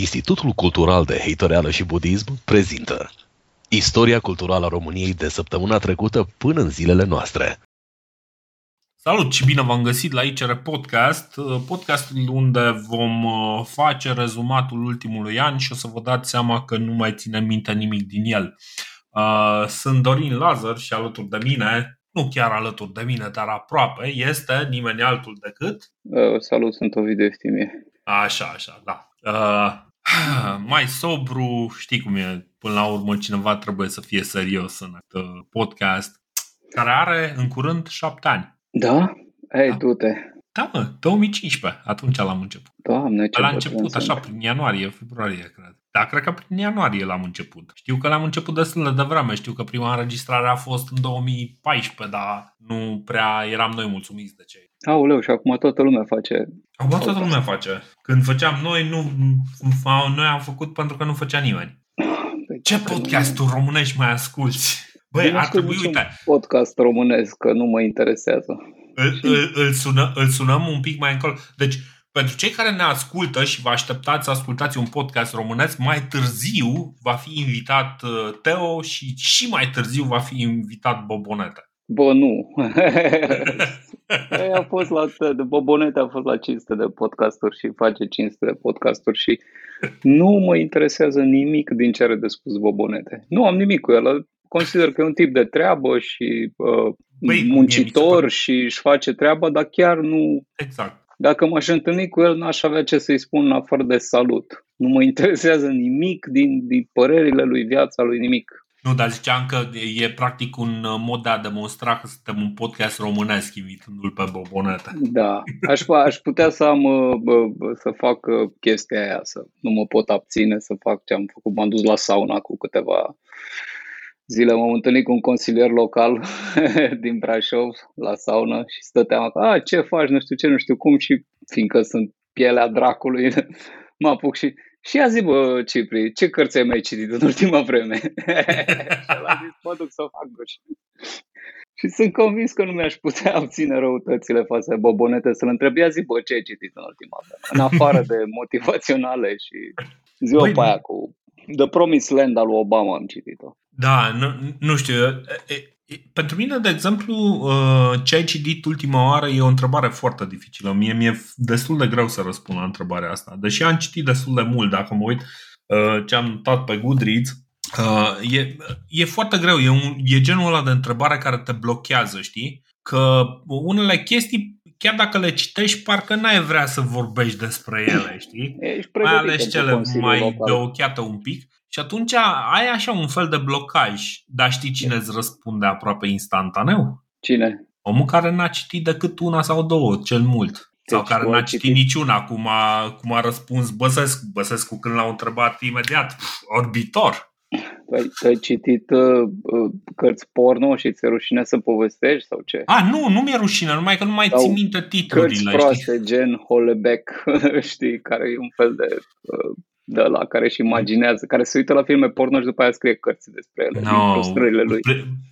Institutul Cultural de Heitoreală și Budism prezintă Istoria culturală a României de săptămâna trecută până în zilele noastre. Salut și bine v-am găsit la ICR Podcast, podcastul unde vom uh, face rezumatul ultimului an și o să vă dați seama că nu mai ține minte nimic din el. Uh, sunt Dorin Lazar și alături de mine, nu chiar alături de mine, dar aproape, este nimeni altul decât... Uh, salut, sunt Ovidiu Eftimie. Așa, așa, da. mai sobru, știi cum e, până la urmă cineva trebuie să fie serios în acest podcast, care are în curând șapte ani. Da? Ei, da. du-te. Da, mă, 2015, atunci l-am început. Doamne, ce La început, așa, prin ianuarie, februarie, cred. Da, cred că prin ianuarie l-am început. Știu că l-am început destul de devreme. Știu că prima înregistrare a fost în 2014, dar nu prea eram noi mulțumiți de ce. Aoleu, și acum toată lumea face. Acum toată lumea face. Când făceam noi, nu, noi am făcut pentru că nu făcea nimeni. Păi, ce podcasturi românești mai asculti? Băi, ar trebui, uite... podcast românesc, că nu mă interesează. Îl, îl, îl, sună, îl sunăm un pic mai încolo. Deci, pentru cei care ne ascultă și vă așteptați să ascultați un podcast românesc, mai târziu va fi invitat uh, Teo și și mai târziu va fi invitat Bobonete. Bă, nu. a fost la, de Bobonete a fost la 500 de podcasturi și face 500 de podcasturi și nu mă interesează nimic din ce are de spus Bobonete. Nu am nimic cu el. Consider că e un tip de treabă și uh, Băi, muncitor și își face treaba, dar chiar nu... Exact. Dacă m-aș întâlni cu el, n-aș avea ce să-i spun afară de salut. Nu mă interesează nimic din, din părerile lui, viața lui, nimic. Nu, dar ziceam că e practic un mod de a demonstra că suntem un podcast românesc invitându-l pe Bobonete. Da, aș, aș putea să am să fac chestia aia, să nu mă pot abține să fac ce am făcut. M-am dus la sauna cu câteva zile m-am întâlnit cu un consilier local din Brașov la saună și stăteam acolo, a, ce faci, nu știu ce, nu știu cum și fiindcă sunt pielea dracului, mă apuc și și a zis, bă, Cipri, ce cărți ai mai citit în ultima vreme? și el a zis, mă duc să fac și... și sunt convins că nu mi-aș putea obține răutățile față de bobonete să-l întreb, ia zi, bă, ce ai citit în ultima vreme? În afară de motivaționale și ziua Băi, pe aia cu The Promised Land al lui Obama am citit-o. Da, nu, nu știu. Pentru mine, de exemplu, uh, ce ai citit ultima oară e o întrebare foarte dificilă. Mie mi-e destul de greu să răspund la întrebarea asta. Deși am citit destul de mult, dacă mă uit uh, ce am notat pe Goodreads, uh, e, e foarte greu. E, un, e genul ăla de întrebare care te blochează, știi? Că unele chestii, chiar dacă le citești, parcă n-ai vrea să vorbești despre ele, știi? Mai ales cele mai beocheate un pic. Și atunci ai așa un fel de blocaj, dar știi cine îți răspunde aproape instantaneu? Cine? Omul care n-a citit decât una sau două, cel mult. Deci, sau care n-a citit, citit niciuna, cum a, cum a răspuns Băsescu. Băsescu când l-au întrebat imediat, pf, orbitor. Păi, ai citit uh, uh, cărți porno și ți-e rușine să povestești sau ce? A, nu, nu mi-e rușine, numai că nu mai țin minte titlurile. Cărți proaste, știi? gen Hollebeck, știi, care e un fel de uh, de la care își imaginează, care se uită la filme porno și după aia scrie cărți despre ele, no, frustrările lui.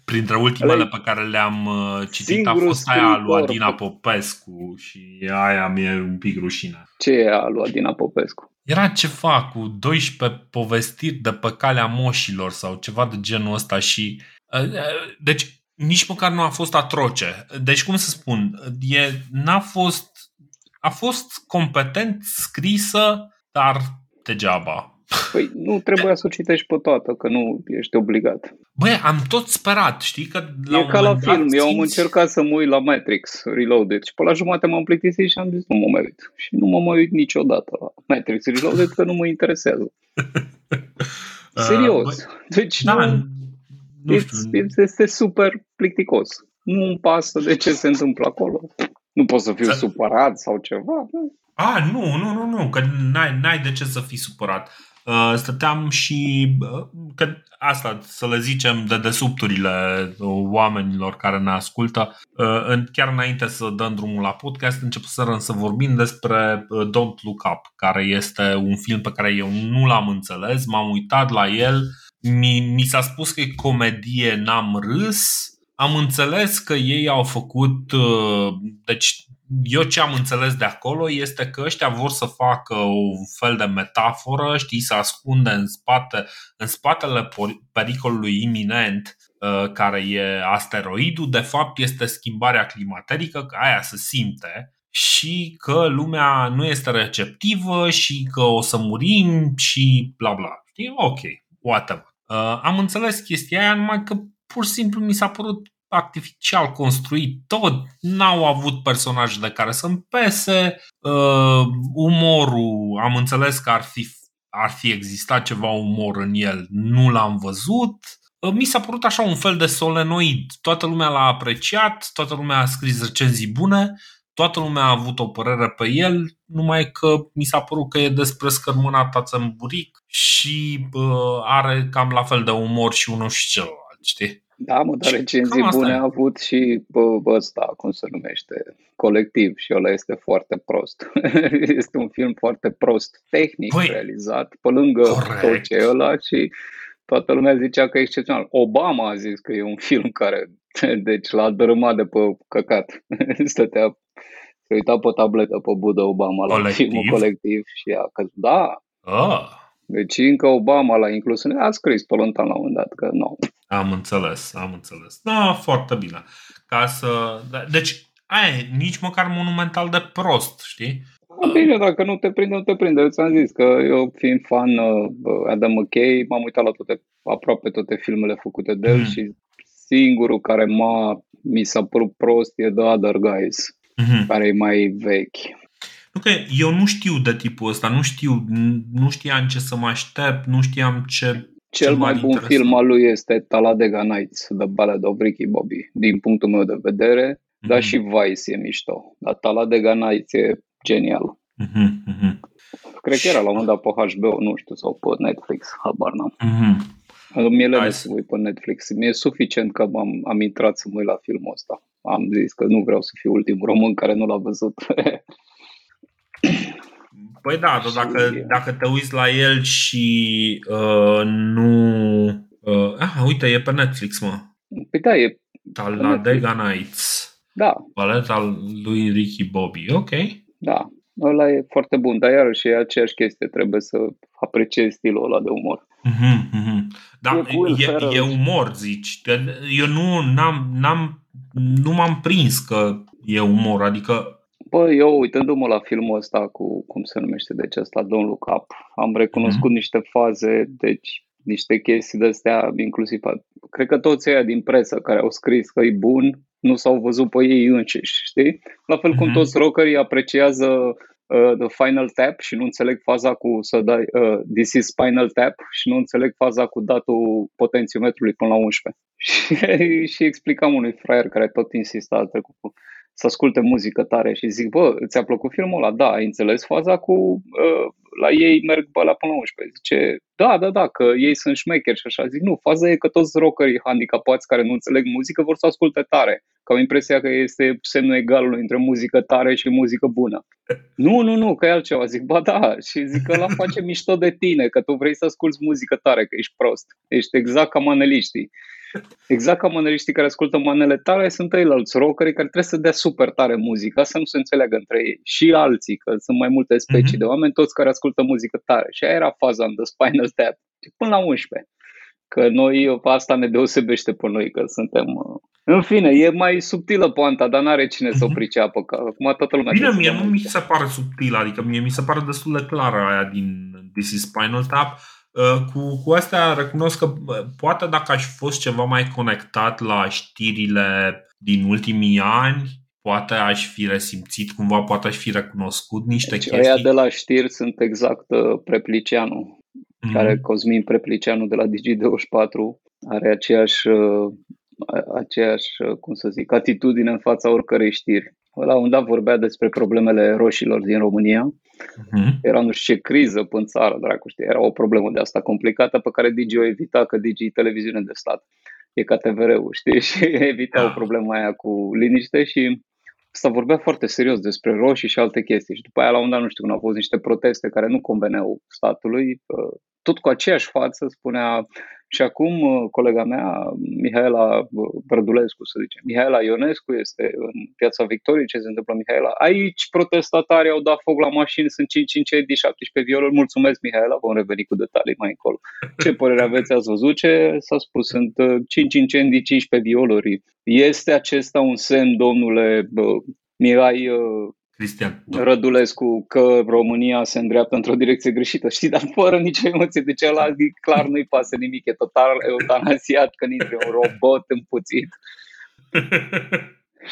Printre ultimele Ale, pe care le-am uh, citit a fost aia lui Adina Popescu și aia mi-e un pic rușine. Ce e aia lui Adina Popescu? Era ceva cu 12 povestiri de pe calea moșilor sau ceva de genul ăsta și... Uh, uh, deci nici măcar nu a fost atroce. Deci cum să spun, e, n-a fost... A fost competent scrisă, dar degeaba. Păi nu trebuia să o citești pe toată, că nu ești obligat. Băi, am tot sperat, știi că la E ca la film, eu am încercat să mă uit la Matrix Reloaded și pe la jumătate m-am plictisit și am zis nu mă mai uit. Și nu mă mai uit niciodată la Matrix Reloaded, că nu mă interesează. Serios. Uh, deci da, nu, nu știu. este super plicticos. Nu îmi pasă de ce se întâmplă acolo. Nu pot să fiu supărat sau ceva. A, nu, nu, nu, nu, că n-ai, n-ai de ce să fii supărat. Uh, stăteam și, uh, că asta, să le zicem, de desubturile oamenilor care ne ascultă. Uh, chiar înainte să dăm drumul la podcast, începusărăm să vorbim despre uh, Don't Look Up, care este un film pe care eu nu l-am înțeles, m-am uitat la el, mi, mi s-a spus că e comedie, n-am râs, am înțeles că ei au făcut, uh, deci eu ce am înțeles de acolo este că ăștia vor să facă un fel de metaforă, știi, să ascunde în, spate, în spatele pericolului iminent uh, care e asteroidul, de fapt este schimbarea climaterică, că aia se simte și că lumea nu este receptivă și că o să murim și bla bla. Știi? Ok, whatever. Uh, am înțeles chestia aia, numai că pur și simplu mi s-a părut artificial construit tot, n-au avut personaje de care să pese, uh, umorul, am înțeles că ar fi, ar fi existat ceva umor în el, nu l-am văzut, uh, mi s-a părut așa un fel de solenoid, toată lumea l-a apreciat, toată lumea a scris recenzii bune, toată lumea a avut o părere pe el, numai că mi s-a părut că e despre scărmâna tață în buric și uh, are cam la fel de umor și unul și celălalt, știi? Da, mă, dar recenzii bune a avut și bă, ăsta, cum se numește, colectiv și ăla este foarte prost. este un film foarte prost tehnic Băi, realizat, pe lângă corect. tot ce e ăla și toată lumea zicea că e excepțional. Obama a zis că e un film care, deci l-a dărâmat de pe căcat. Stătea, se uita pe tabletă pe Buda Obama la filmul colectiv și a căzut. Da, ah. Deci încă Obama l-a inclus în a scris pe la un moment dat că nu. Am înțeles, am înțeles. Da, foarte bine. Ca să... Da, deci, aia nici măcar monumental de prost, știi? Bine, dacă nu te prinde, nu te prinde. Eu ți-am zis că eu, fiind fan uh, Adam McKay, m-am uitat la toate, aproape toate filmele făcute de el mm. și singurul care m-a, mi s-a părut prost e The Other Guys, mm-hmm. care e mai vechi. Nu că eu nu știu de tipul ăsta, nu știu, nu știam ce să mă aștept, nu știam ce cel mai bun interesant. film al lui este Talladega Nights, The Ballad of Ricky Bobby, din punctul meu de vedere, mm-hmm. dar și Vice e mișto. Dar Talladega Nights e genial. Mm-hmm. Cred că era la un moment dat pe HBO, nu știu, sau pe Netflix, habar n-am. Mm-hmm. Mi-e lene să uit pe Netflix. Mi-e suficient că am, am intrat să mă uit la filmul ăsta. Am zis că nu vreau să fiu ultimul român care nu l-a văzut. Păi da, dar dacă, dacă te uiți la el și uh, nu... Uh, ah, uite, e pe Netflix, mă. Păi da, e... Talladega Nights. Da. Balet al lui Ricky Bobby, ok. Da, ăla e foarte bun, dar iarăși e aceeași chestie, trebuie să apreciezi stilul ăla de umor. Mm-hmm, mm-hmm. Da, e, e, e umor, zici. Eu nu, n-am, n-am, nu m-am prins că e umor, adică Bă, eu uitându-mă la filmul ăsta cu, cum se numește, deci ăsta, Don't Look Up, am recunoscut mm-hmm. niște faze, deci niște chestii de astea, inclusiv, cred că toți ăia din presă care au scris că e bun, nu s-au văzut pe ei înșiși, știi? La fel cum mm-hmm. toți rockerii apreciază uh, The Final Tap și nu înțeleg faza cu să dai uh, This is Spinal Tap și nu înțeleg faza cu datul potențiometrului până la 11. și, și explicam unui fraier care tot insista trecut să asculte muzică tare și zic, bă, ți-a plăcut filmul ăla? Da, ai înțeles faza cu uh, la ei merg pe la până la 11. Zice, da, da, da, că ei sunt șmecheri și așa. Zic, nu, faza e că toți rockerii handicapați care nu înțeleg muzică vor să asculte tare. Că am impresia că este semnul egalului între muzică tare și muzică bună. nu, nu, nu, că e altceva. Zic, ba da, și zic că la face mișto de tine, că tu vrei să asculti muzică tare, că ești prost. Ești exact ca maneliștii. Exact ca maneliștii care ascultă manele tare sunt ei alți rockeri care trebuie să dea super tare muzică, să nu se înțeleagă între ei. Și alții, că sunt mai multe specii mm-hmm. de oameni, toți care ascultă muzică tare. Și aia era faza în The Spinal Tap. Până la 11. Că noi, asta ne deosebește pe noi, că suntem... Uh, în fine, e mai subtilă poanta, dar n-are cine mm-hmm. să o mhm. priceapă, că acum toată lumea... Bine, mie nu mi se pare subtilă, adică mie mi se pare destul de clară aia din This is Spinal Tap Uh, cu, cu astea recunosc că uh, poate dacă aș fi fost ceva mai conectat la știrile din ultimii ani, poate aș fi resimțit cumva, poate aș fi recunoscut niște deci, chestii. Aia de la știri sunt exact uh, Preplicianu, mm-hmm. care Cosmin Preplicianu de la Digi24 are aceeași, aceeași, cum să zic, atitudine în fața oricărei știri. La un dat vorbea despre problemele roșilor din România Uh-huh. Era nu știu ce criză pe țară, dracu, știi, era o problemă de asta complicată pe care Digi o evita, că Digi e televiziune de stat. E ca TVR-ul, știi, și evita o problemă aia cu liniște și asta vorbea foarte serios despre roșii și alte chestii. Și după aia, la un dat, nu știu, când au fost niște proteste care nu conveneau statului, tot cu aceeași față spunea și acum uh, colega mea, Mihaela uh, Brădulescu, să zicem, Mihaela Ionescu este în Piața Victoriei, ce se întâmplă, Mihaela? Aici protestatarii au dat foc la mașini, sunt 5 incendiii, 17 violuri. Mulțumesc, Mihaela, vom reveni cu detalii mai încolo. Ce părere aveți? Ați văzut ce s-a spus? Sunt 5 uh, incendii, 15 violuri. Este acesta un semn, domnule Mihai Cristian. Rădulescu că România se îndreaptă într-o direcție greșită, știi, dar fără nicio emoție. Deci ăla clar nu-i pasă nimic, e total eutanasiat când intre un robot împuțit.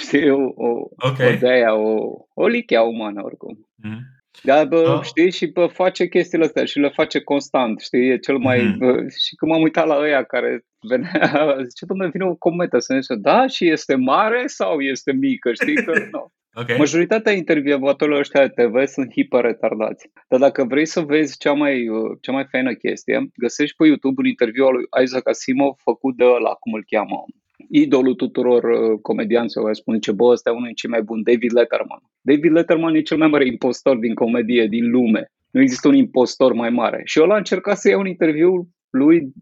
știi, o, o, okay. o de-aia, o, o lichea umană oricum. Mm. Dar, bă, oh. știi, și bă, face chestiile astea și le face constant, știi, e cel mai... Mm. Bă, și când m-am uitat la ăia care venea, zice, domnule, vine o cometă să ne zice, da, și este mare sau este mică, știi, că nu. Okay. Majoritatea intervievatorilor ăștia de TV sunt hiperretardați. Dar dacă vrei să vezi cea mai, uh, cea mai faină chestie, găsești pe YouTube un interviu al lui Isaac Asimov făcut de la cum îl cheamă, idolul tuturor uh, comedianților, spune ce bă, ăsta e unul din cei mai buni, David Letterman. David Letterman e cel mai mare impostor din comedie din lume. Nu există un impostor mai mare. Și eu l-am încercat să iau un interviu lui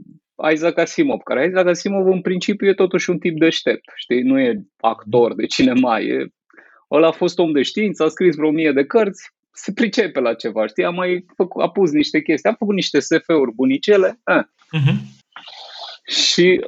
Isaac Asimov, care Isaac Asimov în principiu e totuși un tip deștept, știi? Nu e actor de cinema, e Ăla a fost om de știință, a scris vreo mie de cărți, se pricepe la ceva, știi? A mai făcut, a pus niște chestii, a făcut niște SF-uri bunicele. Uh-huh. Și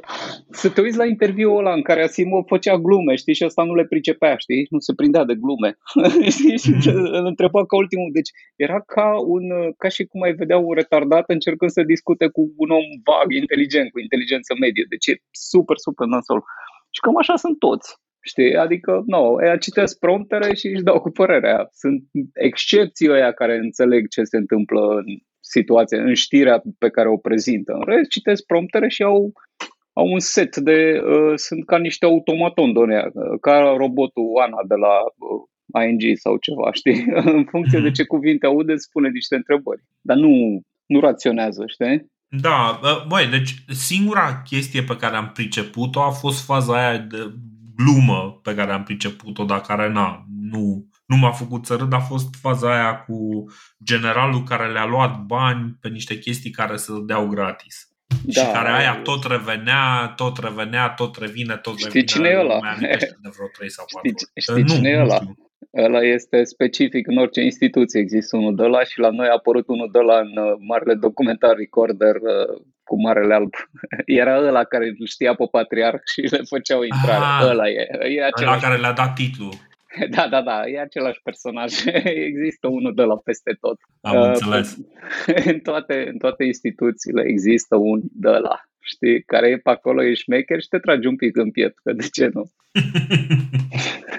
să te uiți la interviul ăla în care Asimov făcea glume, știi, și asta nu le pricepea, știi, nu se prindea de glume. știi? Și mhm. îl întreba ca ultimul. Deci era ca, un, ca și cum ai vedea un retardat încercând să discute cu un om vag, inteligent, cu inteligență medie. Deci e super, super nasol. Și cam așa sunt toți. Știi? Adică, nu, ea citesc promptere și își dau cu părerea. Sunt excepții ăia care înțeleg ce se întâmplă în situație, în știrea pe care o prezintă. În rest, citesc promptere și au, au un set de... Uh, sunt ca niște automaton, doamne, ca robotul Ana de la uh, ING sau ceva, știi? în funcție de mhm. ce cuvinte aude, spune niște întrebări. Dar nu, nu raționează, știi? Da, băi, deci singura chestie pe care am priceput-o a fost faza aia de glumă pe care am priceput-o, dar care na, nu, nu m-a făcut să râd, a fost faza aia cu generalul care le-a luat bani pe niște chestii care să deau gratis. Da, și care aia tot revenea, tot revenea, tot revine, tot știi revine. cine e ăla? de vreo 3 sau 4 Știi, știi nu, cine e ăla? Ăla este specific în orice instituție. Există unul de la și la noi a apărut unul de la în uh, marele documentar Recorder uh, cu Marele Alb. Era ăla care îl știa pe patriarh și le făcea o intrare. Ah, ăla e. e același... Ăla care le-a dat titlul. Da, da, da, e același personaj. există unul de la peste tot. Am uh, înțeles. în, toate, în toate instituțiile există un de la știi, care e pe acolo, e șmecher și te tragi un pic în piept, că de ce nu?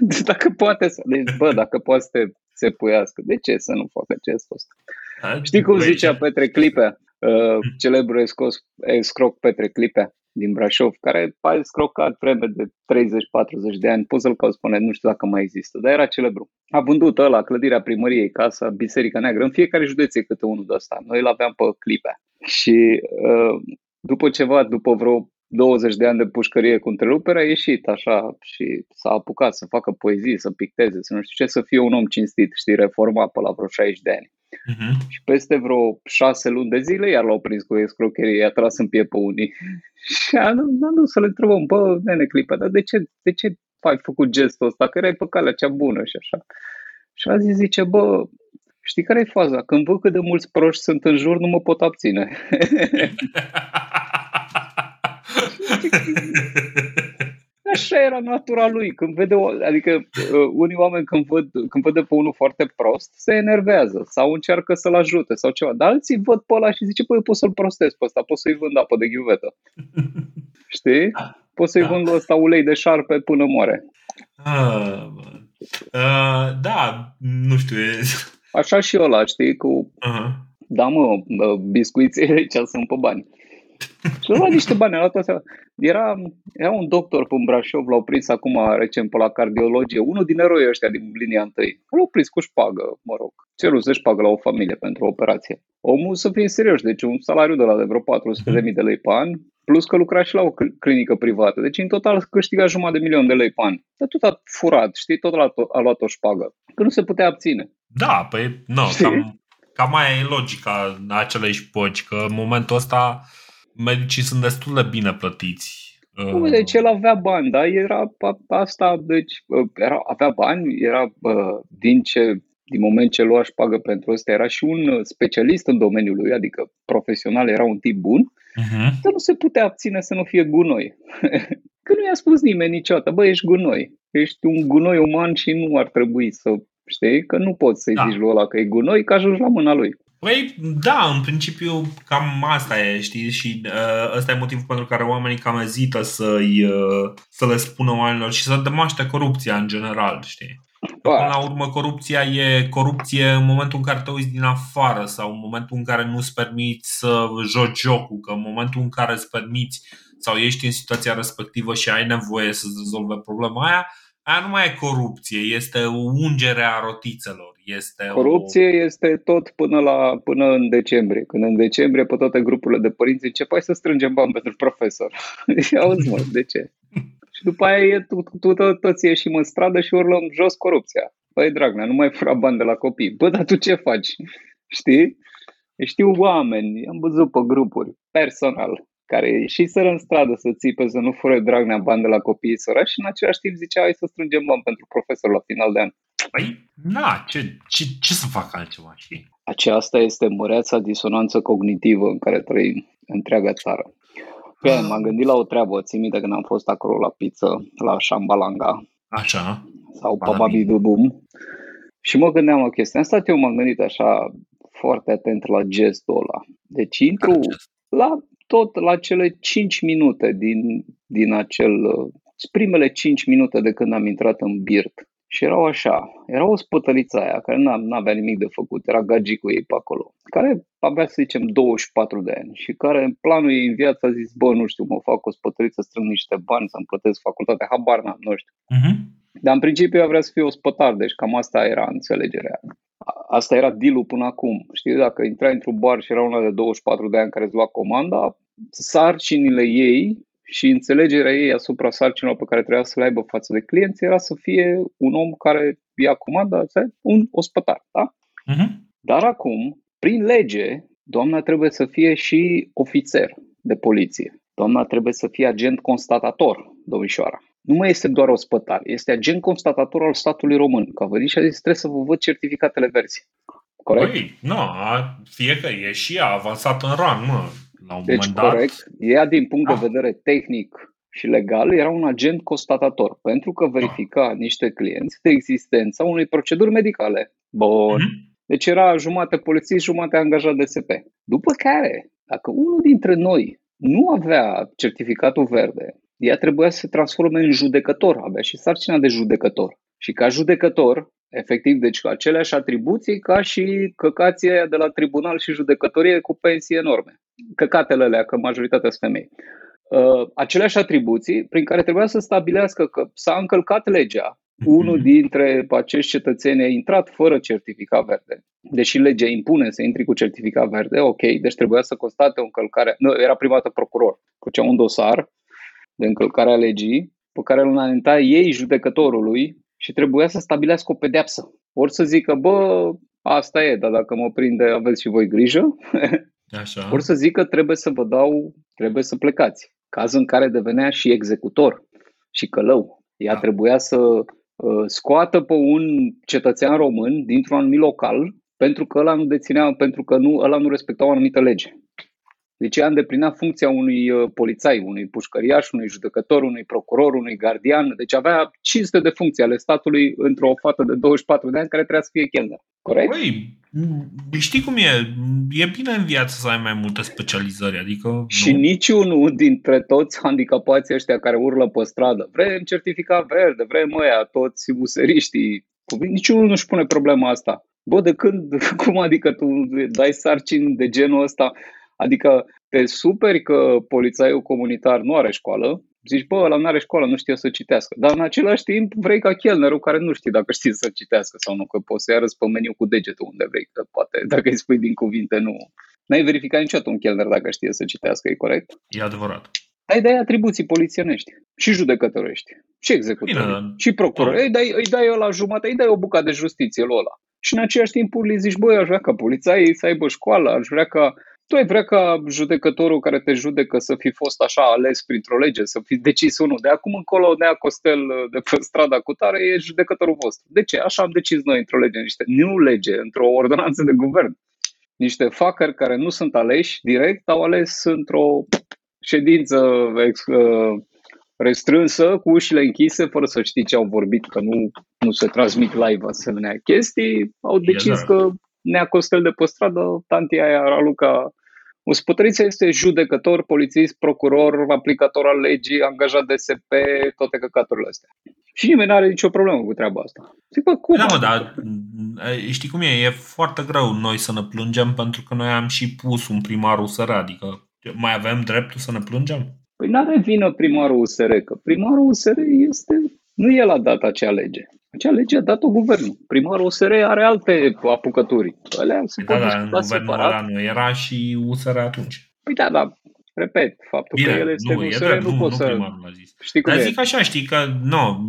deci dacă poate să, deci bă, dacă poate să te se puiască, de ce să nu facă acest ăsta? Știi cum zicea Petre Clipe, uh, celebrul escroc Petre Clipe din Brașov, care a scrocat vreme de 30-40 de ani, poți să-l cauți spune, nu știu dacă mai există, dar era celebru. A vândut ăla clădirea primăriei, casa, Biserica Neagră, în fiecare județ e câte unul de ăsta. Noi îl aveam pe clipe. Și uh, după ceva, după vreo 20 de ani de pușcărie cu întrerupere, a ieșit așa și s-a apucat să facă poezii, să picteze, să nu știu ce, să fie un om cinstit, știi, reformat pe la vreo 60 de ani. Uh-huh. Și peste vreo șase luni de zile iar l-au prins cu escrocherie, i-a tras în pie pe unii. și a dus să le întrebăm, bă, nene clipa, dar de ce, de ce ai făcut gestul ăsta? Că erai pe calea cea bună și așa. Și a zis, zice, bă, știi care e faza? Când văd cât de mulți proști sunt în jur, nu mă pot abține. Așa era natura lui. Când vede, o, adică uh, unii oameni când văd, când văd pe unul foarte prost, se enervează sau încearcă să-l ajute sau ceva. Dar alții văd pe ăla și zice, păi eu pot să-l prostez pe ăsta, pot să-i vând apă de ghiuvetă. Știi? Pot să-i da. vând ăsta ulei de șarpe până moare. Ah, uh, da, nu știu. E... Așa și ăla, știi, cu... Uh-huh. Da, mă, biscuiții aici sunt pe bani. Și a luat niște bani, a luat astea. Era, era un doctor pe Brașov, l-au prins acum recent pe la cardiologie, unul din eroi ăștia din linia întâi. L-au prins cu șpagă, mă rog. Cerul să-și șpagă la o familie pentru o operație. Omul să fie serios, deci un salariu de la de vreo 400 de mii de lei pe an, plus că lucra și la o clinică privată. Deci în total câștiga jumătate de milion de lei pe an. Dar tot a furat, știi, tot a, a luat o șpagă. Că nu se putea abține. Da, păi, nu, no, cam, cam aia e logica acelei șpoci, că în momentul ăsta medicii sunt destul de bine plătiți. Nu, deci el avea bani, da? Era asta, deci era, avea bani, era din ce din moment ce lua pagă pentru ăsta, era și un specialist în domeniul lui, adică profesional, era un tip bun, uh-huh. dar nu se putea abține să nu fie gunoi. Că nu i-a spus nimeni niciodată, bă, ești gunoi, ești un gunoi uman și nu ar trebui să, știi, că nu poți să-i da. zici lui ăla că e gunoi, că ajungi la mâna lui. Păi, da, în principiu cam asta e, știi, și uh, ăsta e motivul pentru care oamenii cam ezită să-i, uh, să le spună oamenilor și să demaște corupția în general, știi? Până la urmă, corupția e corupție în momentul în care te uiți din afară sau în momentul în care nu-ți permiți să joci jocul, că în momentul în care îți permiți sau ești în situația respectivă și ai nevoie să rezolve problema aia, aia nu mai e corupție, este o ungere a rotițelor. Este Corupție o... este tot până, la, până în decembrie. Când în decembrie pe toate grupurile de părinți încep să strângem bani pentru profesor. Auzi mă, de ce? Și după aia e, tu, tu, tu toți ieșim în stradă și urlăm jos corupția. Păi, Dragnea, nu mai fura bani de la copii. Bă, dar tu ce faci? Știi? Știu oameni, am văzut pe grupuri, personal, care ieșiseră în stradă să țipe să nu fure Dragnea bani de la copiii sărași și în același timp zicea hai să strângem bani pentru profesor la final de an. Păi, na, ce, ce, ce să fac altceva, știi? Aceasta este măreața disonanță cognitivă în care trăim întreaga țară. Pe, m-am gândit la o treabă, țin minte când am fost acolo la pizza, la Shambalanga. Așa. Sau Bababidubum. Și mă gândeam la chestia asta, eu m-am gândit așa foarte atent la gestul ăla. Deci intru la tot la cele 5 minute din, din acel, primele 5 minute de când am intrat în birt. Și erau așa, era o spătăliță aia care nu avea nimic de făcut, era cu ei pe acolo, care avea să zicem 24 de ani și care în planul ei în viață a zis, bă, nu știu, mă fac o spătăliță, strâng niște bani să-mi plătesc facultatea, habar n-am, nu știu. Uh-huh. Dar în principiu eu vrea să fiu ospătar, deci cam asta era înțelegerea. Asta era deal până acum. Știi, dacă intrai într-un bar și era una de 24 de ani care îți lua comanda, sarcinile ei și înțelegerea ei asupra sarcinilor pe care trebuia să le aibă față de clienți era să fie un om care ia comanda, un ospătar. Da? Uh-huh. Dar acum, prin lege, doamna trebuie să fie și ofițer de poliție. Doamna trebuie să fie agent constatator, domnișoara. Nu mai este doar ospătar, este agent constatator al statului român. Că a venit și a zis, trebuie să vă văd certificatele verzi. Corect? Păi, nu, fie că e și ea avansat în rang, mă la un deci, moment dat. corect. Ea, din punct ah. de vedere tehnic și legal, era un agent constatator, pentru că verifica ah. niște clienți de existența unei proceduri medicale. Bun. Mm-hmm. Deci era jumate polițist, jumate angajat de SP. După care, dacă unul dintre noi nu avea certificatul verde, ea trebuia să se transforme în judecător, avea și sarcina de judecător. Și ca judecător, efectiv, deci cu aceleași atribuții ca și căcații de la tribunal și judecătorie cu pensii enorme căcatele alea, că majoritatea sunt femei. Uh, aceleași atribuții prin care trebuia să stabilească că s-a încălcat legea. Mhm. Unul dintre acești cetățeni a intrat fără certificat verde. Deși legea impune să intri cu certificat verde, ok, deci trebuia să constate o încălcare. Nu, era primată procuror. Făcea un dosar de încălcare a legii pe care îl înainta ei judecătorului și trebuia să stabilească o pedeapsă. Ori să zică, bă, asta e, dar dacă mă prinde, aveți și voi grijă. Așa. Ori să zic că trebuie să vă dau, trebuie să plecați. Caz în care devenea și executor și călău. Ea da. trebuia să uh, scoată pe un cetățean român dintr-un anumit local pentru că ăla nu deținea, pentru că nu, ăla nu respecta o anumită lege. Deci ea îndeplinea funcția unui uh, polițai, unui pușcăriaș, unui judecător, unui procuror, unui gardian. Deci avea 500 de funcții ale statului într-o fată de 24 de ani care trebuia să fie chelner. Corect? Păi, știi cum e? E bine în viață să ai mai multe specializări, adică... Și nu? niciunul dintre toți handicapații ăștia care urlă pe stradă, vrem certificat verde, vrem ăia, toți useriștii, niciunul nu-și pune problema asta. Bă, de când, cum adică tu dai sarcini de genul ăsta? Adică te superi că polițaiul comunitar nu are școală, zici, bă, ăla nu are școală, nu știe să citească. Dar în același timp vrei ca chelnerul care nu știe dacă știe să citească sau nu, că poți să-i arăți pe meniu cu degetul unde vrei, că poate dacă îi spui din cuvinte nu. N-ai verificat niciodată un chelner dacă știe să citească, e corect? E adevărat. Ai dai atribuții polițienești și judecătorești și executori și procurori. Îi dai, îi dai la jumătate, îi dai o bucată de justiție lui ăla și în același timp le zici, băi, aș vrea ca polițaii să aibă școală, aș vrea ca tu ai vrea ca judecătorul care te judecă să fi fost așa ales printr-o lege, să fi decis unul. De acum încolo, Nea Costel de pe strada cu tare e judecătorul vostru. De ce? Așa am decis noi într-o lege, niște, nu lege, într-o ordonanță de guvern. Niște facări care nu sunt aleși direct, au ales într-o ședință ex, uh, restrânsă, cu ușile închise, fără să știi ce au vorbit, că nu, nu se transmit live asemenea chestii, au decis că Nea Costel de pe stradă, tantia aia Raluca Ospătărița este judecător, polițist, procuror, aplicator al legii, angajat de SP, toate căcaturile astea. Și nimeni nu are nicio problemă cu treaba asta. Zic, bă, cum? Da, mă, dar știi cum e? E foarte greu noi să ne plângem pentru că noi am și pus un primar USR, adică mai avem dreptul să ne plângem? Păi n-are vină primarul USR, că primarul USR este, nu el a dat acea lege. Acea lege a dat-o guvernul. Primarul USR are alte apucături. Alea se da, da, în guvernul ăla nu era și USR atunci. Păi da, da, repet, faptul Bine, că el este nu, USR drept, nu, nu poți să... a zis. Știi cum Dar e? zic așa, știi că, nu,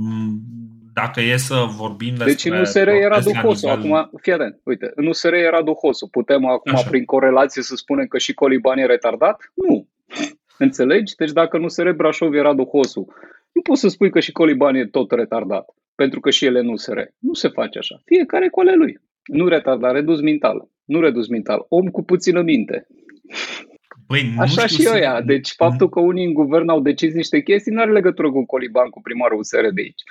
dacă e să vorbim despre... Deci în USR era Duhosu, nivel... acum, fii atent, uite, în USR era Duhosu. Putem acum, Așa. prin corelație, să spunem că și Coliban e retardat? Nu. Înțelegi? Deci dacă în USR Brașov era Duhosu, nu poți să spui că și Coliban e tot retardat pentru că și ele nu se Nu se face așa. Fiecare cu ale lui. Nu retardat, redus mental. Nu redus mental. Om cu puțină minte. Păi, nu Așa și ăia. Deci faptul că unii în guvern au decis niște chestii nu are legătură cu Coliban, cu primarul USR de aici.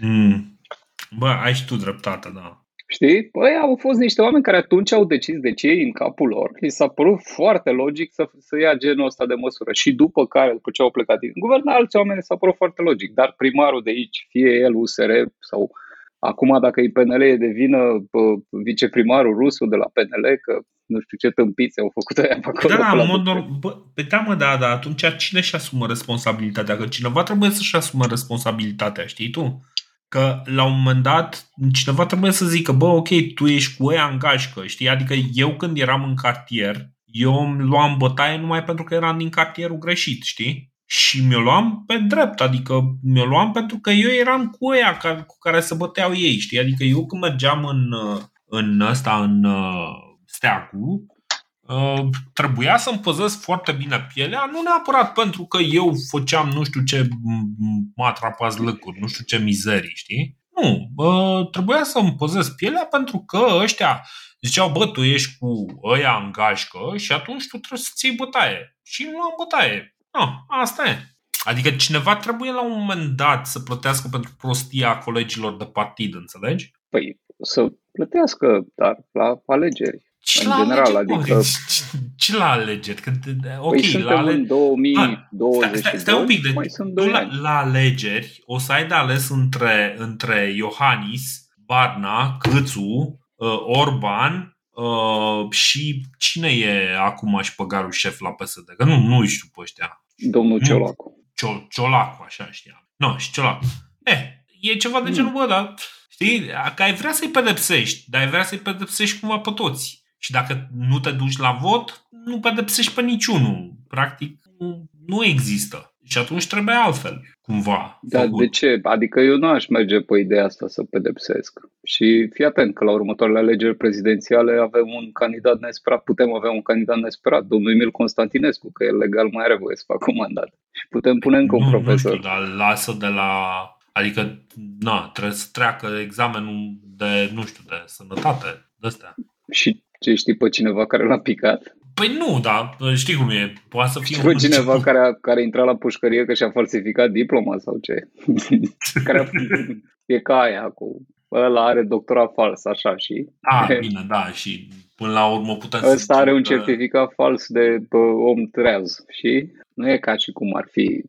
Mm. Bă, ai și tu dreptate, da. Știi? Păi au fost niște oameni care atunci au decis de ce în capul lor. Li s-a părut foarte logic să, să ia genul ăsta de măsură. Și după care, după ce au plecat din guvern, alți oameni s-a părut foarte logic. Dar primarul de aici, fie el USR sau acum dacă e PNL e de vină viceprimarul rusul de la PNL, că nu știu ce tâmpiți au făcut aia pe acolo. Da, da, în mod normal. Pe da, mă, da, da, atunci cine și asumă responsabilitatea? Că cineva trebuie să-și asumă responsabilitatea, știi tu? Că la un moment dat cineva trebuie să zică, bă, ok, tu ești cu ea în gașcă, știi? Adică eu când eram în cartier, eu îmi luam bătaie numai pentru că eram din cartierul greșit, știi? Și mi-o luam pe drept, adică mi-o luam pentru că eu eram cu ea cu care se băteau ei, știi? Adică eu când mergeam în, în ăsta, în uh, steagul, Uh, trebuia să-mi păzesc foarte bine pielea, nu neapărat pentru că eu făceam nu știu ce matrapați lăcuri, nu știu ce mizerii, știi? Nu, uh, trebuia să-mi păzesc pielea pentru că ăștia ziceau, bă, tu ești cu ăia în gașcă și atunci tu trebuie să-ți iei bătaie. Și nu am bătaie. No, asta e. Adică cineva trebuie la un moment dat să plătească pentru prostia colegilor de partid, înțelegi? Păi, să plătească, dar la alegeri. Ce în la general, alegeri, adică... Ce, ce la alegeri? Că, ok, păi la ale... în 2022, ah, stai, stai un pic, de, mai sunt doi la, la alegeri o să ai de ales între, între Iohannis, Barna, Câțu, uh, Orban uh, și cine e acum și păgarul șef la PSD? Că nu, nu știu pe ăștia. Domnul Ciolacu. Cio, Ciolacu, așa știam. Nu, no, și Ciolacu. Eh, e ceva de genul, bă, dar știi, că ai vrea să-i pedepsești, dar ai vrea să-i pedepsești cumva pe toți. Și dacă nu te duci la vot, nu pedepsești pe niciunul. Practic, nu există. Și atunci trebuie altfel, cumva. Dar făcut. de ce? Adică eu nu aș merge pe ideea asta să pedepsesc. Și fii atent că la următoarele alegeri prezidențiale avem un candidat nesperat, putem avea un candidat nesperat, domnul Emil Constantinescu, că el legal mai are voie să facă un mandat. Și putem pune încă un nu, profesor. Nu știu, dar lasă de la... Adică, na, trebuie să treacă examenul de, nu știu, de sănătate, de astea. Și ce știi pe cineva care l-a picat? Păi nu, da, știi cum e. Poate să fie un cineva care a, care a intrat la pușcărie că și-a falsificat diploma sau ce? care a, e ca aia cu ăla are doctorat fals, așa și... A, bine, da, și până la urmă putem să Ăsta are un certificat fals de om treaz și nu e ca și cum ar fi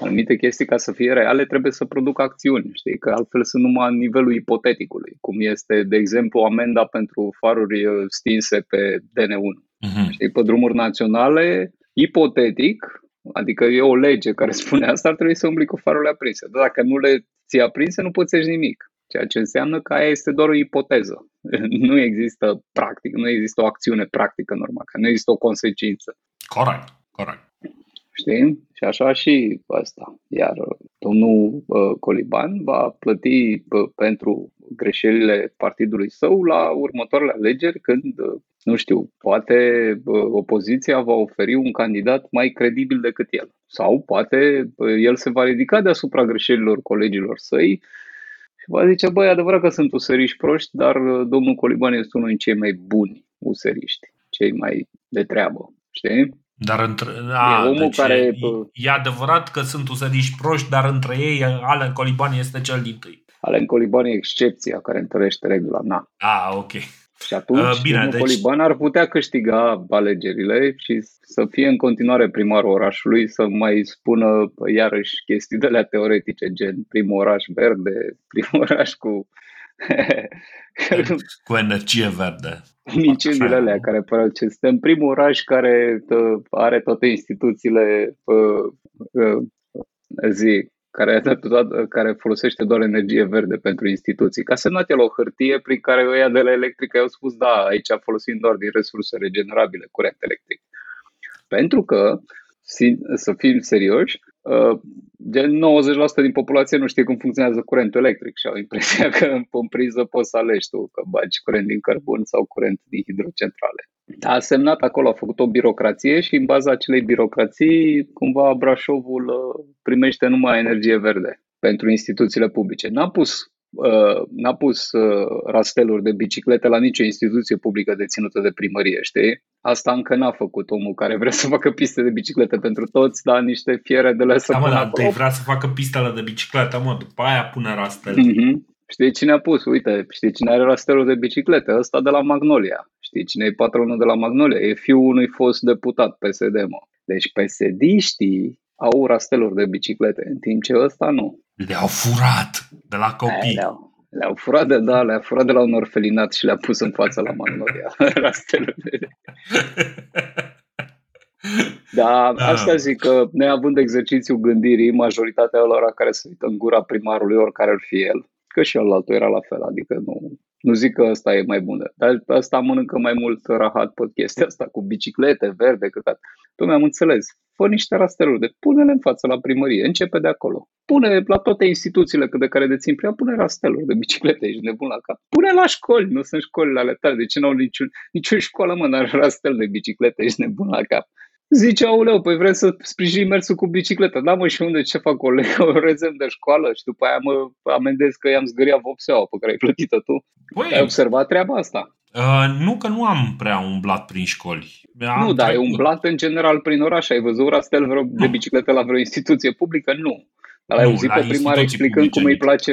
anumite chestii ca să fie reale trebuie să producă acțiuni, știi, că altfel sunt numai în nivelul ipoteticului, cum este, de exemplu, amenda pentru faruri uh, stinse pe DN1. Uh-huh. Mhm. Știi, pe drumuri naționale, ipotetic, adică e o lege care spune asta, ar trebui să umbli cu farurile aprinse. Dar dacă nu le ții aprinse, nu poți nimic. Ceea ce înseamnă că aia este doar o ipoteză. Nu există practic, nu există o acțiune practică normală, nu există o consecință. Corect, corect. Știi? Și așa și asta. Iar domnul uh, Coliban va plăti uh, pentru greșelile partidului său la următoarele alegeri când, uh, nu știu, poate uh, opoziția va oferi un candidat mai credibil decât el. Sau poate uh, el se va ridica deasupra greșelilor colegilor săi și va zice, băi, adevărat că sunt useriști proști, dar uh, domnul Coliban este unul din cei mai buni useriști, cei mai de treabă, știi? Dar între, a, e omul deci care... e, e adevărat că sunt useriști proști, dar între ei Alan Coliban este cel din tâi. Alan Coliban e excepția care întărește regula. Na. Ah, ok. Și atunci, uh, Bine, deci... Coliban ar putea câștiga alegerile și să fie în continuare primarul orașului, să mai spună iarăși chestii de la teoretice, gen primul oraș verde, primul oraș cu cu energie verde. Minciunile alea care păreau ce suntem primul oraș care are toate instituțiile uh, uh, zi, care, care folosește doar energie verde pentru instituții. Ca semnat el o hârtie prin care ăia de la electrică au spus da, aici folosim doar din resurse regenerabile curent electric. Pentru că, să fim serioși, Uh, gen 90% din populație nu știe cum funcționează curentul electric și au impresia că în priză poți să alegi tu că bagi curent din cărbun sau curent din hidrocentrale. A semnat acolo, a făcut o birocrație și în baza acelei birocrații, cumva Brașovul uh, primește numai energie verde pentru instituțiile publice. N-a pus Uh, n-a pus uh, rasteluri de biciclete la nicio instituție publică deținută de primărie, știi? Asta încă n-a făcut omul care vrea să facă piste de biciclete pentru toți, dar niște fiere de la să da, mă, dar vrea să facă pistele de biciclete, mă, după aia pune rastele. Mm-hmm. Știi cine a pus? Uite, știi cine are rastelul de biciclete? Ăsta de la Magnolia. Știi cine e patronul de la Magnolia? E fiul unui fost deputat PSD, mă. Deci psd au rasteluri de biciclete, în timp ce ăsta nu. Le-au furat de la copii. Le-au, le-au furat de, da, le-au furat de la un orfelinat și le-a pus în fața la Magnolia. Rastelurile. Da, asta zic că neavând exercițiul gândirii, majoritatea lor care se uită în gura primarului, oricare ar fi el, că și altul era la fel, adică nu, nu zic că ăsta e mai bun, dar ăsta mănâncă mai mult rahat pe chestia asta cu biciclete verde, cât Tu mi-am înțeles. Fă niște rasteluri de pune-le în față la primărie, începe de acolo. Pune la toate instituțiile de care dețin prea, pune rasteluri de biciclete, ești nebun la cap. Pune la școli, nu sunt școlile ale tale, de ce n-au niciun, nicio școală, mă, n-are rastel de biciclete, ești nebun la cap. Zice, auleu, păi vrei să sprijini mersul cu bicicleta. Da, mă, și unde ce fac o, o rezerv de școală și după aia mă amendez că i-am zgâriat vopseaua pe care ai plătit-o tu. Păi, ai observat treaba asta? Uh, nu că nu am prea umblat prin școli. Am nu, dar ai umblat în general prin oraș. Ai văzut rastel vreo de bicicletă la vreo instituție publică? Nu. Dar ai auzit pe primar explicând cum îi place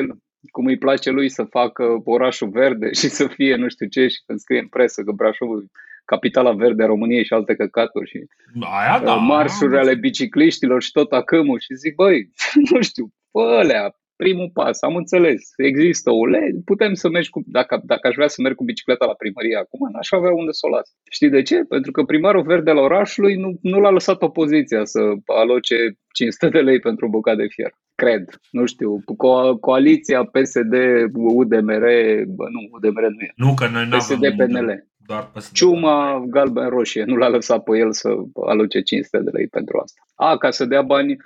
cum îi place lui să facă orașul verde și să fie nu știu ce și când scrie în presă că Brașovul capitala verde a României și alte căcaturi și Aia, da, marșuri ale bicicliștilor și tot acâmul și zic, băi, nu știu, alea, primul pas, am înțeles, există o lege, putem să mergi cu, dacă, dacă aș vrea să merg cu bicicleta la primărie acum, n-aș avea unde să o las. Știi de ce? Pentru că primarul verde al orașului nu, nu l-a lăsat opoziția să aloce 500 de lei pentru o bucată de fier. Cred, nu știu, co- coaliția PSD, UDMR, bă, nu, UDMR nu e. Nu, că noi PSD, PNL. Doar Ciuma galben-roșie, nu l-a lăsat pe el să aloce 500 de lei pentru asta. A, ca să dea bani, ă,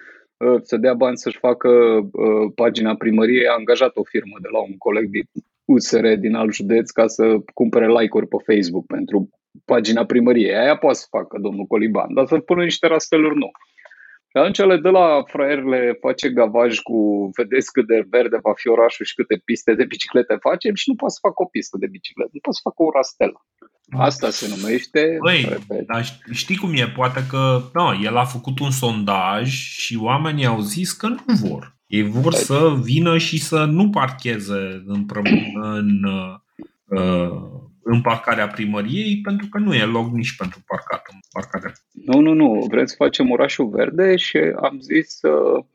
să dea bani să-și facă ă, pagina primăriei, a angajat o firmă de la un coleg din USR din alt județ ca să cumpere like-uri pe Facebook pentru pagina primăriei. Aia poate să facă domnul Coliban, dar să pună niște rasteluri nu. Și atunci le dă la fraierle, face gavaj cu vedeți cât de verde va fi orașul și câte piste de biciclete facem și nu poate să facă o pistă de biciclete, nu poate să facă o rastelă. Asta se numește. Băi, dar știi cum e? Poate că no, el a făcut un sondaj și oamenii au zis că nu vor. Ei vor Hai. să vină și să nu parcheze în, în uh, în parcarea primăriei, pentru că nu e loc nici pentru parcat în parcarea. Nu, nu, nu. Vrem să facem orașul verde și am zis uh,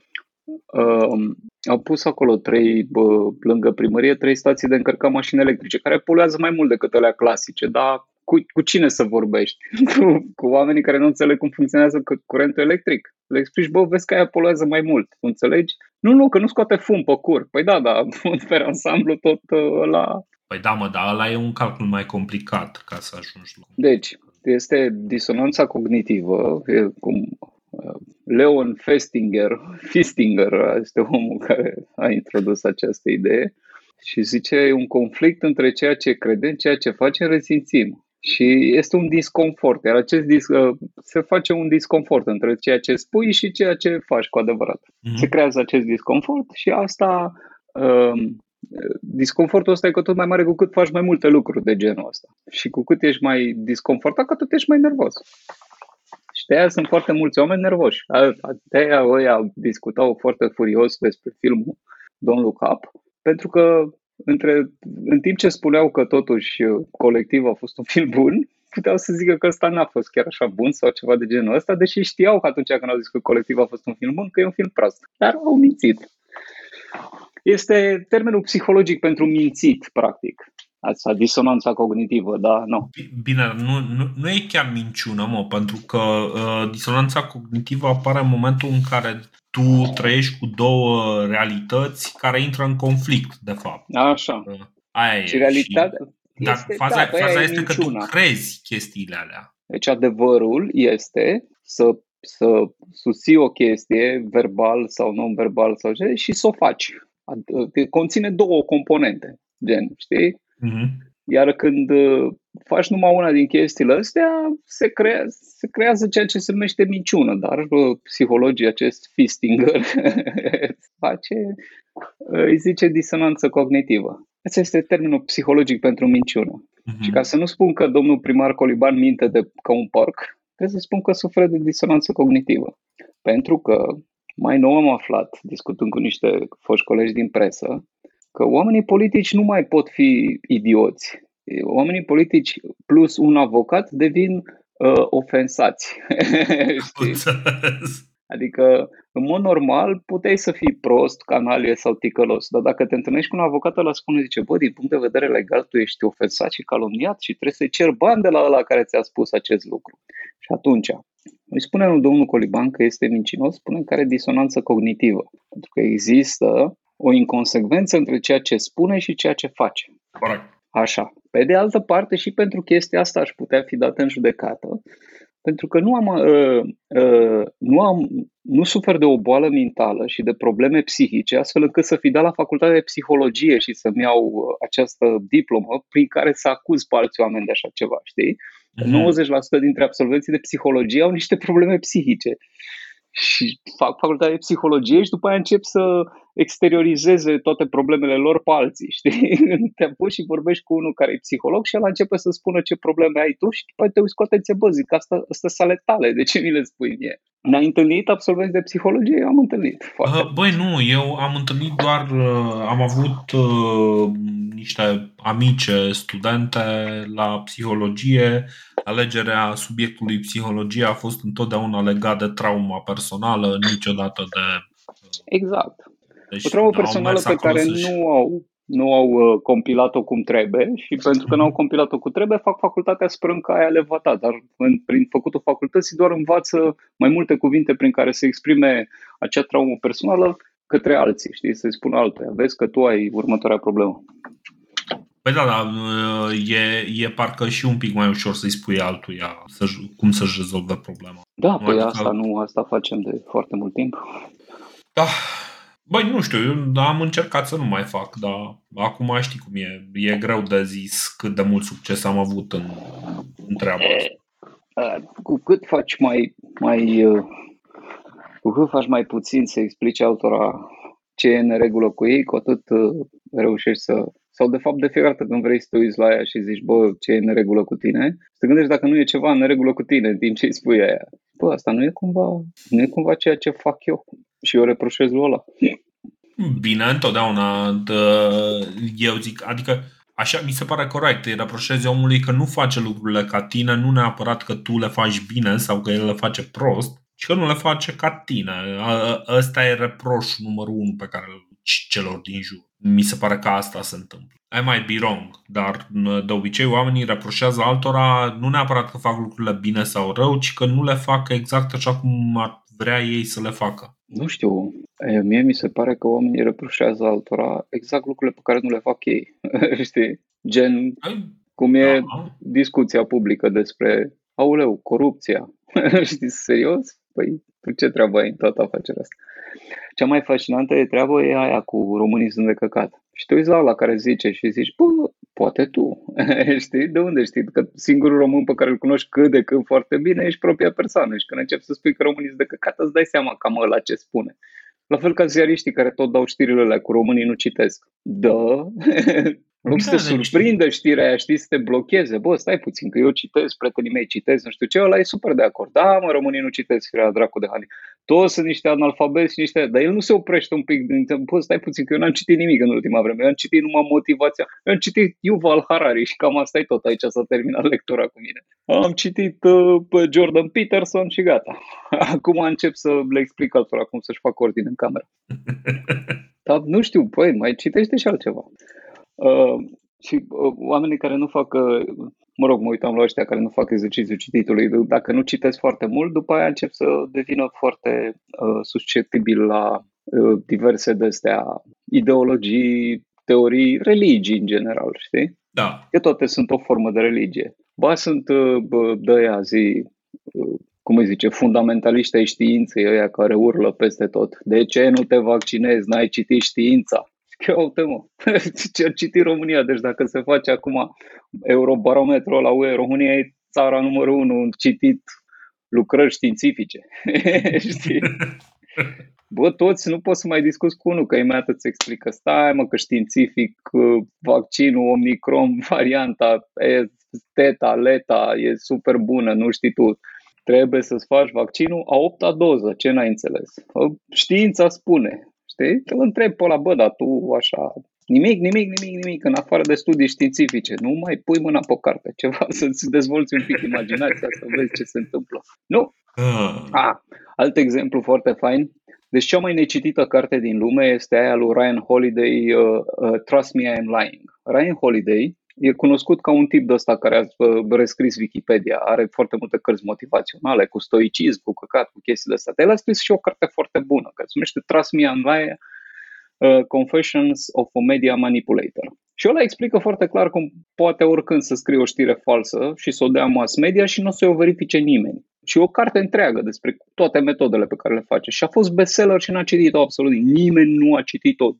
uh, au pus acolo trei, uh, lângă primărie, trei stații de încărcat mașini electrice, care poluează mai mult decât alea clasice, dar cu, cu cine să vorbești? cu, cu oamenii care nu înțeleg cum funcționează curentul electric. Le explici, bă, vezi că aia poluează mai mult, înțelegi? Nu, nu, că nu scoate fum pe cur. Păi da, da, pe ansamblu tot uh, la Păi da, mă, dar ăla e un calcul mai complicat ca să ajungi la... Deci, este disonanța cognitivă, cum Leon Festinger, Fistinger este omul care a introdus această idee și zice e un conflict între ceea ce credem, ceea ce facem, resimțim. Și este un disconfort, iar acest dis- uh, se face un disconfort între ceea ce spui și ceea ce faci cu adevărat. Mm-hmm. Se creează acest disconfort și asta, um, disconfortul ăsta e cu tot mai mare cu cât faci mai multe lucruri de genul ăsta. Și cu cât ești mai disconfortat, cu atât ești mai nervos. Și de aia sunt foarte mulți oameni nervoși. De aia ăia discutau foarte furios despre filmul Don't Look Up, pentru că între, în timp ce spuneau că totuși colectiv a fost un film bun, puteau să zică că ăsta n-a fost chiar așa bun sau ceva de genul ăsta, deși știau că atunci când au zis că colectiv a fost un film bun, că e un film prost. Dar au mințit. Este termenul psihologic pentru mințit, practic. Asta, disonanța cognitivă, da? Nu. Bine, nu, nu, nu e chiar minciună, mă, pentru că uh, disonanța cognitivă apare în momentul în care tu trăiești cu două realități care intră în conflict, de fapt. Așa. Uh, aia și realitatea e. Dar este, faza, da, faza este că tu crezi chestiile alea. Deci adevărul este să, să susții o chestie verbal sau non-verbal sau ce, și să o faci. Conține două componente, gen, știi? Mm-hmm. Iar când uh, faci numai una din chestiile astea, se, crea, se creează ceea ce se numește minciună, dar uh, psihologii acest Fistinger face, uh, îi zice disonanță cognitivă. Asta este termenul psihologic pentru minciună. Uh-huh. Și ca să nu spun că domnul primar Coliban minte de ca un porc, trebuie să spun că suferă de disonanță cognitivă. Pentru că mai nou am aflat, discutând cu niște foști colegi din presă, că oamenii politici nu mai pot fi idioți. Oamenii politici plus un avocat devin uh, ofensați. Adică, în mod normal, puteai să fii prost, canalie sau ticălos, dar dacă te întâlnești cu un avocat, ăla spune, zice, bă, din punct de vedere legal, tu ești ofensat și calomniat și trebuie să-i cer bani de la ăla care ți-a spus acest lucru. Și atunci, îi spune lui domnul Coliban că este mincinos, spune că are disonanță cognitivă. Pentru că există o inconsecvență între ceea ce spune și ceea ce face. Corect. Așa. Pe de altă parte, și pentru chestia asta aș putea fi dată în judecată, pentru că nu am, uh, uh, nu am, nu sufer de o boală mentală și de probleme psihice, astfel încât să fi dat la facultatea de psihologie și să-mi iau uh, această diplomă prin care să acuz pe alți oameni de așa ceva, știi? Uh-huh. 90% dintre absolvenții de psihologie au niște probleme psihice și fac facultatea de psihologie și după aia încep să exteriorizeze toate problemele lor pe alții, știi? Te apuci și vorbești cu unul care e psiholog și el începe să spună ce probleme ai tu și după te uiți cu atenție, bă, zic, asta, asta sale tale, de ce mi le spui mie? Ne-ai întâlnit absolvenți de psihologie? Eu am întâlnit. Foarte. Uh, băi, nu, eu am întâlnit doar, uh, am avut uh, niște amice studente la psihologie. Alegerea subiectului psihologie a fost întotdeauna legat de trauma personală, niciodată de... Exact. Deci, o traumă personală pe care nu au nu au uh, compilat-o cum trebuie și pentru că nu au compilat-o cum trebuie, fac facultatea sperând că aia le va da, dar în, prin făcutul facultății doar învață mai multe cuvinte prin care să exprime acea traumă personală către alții, știi, să-i spună altuia, vezi că tu ai următoarea problemă. Păi da, da, e, e parcă și un pic mai ușor să-i spui altuia să, cum să-și rezolve problema. Da, păi adică... asta nu, asta facem de foarte mult timp. Da, Băi, nu știu, eu am încercat să nu mai fac, dar acum știi cum e. E greu de zis cât de mult succes am avut în, în treaba asta. Cu cât faci mai, mai cu cât faci mai puțin să explici altora ce e în regulă cu ei, cu atât reușești să sau de fapt de fiecare dată când vrei să te uiți la ea și zici, bă, ce e în regulă cu tine, să te gândești dacă nu e ceva în regulă cu tine în timp ce îi spui aia. Bă, asta nu e cumva, nu e cumva ceea ce fac eu și eu reproșez lui ăla. Bine, întotdeauna de, eu zic, adică așa mi se pare corect, îi reproșezi omului că nu face lucrurile ca tine, nu neapărat că tu le faci bine sau că el le face prost, ci că nu le face ca tine. Ăsta e reproșul numărul unu pe care îl celor din jur. Mi se pare că asta se întâmplă. I might be wrong, dar de obicei oamenii reproșează altora nu neapărat că fac lucrurile bine sau rău, ci că nu le fac exact așa cum ar vrea ei să le facă. Nu știu, mie mi se pare că oamenii reproșează altora exact lucrurile pe care nu le fac ei. Știi? Gen, cum e da. discuția publică despre, auleu, corupția. Știi, serios? Păi Tu ce treabă ai în toată afacerea asta? Cea mai fascinantă e treabă e aia cu românii sunt de căcat. Și te uiți la la care zice și zici, bă, poate tu. știi? De unde știi? Că singurul român pe care îl cunoști cât de cât foarte bine ești propria persoană. Și când începi să spui că românii sunt de căcat, îți dai seama cam ăla ce spune. La fel ca ziariștii care tot dau știrile alea cu românii nu citesc. Da, în loc să te surprindă știrea aia, știi, să te blocheze. Bă, stai puțin, că eu citesc, prietenii mei citesc, nu știu ce, ăla e super de acord. Da, mă, românii nu citesc, firea dracu de hani. Toți sunt niște analfabeti și niște... Dar el nu se oprește un pic. Bă, stai puțin, că eu n-am citit nimic în ultima vreme. Eu am citit numai motivația. Eu am citit Yuval Harari și cam asta e tot. Aici s-a terminat lectura cu mine. Am citit uh, pe Jordan Peterson și gata. Acum încep să le explic altora cum să-și fac ordine în cameră. Dar nu știu, păi, mai citește și altceva. Uh, și uh, oamenii care nu fac, uh, mă rog, mă uitam la ăștia care nu fac exercițiul cititului, dacă nu citesc foarte mult, după aia încep să devină foarte uh, susceptibil la uh, diverse de-astea ideologii, teorii, religii în general, știi? Da. Că toate sunt o formă de religie. Ba sunt uh, de aia zi, uh, cum îi zice, fundamentaliști ai științei, ăia care urlă peste tot. De ce nu te vaccinezi? N-ai citit știința? Că uite mă, ce ar citi România, deci dacă se face acum eurobarometrul la UE, România e țara numărul unu în citit lucrări științifice. Știi? Bă, toți nu poți să mai discuți cu unul, că imediat îți explică, stai mă, că științific, vaccinul, Omicron, varianta, e, teta, leta, e super bună, nu știi tu. Trebuie să-ți faci vaccinul a opta doză, ce n-ai înțeles? Știința spune, Știi? Te întreb pe ăla, bă, dar tu așa, nimic, nimic, nimic, nimic, în afară de studii științifice, nu mai pui mâna pe carte, ceva, să-ți dezvolți un pic imaginația, să vezi ce se întâmplă. Nu. Ah. ah alt exemplu foarte fain, deci cea mai necitită carte din lume este aia lui Ryan Holiday, uh, uh, Trust Me, I Am Lying. Ryan Holiday e cunoscut ca un tip de ăsta care a uh, rescris Wikipedia, are foarte multe cărți motivaționale, cu stoicism, cu căcat, cu chestii de astea. El a scris și o carte foarte bună, care se numește Trust Me and Lie, uh, Confessions of a Media Manipulator. Și ăla explică foarte clar cum poate oricând să scrie o știre falsă și să o dea mass media și nu o să o verifice nimeni. Și o carte întreagă despre toate metodele pe care le face. Și a fost bestseller și n-a citit-o absolut nimeni. nu a citit-o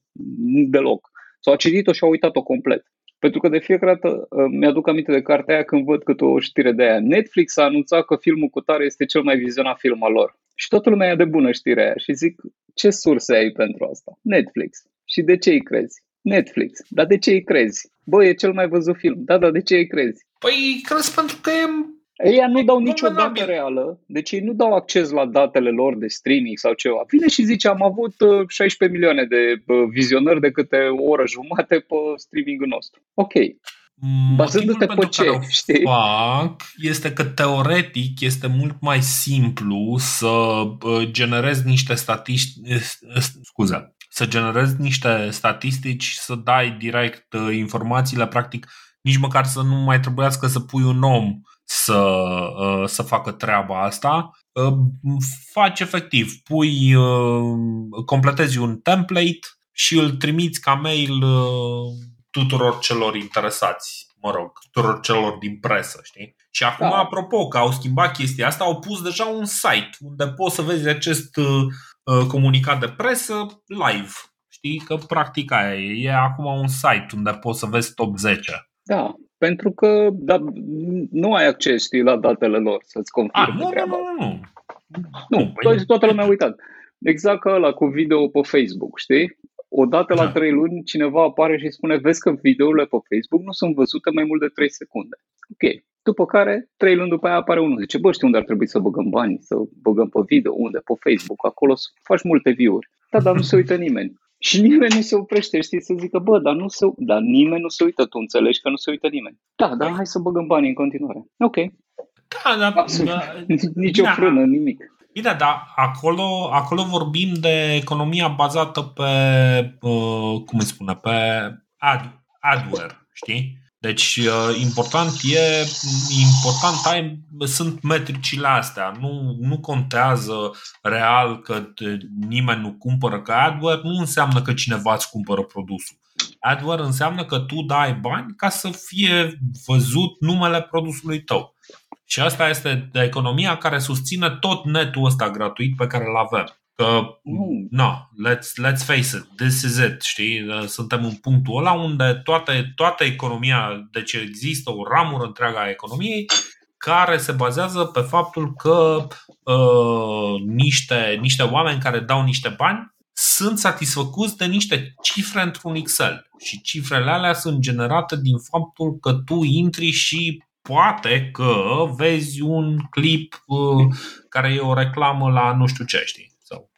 deloc. Sau a citit-o și a uitat-o complet. Pentru că de fiecare dată uh, mi-aduc aminte de cartea aia când văd câte o știre de aia. Netflix a anunțat că filmul cu tare este cel mai vizionat film al lor. Și toată lumea e de bună știrea aia și zic, ce surse ai pentru asta? Netflix. Și de ce îi crezi? Netflix. Dar de ce îi crezi? Bă, e cel mai văzut film. Da, dar de ce îi crezi? Păi crezi pentru că e ei nu dau nicio dată reală, deci ei nu dau acces la datele lor de streaming sau ceva. Vine și zice, am avut 16 uh, milioane de uh, vizionări de câte o oră jumate pe streamingul nostru. Ok. Bazându-te pe ce, știi? fac este că teoretic este mult mai simplu să uh, generezi niște statistici, scuze, să generezi niște statistici, să dai direct informațiile, practic nici măcar să nu mai trebuiască să pui un om să, uh, să facă treaba asta. Uh, faci efectiv, pui, uh, completezi un template și îl trimiți ca mail tuturor celor interesați, mă rog, tuturor celor din presă, știi? Și acum, da. apropo, că au schimbat chestia asta, au pus deja un site unde poți să vezi acest uh, comunicat de presă live. Știi că practic aia e. E acum un site unde poți să vezi top 10. Da, pentru că da, nu ai acces știi, la datele lor să-ți confirme ah, nu, treaba. Nu, nu, nu. Nu, păi... toată lumea a uitat. Exact ca ăla cu video pe Facebook, știi? Odată la da. 3 luni cineva apare și spune vezi că videourile pe Facebook nu sunt văzute mai mult de 3 secunde. Ok. După care, 3 luni după aia apare unul. Zice, bă, știi unde ar trebui să băgăm bani, să băgăm pe video, unde? Pe Facebook, acolo să faci multe view-uri. Da, dar nu se uită nimeni. Și nimeni nu se oprește, știi, să zică, bă, dar, nu se, dar nimeni nu se uită, tu înțelegi că nu se uită nimeni. Da, dar hai să băgăm bani în continuare. Ok. Da, da, Absolut. da Nici o da, frână, nimic. Bine, dar acolo, acolo vorbim de economia bazată pe, uh, cum îi spune, pe ad, adware, știi? Deci uh, important e important ai, sunt metricile astea. Nu, nu contează real că nimeni nu cumpără că AdWare nu înseamnă că cineva îți cumpără produsul. AdWare înseamnă că tu dai bani ca să fie văzut numele produsului tău. Și asta este economia care susține tot netul ăsta gratuit pe care îl avem. Că, mm. no, let's, let's face it, this is it, știi? Suntem în punctul ăla unde toate, toată economia, deci există o ramură întreagă a economiei care se bazează pe faptul că uh, niște, niște oameni care dau niște bani sunt satisfăcuți de niște cifre într-un Excel. Și cifrele alea sunt generate din faptul că tu intri și poate că vezi un clip uh, care e o reclamă la nu știu ce, știi?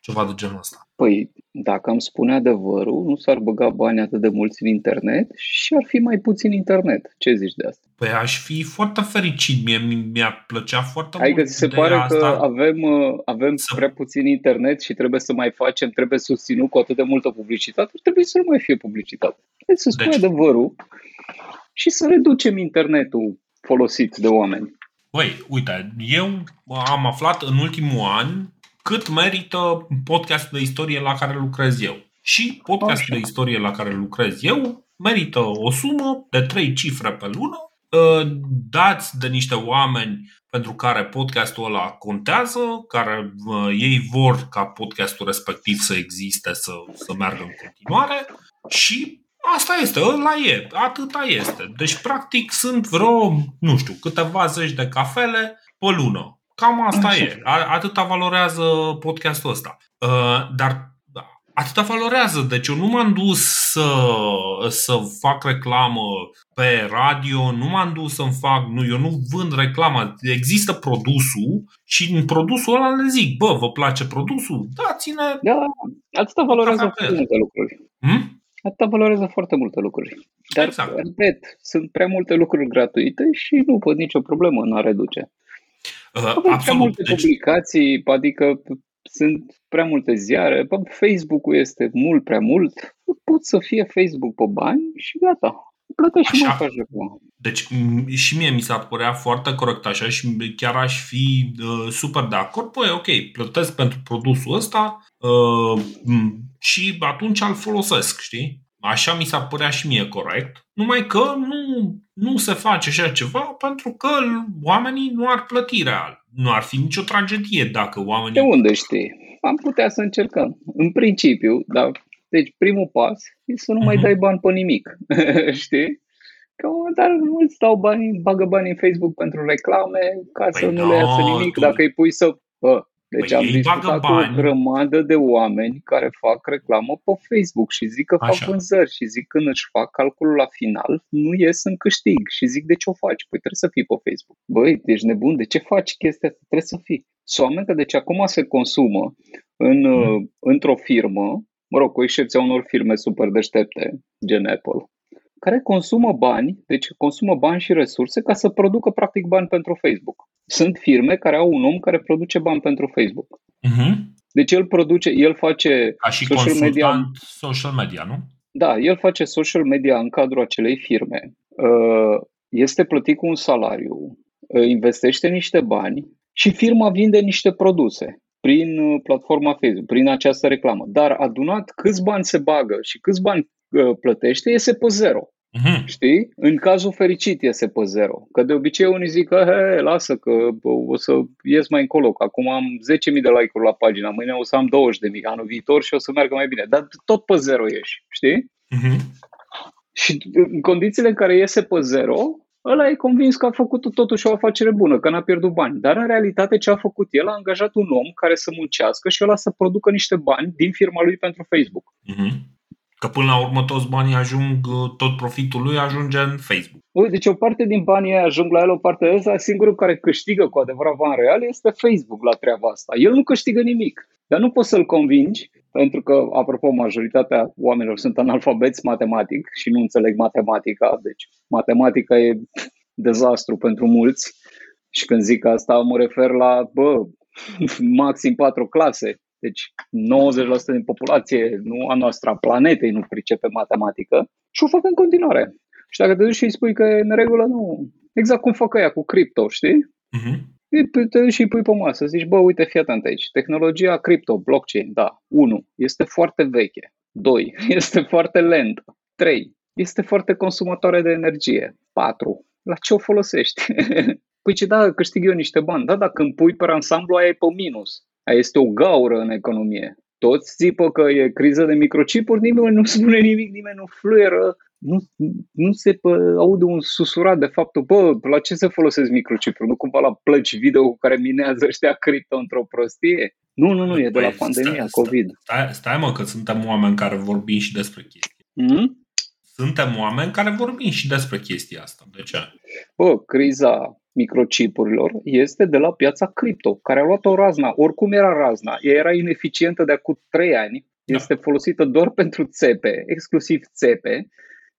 Sau ceva de genul ăsta. Păi, dacă îmi spune adevărul, nu s-ar băga bani atât de mulți în internet și ar fi mai puțin internet. Ce zici de asta? Păi aș fi foarte fericit. Mie mi-a plăcea foarte adică mult. Adică se pare asta. că avem, uh, avem să... prea puțin internet și trebuie să mai facem, trebuie susținut cu atât de multă publicitate, trebuie să nu mai fie publicitate. Trebuie să spui deci... adevărul și să reducem internetul folosit de oameni. Băi, uite, eu am aflat în ultimul an cât merită podcastul de istorie la care lucrez eu. Și podcastul de istorie la care lucrez eu merită o sumă de trei cifre pe lună, ă, dați de niște oameni pentru care podcastul ăla contează, care ă, ei vor ca podcastul respectiv să existe, să, să meargă în continuare și Asta este, ăla e, atâta este. Deci, practic, sunt vreo, nu știu, câteva zeci de cafele pe lună. Cam asta Așa. e. Atâta valorează podcastul ăsta. Uh, dar atâta valorează. Deci eu nu m-am dus să, să fac reclamă pe radio, nu m-am dus să-mi fac, nu, eu nu vând reclama. Există produsul și în produsul ăla le zic, bă, vă place produsul? Dați-ne... Da, atâta valorează foarte multe lucruri. Hmm? Atâta valorează foarte multe lucruri. Dar, exact. repet, sunt prea multe lucruri gratuite și nu văd nicio problemă în a reduce. Uh, absolut. Prea multe deci... publicații, adică sunt prea multe ziare, Facebook-ul este mult prea mult, pot să fie Facebook pe bani și gata. Plătești și montajul. Deci și mie mi s-ar părea foarte corect așa și chiar aș fi uh, super de acord. Păi ok, plătesc pentru produsul ăsta uh, și atunci îl folosesc, știi? Așa mi s-ar părea și mie corect. Numai că nu, nu se face așa ceva pentru că oamenii nu ar plăti real. Nu ar fi nicio tragedie dacă oamenii... De unde știi? Am putea să încercăm. În principiu, da. Deci primul pas e să nu uh-huh. mai mhm. dai bani pe nimic. știi? Că dar mulți dau bani, bagă bani în Facebook pentru reclame ca păi să nu no, le iasă nimic. Tu... Dacă îi pui să... Bă, deci păi am discutat cu o grămadă de oameni care fac reclamă pe Facebook și zic că Așa. fac vânzări și zic când își fac calculul la final, nu ies în câștig și zic de ce o faci? Păi trebuie să fii pe Facebook. Băi, ești nebun, de ce faci chestia asta? Trebuie să fii. Să că deci acum se consumă în, mm. într-o firmă, mă rog, cu excepția unor firme super deștepte, gen Apple, care consumă bani, deci consumă bani și resurse ca să producă practic bani pentru Facebook. Sunt firme care au un om care produce bani pentru Facebook. Uh-huh. Deci el produce, el face Ca și social media. social media, nu? Da, el face social media în cadrul acelei firme. Uh, este plătit cu un salariu, uh, investește niște bani și firma vinde niște produse prin uh, platforma Facebook, prin această reclamă. Dar adunat câți bani se bagă și câți bani plătește, iese pe zero. Uh-huh. Știi? În cazul fericit iese pe zero. Că de obicei unii zic că he, lasă că o să ies mai încolo, că acum am 10.000 de like-uri la pagina, mâine o să am 20.000 anul viitor și o să meargă mai bine. Dar tot pe zero ieși, știi? Uh-huh. Și în condițiile în care iese pe zero, ăla e convins că a făcut totuși o afacere bună, că n-a pierdut bani. Dar în realitate ce a făcut el? A angajat un om care să muncească și ăla să producă niște bani din firma lui pentru Facebook. Uh-huh. Că până la urmă toți banii ajung, tot profitul lui ajunge în Facebook. Uite, deci o parte din banii ajung la el, o parte de ăsta, singurul care câștigă cu adevărat bani real este Facebook la treaba asta. El nu câștigă nimic. Dar nu poți să-l convingi, pentru că, apropo, majoritatea oamenilor sunt analfabeți matematic și nu înțeleg matematica, deci matematica e dezastru pentru mulți. Și când zic asta, mă refer la, bă, maxim patru clase, deci 90% din populație, nu a noastră, a planetei, nu pricepe matematică și o fac în continuare. Și dacă te duci și îi spui că e în regulă, nu. Exact cum fac ea cu cripto, știi? Uh-huh. Te duci și îi pui pe masă, zici, bă, uite, fii atent aici. Tehnologia cripto, blockchain, da. 1. Este foarte veche. 2. Este foarte lentă. 3. Este foarte consumatoare de energie. 4. La ce o folosești? Păi ce da, câștig eu niște bani. Da, dacă îmi pui pe ansamblu, aia e pe minus. Aia este o gaură în economie. Toți zipă că e criză de microchipuri, nimeni nu spune nimic, nimeni nu fluieră, nu, nu se pă, aude un susurat de faptul, bă, la ce se folosesc microchipuri? Nu cumva la plăci video cu care minează ăștia cripto într-o prostie? Nu, nu, nu, e de la păi, pandemia stai, COVID. Stai, stai mă, că suntem oameni care vorbim și despre chestii. Mm? Suntem oameni care vorbim și despre chestia asta. De ce? Bă, criza microchipurilor este de la piața cripto, care a luat-o razna. Oricum era razna, ea era ineficientă de acum 3 ani, da. este folosită doar pentru țepe, exclusiv țepe,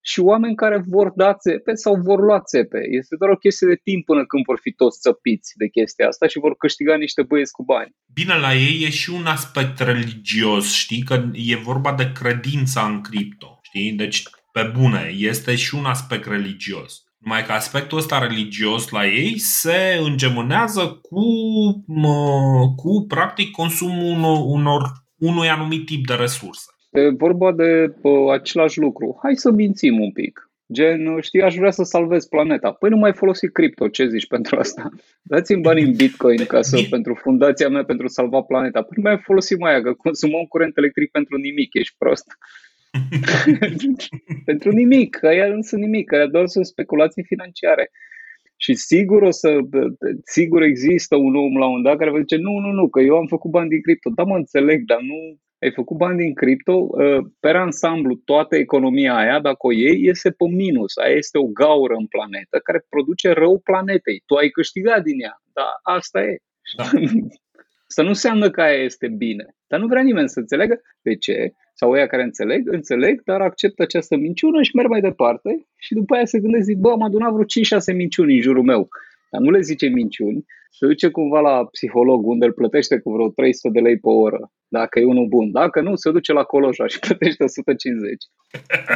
și oameni care vor da țepe sau vor lua țepe. Este doar o chestie de timp până când vor fi toți țăpiți de chestia asta și vor câștiga niște băieți cu bani. Bine, la ei e și un aspect religios, știi, că e vorba de credința în cripto, știi? Deci, pe bune, este și un aspect religios. Numai că aspectul ăsta religios la ei se îngemânează cu, cu practic, consumul unor, unor, unui anumit tip de resurse. E vorba de uh, același lucru. Hai să mințim un pic. Gen, știi, aș vrea să salvez planeta. Păi nu mai folosi cripto, ce zici pentru asta? Dați-mi bani în Bitcoin ca să, pentru fundația mea pentru salva planeta. Păi nu mai folosim aia, că consumăm curent electric pentru nimic, ești prost. pentru nimic, aia nu sunt nimic, aia doar sunt speculații financiare. Și sigur o să, sigur există un om la un dat care vă zice, nu, nu, nu, că eu am făcut bani din cripto. Da, mă înțeleg, dar nu, ai făcut bani din cripto, uh, pe ansamblu toată economia aia, dacă o iei, iese pe minus. Aia este o gaură în planetă care produce rău planetei. Tu ai câștigat din ea, dar asta e. Da. Să nu înseamnă că aia este bine. Dar nu vrea nimeni să înțeleagă de ce. Sau ăia care înțeleg, înțeleg, dar acceptă această minciună și merg mai departe. Și după aia se gândesc, zic, bă, am adunat vreo 5-6 minciuni în jurul meu. Dar nu le zice minciuni, se duce cumva la psiholog unde îl plătește cu vreo 300 de lei pe oră, dacă e unul bun. Dacă nu, se duce la Coloja și plătește 150.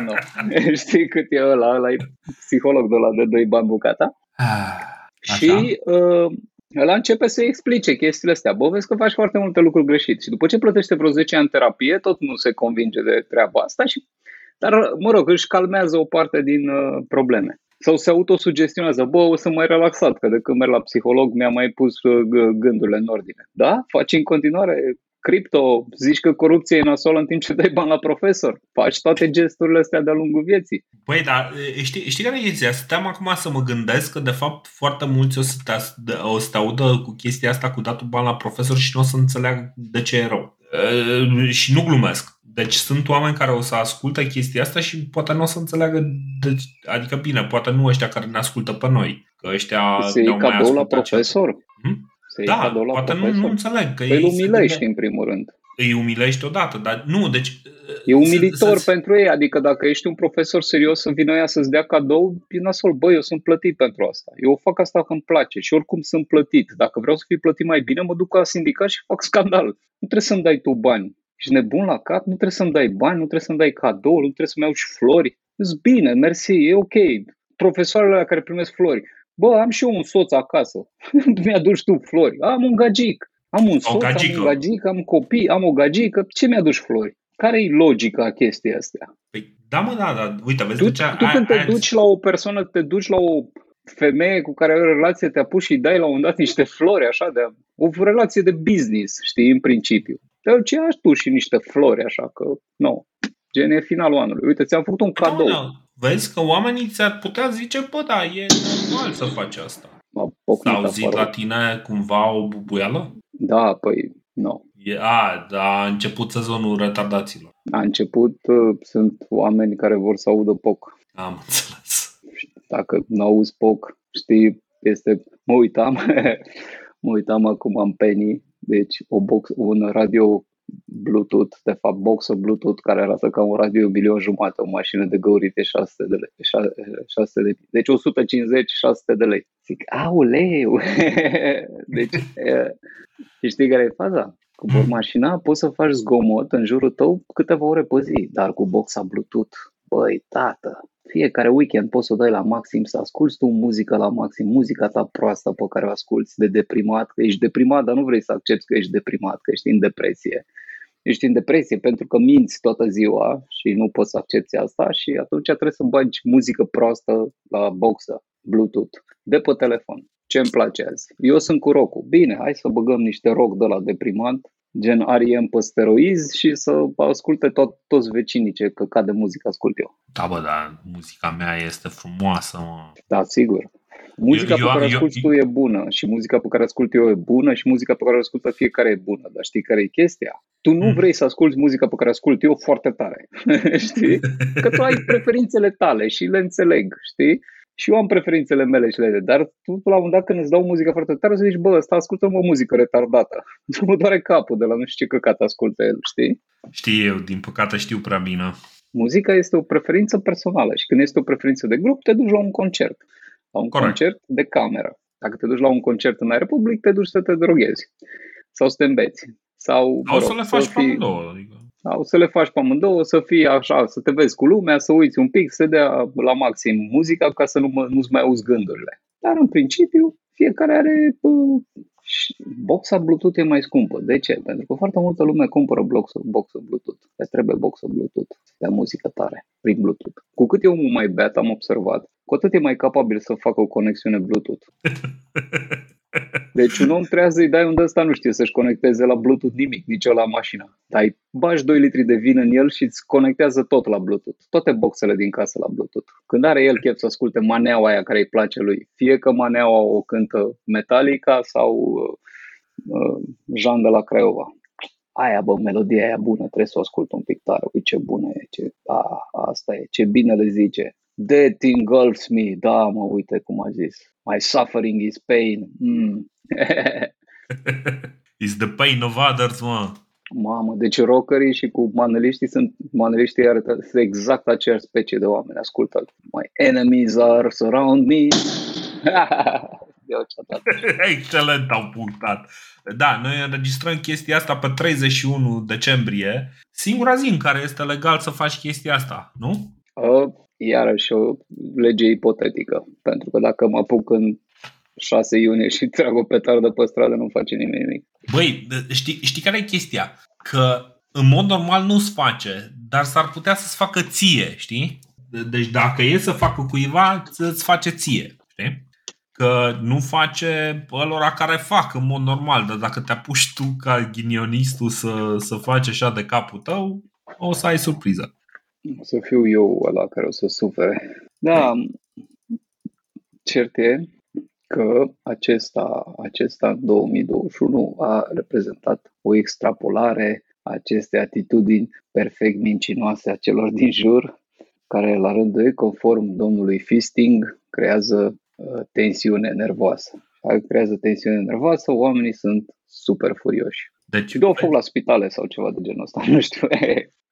no. Știi cât e ăla? Ăla e psiholog de la de 2 bani bucata. Ah, și uh, ăla începe să explice chestiile astea. Bă, vezi că faci foarte multe lucruri greșite. Și după ce plătește vreo 10 ani terapie, tot nu se convinge de treaba asta și dar, mă rog, își calmează o parte din uh, probleme sau se autosugestionează, bă, o să mai relaxat, că de când merg la psiholog mi-a mai pus uh, gândurile în ordine. Da? Faci în continuare cripto, zici că corupția e nasoală în timp ce dai bani la profesor. Faci toate gesturile astea de-a lungul vieții. Băi, dar știi, știi care e chestia? Stăteam acum să mă gândesc că de fapt foarte mulți o să te, o să te audă cu chestia asta cu datul bani la profesor și nu o să înțeleagă de ce e rău. E, și nu glumesc. Deci sunt oameni care o să asculte chestia asta și poate nu o să înțeleagă, de, adică bine, poate nu ăștia care ne ascultă pe noi, că ăștia Se ne-au mai cadou la profesor. Hmm? Se da, cadou la poate profesor. nu, nu înțeleg. Că păi îi umilești în primul rând. Îi umilești odată, dar nu, deci... E umilitor să, pentru ei, adică dacă ești un profesor serios să vină ea să-ți dea cadou, e nasol, băi, eu sunt plătit pentru asta. Eu fac asta că îmi place și oricum sunt plătit. Dacă vreau să fiu plătit mai bine, mă duc la sindicat și fac scandal. Nu trebuie să-mi dai tu bani ești nebun la cap, nu trebuie să-mi dai bani, nu trebuie să-mi dai cadou, nu trebuie să-mi iau și flori. Îți bine, mersi, e ok. Profesoarele la care primesc flori. Bă, am și eu un soț acasă. Mi-aduci tu flori. Am un gagic. Am un soț, am un gagic, am copii, am o gagică. Ce mi-aduci flori? Care e logica a chestii astea? Păi, da, mă, da, da. Uite, vezi, tu, deci, tu când te duci la o persoană, te duci la o femeie cu care ai o relație, te apuci și dai la un dat niște flori, așa, de o relație de business, știi, în principiu. Dar ce aș tu și niște flori, așa că, nu, gen e finalul anului. Uite, ți-am făcut un cadou. Da, da. Vezi că oamenii ți-ar putea zice, bă, da, e normal să faci asta. S-a auzit la tine cumva o bubuială? Da, păi, nu. E, a, da, a început sezonul retardaților. A început, uh, sunt oameni care vor să audă POC. Am înțeles. Dacă nu auzi POC, știi, este, mă uitam, mă uitam acum în Penny deci o box, un radio Bluetooth, de fapt boxă Bluetooth care arată ca un radio milion jumate, o mașină de găurite 600 de lei. 600 de, deci 150-600 de lei. Zic, auleu! deci, știi care e faza? Cu mașina poți să faci zgomot în jurul tău câteva ore pe zi, dar cu boxa Bluetooth, băi, tată, fiecare weekend poți să o dai la maxim, să asculti tu muzică la maxim, muzica ta proastă pe care o asculti de deprimat, că ești deprimat, dar nu vrei să accepti că ești deprimat, că ești în depresie. Ești în depresie pentru că minți toată ziua și nu poți să accepti asta și atunci trebuie să bagi muzică proastă la boxă, Bluetooth, de pe telefon. ce îmi place azi? Eu sunt cu rock Bine, hai să băgăm niște rock de la deprimant, gen R.E.M. pe steroizi și să asculte tot, toți vecinii ce căcat de muzică ascult eu. Da, bă, dar muzica mea este frumoasă, mă. Da, sigur. Muzica eu, pe care o ascult eu, tu e bună și muzica pe care ascult eu e bună și muzica pe care o ascultă fiecare e bună. Dar știi care e chestia? Tu nu mm. vrei să asculti muzica pe care ascult eu foarte tare. știi? Că tu ai preferințele tale și le înțeleg, știi? Și eu am preferințele mele și le dar tu la un moment dat când îți dau muzică foarte tare, o să zici, bă, ăsta ascultă o muzică retardată. Nu mă doare capul de la nu știu ce căcat ascultă el, știi? Știi eu, din păcate știu prea bine. Muzica este o preferință personală și când este o preferință de grup, te duci la un concert la un Corect. concert de cameră. Dacă te duci la un concert în aer public, te duci să te droghezi sau să te îmbeți. Sau, sau rog, să le faci să fii, pe amândouă. Adică. Sau să le faci pe amândouă, să fii așa, să te vezi cu lumea, să uiți un pic, să dea la maxim muzica ca să nu mă, nu-ți mai auzi gândurile. Dar în principiu, fiecare are și boxa Bluetooth e mai scumpă. De ce? Pentru că foarte multă lume cumpără boxa, boxa Bluetooth. Le trebuie boxa Bluetooth să dea muzică tare prin Bluetooth. Cu cât e omul mai beat, am observat, cu atât e mai capabil să facă o conexiune Bluetooth. Deci un om trebuie să-i dai unde ăsta nu știe să-și conecteze la Bluetooth nimic, nici la mașină. Dar îi bagi 2 litri de vin în el și îți conectează tot la Bluetooth. Toate boxele din casă la Bluetooth. Când are el chef să asculte maneaua aia care îi place lui, fie că maneaua o cântă Metallica sau uh, uh, Jean de la Craiova. Aia, bă, melodia aia bună, trebuie să o ascult un pic tare. Uite ce bună e, ce, a, asta e, ce bine le zice. That engulfs me, da, mă, uite cum a zis. My suffering is pain. Mm. is the pain of others, mă. Mamă, deci rockerii și cu maneliștii sunt, maneliștii arată, sunt exact aceeași specie de oameni, ascultă My enemies are surround me. Excelent au punctat. Da, noi înregistrăm chestia asta pe 31 decembrie, singura zi în care este legal să faci chestia asta, nu? Uh, iarăși o lege ipotetică, pentru că dacă mă apuc în 6 iunie și trag o petardă pe stradă, nu face nimeni nimic. Băi, știi, știi care e chestia? Că în mod normal nu-ți face, dar s-ar putea să-ți facă ție, știi? Deci dacă e să facă cuiva, îți face ție, știi? Că nu face ălora care fac în mod normal, dar dacă te apuci tu ca ghinionistul să, să faci așa de capul tău, o să ai surpriză. O să fiu eu ăla care o să sufere. Da, cert e că acesta, acesta 2021 a reprezentat o extrapolare a acestei atitudini perfect mincinoase a celor din jur, care la rândul ei, conform domnului Fisting, creează uh, tensiune nervoasă. Dacă creează tensiune nervoasă, oamenii sunt super furioși. Deci, și dau foc la spitale sau ceva de genul ăsta, nu știu.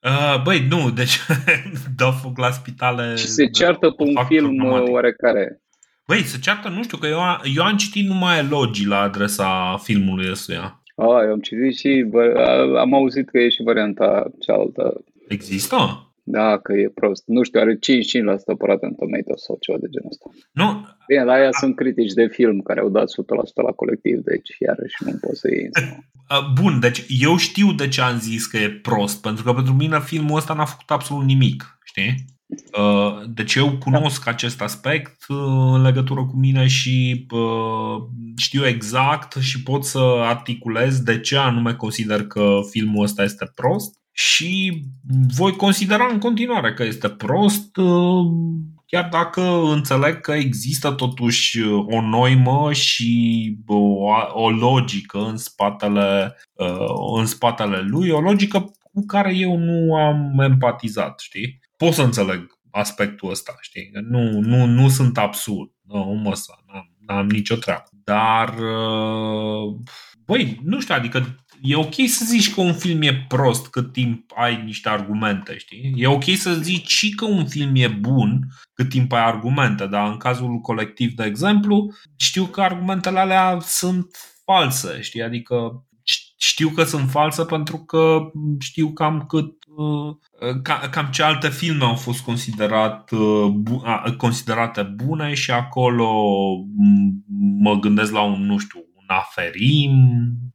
Uh, băi, nu, deci dau foc la spitale. Și se ceartă pe un film automatic. oarecare. Băi, se ceartă, nu știu, că eu, eu am citit numai elogii la adresa filmului ăstuia. Ah, eu am citit și am auzit că e și varianta cealaltă. Există? Da, că e prost. Nu știu, are 55% apărat în Tomatoes sau ceva de genul ăsta. Nu. Bine, la aia sunt critici de film care au dat 100% la colectiv, deci iarăși nu pot să iei. Bun, deci eu știu de ce am zis că e prost, pentru că pentru mine filmul ăsta n-a făcut absolut nimic, știi? Deci eu cunosc da. acest aspect în legătură cu mine și știu exact și pot să articulez de ce anume consider că filmul ăsta este prost și voi considera în continuare că este prost, uh, chiar dacă înțeleg că există totuși o noimă și o, o logică în spatele, uh, în spatele lui, o logică cu care eu nu am empatizat, știi? Pot să înțeleg aspectul ăsta, știi? Nu, nu, nu sunt absurd, nu mă n-am, n-am nicio treabă. Dar, uh, băi, nu știu, adică e ok să zici că un film e prost cât timp ai niște argumente, știi? E ok să zici și că un film e bun cât timp ai argumente, dar în cazul colectiv, de exemplu, știu că argumentele alea sunt false, știi? Adică știu că sunt false pentru că știu cam cât uh, cam ce alte filme au fost considerat, uh, considerate bune și acolo mă gândesc la un, nu știu, un aferim,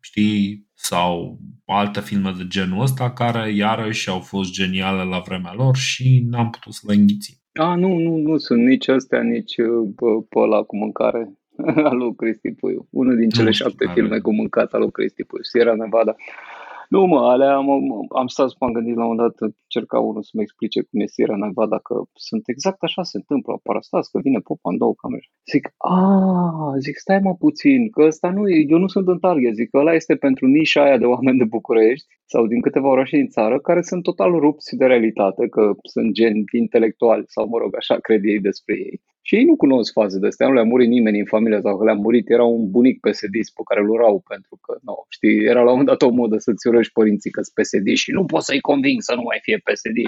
știi, sau alte filme de genul ăsta care iarăși au fost geniale la vremea lor și n-am putut să le înghițim. A, nu, nu, nu sunt nici astea, nici pe, pe ăla cu mâncare. al lui Cristi Puiu. Unul din cele șapte filme cu mâncat al lui Cristi Puiu, Sierra Nevada. Nu mă, alea am, am stat să m-am gândit la un dat, cerca unul să mă explice cum e Sierra Nevada, că sunt exact așa se întâmplă, parastați, că vine popa în două camere. Zic, a, zic, stai mă puțin, că ăsta nu e, eu nu sunt în target, zic că ăla este pentru nișa aia de oameni de București sau din câteva orașe din țară care sunt total rupți de realitate, că sunt gen intelectuali sau, mă rog, așa cred ei despre ei. Și ei nu cunosc faze de astea, nu le-a murit nimeni în familia sau că le-a murit, era un bunic psd pe care îl urau pentru că, nu, știi, era la un moment dat o modă să-ți urăști părinții că sunt psd și nu poți să-i conving să nu mai fie psd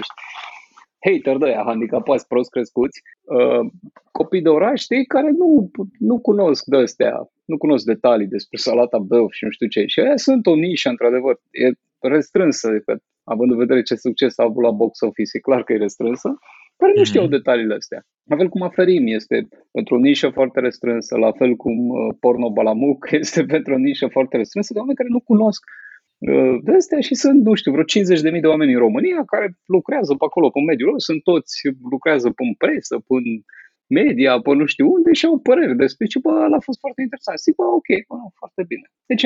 hater de aia, handicapați, prost crescuți, uh, copii de oraș, știi, care nu, nu cunosc de astea, nu cunosc detalii despre salata băuf și nu știu ce. Și aia sunt o nișă, într-adevăr, e restrânsă, că, având în vedere ce succes a avut la box office, e clar că e restrânsă, care nu știau mhm. detaliile astea. La fel cum Aferim este pentru o nișă foarte restrânsă, la fel cum uh, porno balamuc este pentru o nișă foarte restrânsă, de oameni care nu cunosc uh, de astea și sunt, nu știu, vreo 50.000 de oameni în România care lucrează pe acolo, pe mediul lor, sunt toți, lucrează pe presă, pe media, pe nu știu unde și au păreri despre ce, bă, a fost foarte interesant. Zic, bă, ok, bă, foarte bine. Deci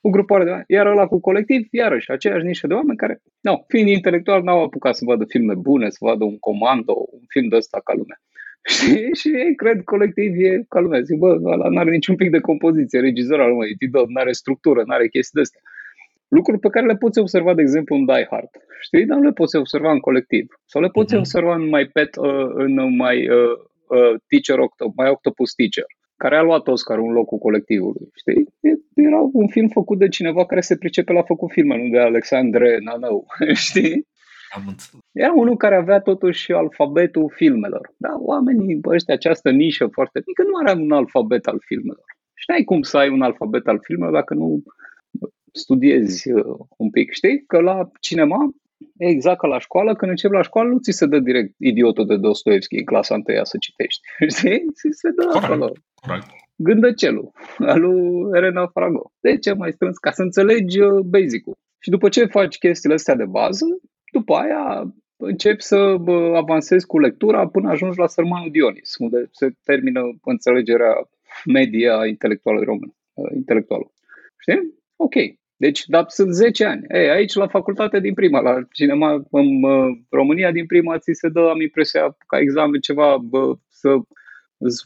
o grupare de oameni. Iar ăla cu colectiv, iarăși, aceeași nișă de oameni care, nu, fiind intelectual, n-au apucat să vadă filme bune, să vadă un comando, un film de ăsta ca lumea. Și, și ei cred colectiv e ca lumea. Zic, bă, ăla n-are niciun pic de compoziție, regizor al lumea, nu are structură, nu are chestii de astea. Lucruri pe care le poți observa, de exemplu, în Die Hard. Știi? Dar nu le poți observa în colectiv. Sau le poți uh-huh. observa în mai pet, uh, în mai uh, uh, Teacher Octopus, mai Octopus Teacher care a luat Oscar în locul colectivului. Știi? Era un film făcut de cineva care se pricepe la făcut filme, nu de Alexandre Nanău. Știi? Am Era unul care avea totuși alfabetul filmelor. Da, oamenii ăștia, această nișă foarte mică, nu are un alfabet al filmelor. Și n-ai cum să ai un alfabet al filmelor dacă nu studiezi uh, un pic. Știi? Că la cinema exact ca la școală, când începi la școală, nu ți se dă direct idiotul de Dostoevski în clasa întâia să citești. Știi? Ți se dă Corect. acolo. Corect. Gândăcelul, al lui Elena Frago. De ce mai strâns? Ca să înțelegi uh, basic-ul. Și după ce faci chestiile astea de bază, după aia începi să avansezi cu lectura până ajungi la Sărmanul Dionis, unde se termină înțelegerea media intelectuală română. Uh, intelectuală. Știi? Ok. Deci, dar sunt 10 ani. Ei, aici, la facultate din prima, la cinema în uh, România din prima, ți se dă, am impresia, ca examen ceva, bă, să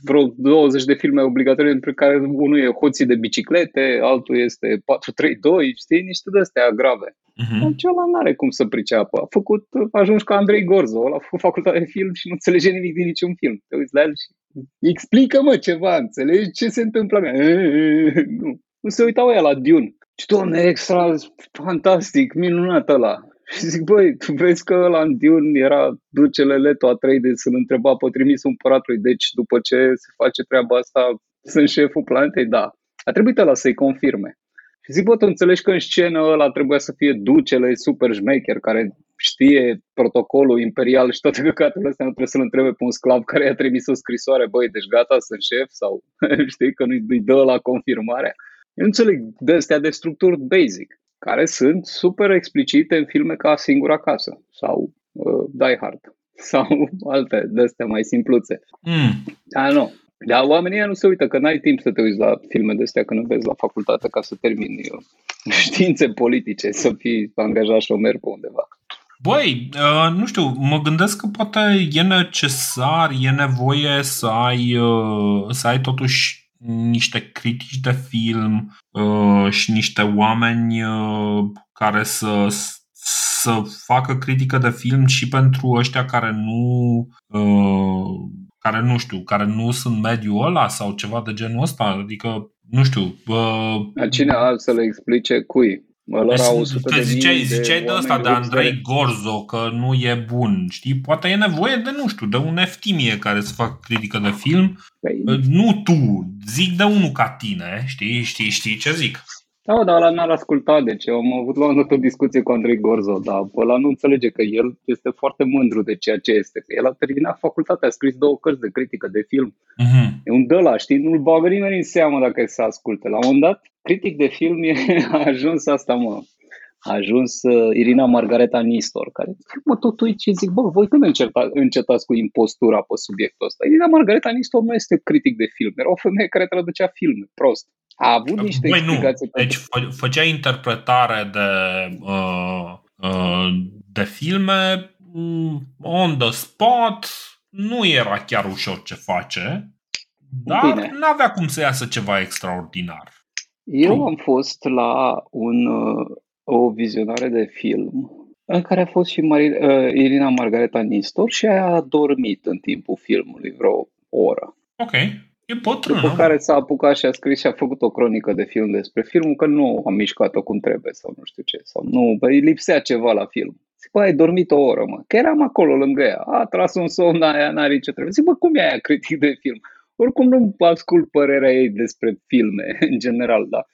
vreo 20 de filme obligatorii, între care unul e Hoții de biciclete, altul este 432, știi, niște de astea grave. Uh-huh. Celălalt nu are cum să priceapă. A făcut, a ajuns ca Andrei Gorzo, a făcut facultate de film și nu înțelege nimic din niciun film. Te uiți la el și explică-mă ceva, înțelegi ce se întâmplă? Nu. Nu se uitau ea la Dune. Și, doamne, extra, fantastic, minunat ăla. Și zic, băi, tu vezi că la Dune era ducele Leto a 3 de să-l întreba pe trimis împăratului, deci după ce se face treaba asta, sunt șeful planetei? Da. A trebuit ăla să-i confirme. Și zic, bă, tu înțelegi că în scenă ăla trebuia să fie ducele super șmecher care știe protocolul imperial și toate căcaturile astea, nu trebuie să-l întrebe pe un sclav care i-a trimis o scrisoare, băi, deci gata, sunt șef sau știi că nu-i dă la confirmare. Eu înțeleg de astea de structuri basic, care sunt super explicite în filme ca Singura Casă sau uh, Die Hard sau alte de astea mai simpluțe. Mm. Dar nu. Dar oamenii nu se uită că n-ai timp să te uiți la filme de astea când vezi la facultate ca să termini uh, științe politice, să fii angajat șomer pe undeva. Băi, uh, nu știu, mă gândesc că poate e necesar, e nevoie să ai, uh, să ai totuși niște critici de film uh, și niște oameni uh, care să, să facă critică de film și pentru ăștia care nu uh, care nu știu, care nu sunt mediul ăla sau ceva de genul ăsta, adică nu știu. Uh, Cine să le explice cui? Ăla deci, 100 de ziceai, de ziceai de ăsta, de Andrei Gorzo, că nu e bun, știi? Poate e nevoie de, nu știu, de un eftimie care să facă critică de film. Păi... Nu tu, zic de unul ca tine, știi? Știi, știi ce zic? Da, dar ăla n-ar asculta, deci am avut la un o discuție cu Andrei Gorzo, dar ăla nu înțelege că el este foarte mândru de ceea ce este, că el a terminat facultatea, a scris două cărți de critică de film. Uh-huh. E un dăla, știi, nu-l bagă nimeni în seamă dacă să asculte. La un moment dat, critic de film e, a ajuns asta, mă, a ajuns uh, Irina Margareta Nistor, care mă tot uit și zic, bă, voi când înceta, încetați cu impostura pe subiectul ăsta? Irina Margareta Nistor nu este critic de film, era o femeie care traducea filme, prost. A avut niște Băi, explicații. Nu. Deci făcea interpretare de, uh, uh, de filme mm, on the spot, nu era chiar ușor ce face, dar nu avea cum să iasă ceva extraordinar. Eu am fost la un, uh, o vizionare de film în care a fost și Mari, uh, Irina Margareta Nistor și a dormit în timpul filmului vreo oră. Ok. E bătrână. După care s-a apucat și a scris și a făcut o cronică de film despre filmul, că nu a mișcat-o cum trebuie sau nu știu ce. Sau nu, bă, îi lipsea ceva la film. Zic, bă, ai dormit o oră, mă. Că eram acolo lângă ea. A tras un somn, aia n-are ce trebuie. Zic, bă, cum e aia critic de film? Oricum nu ascult părerea ei despre filme, în general, da.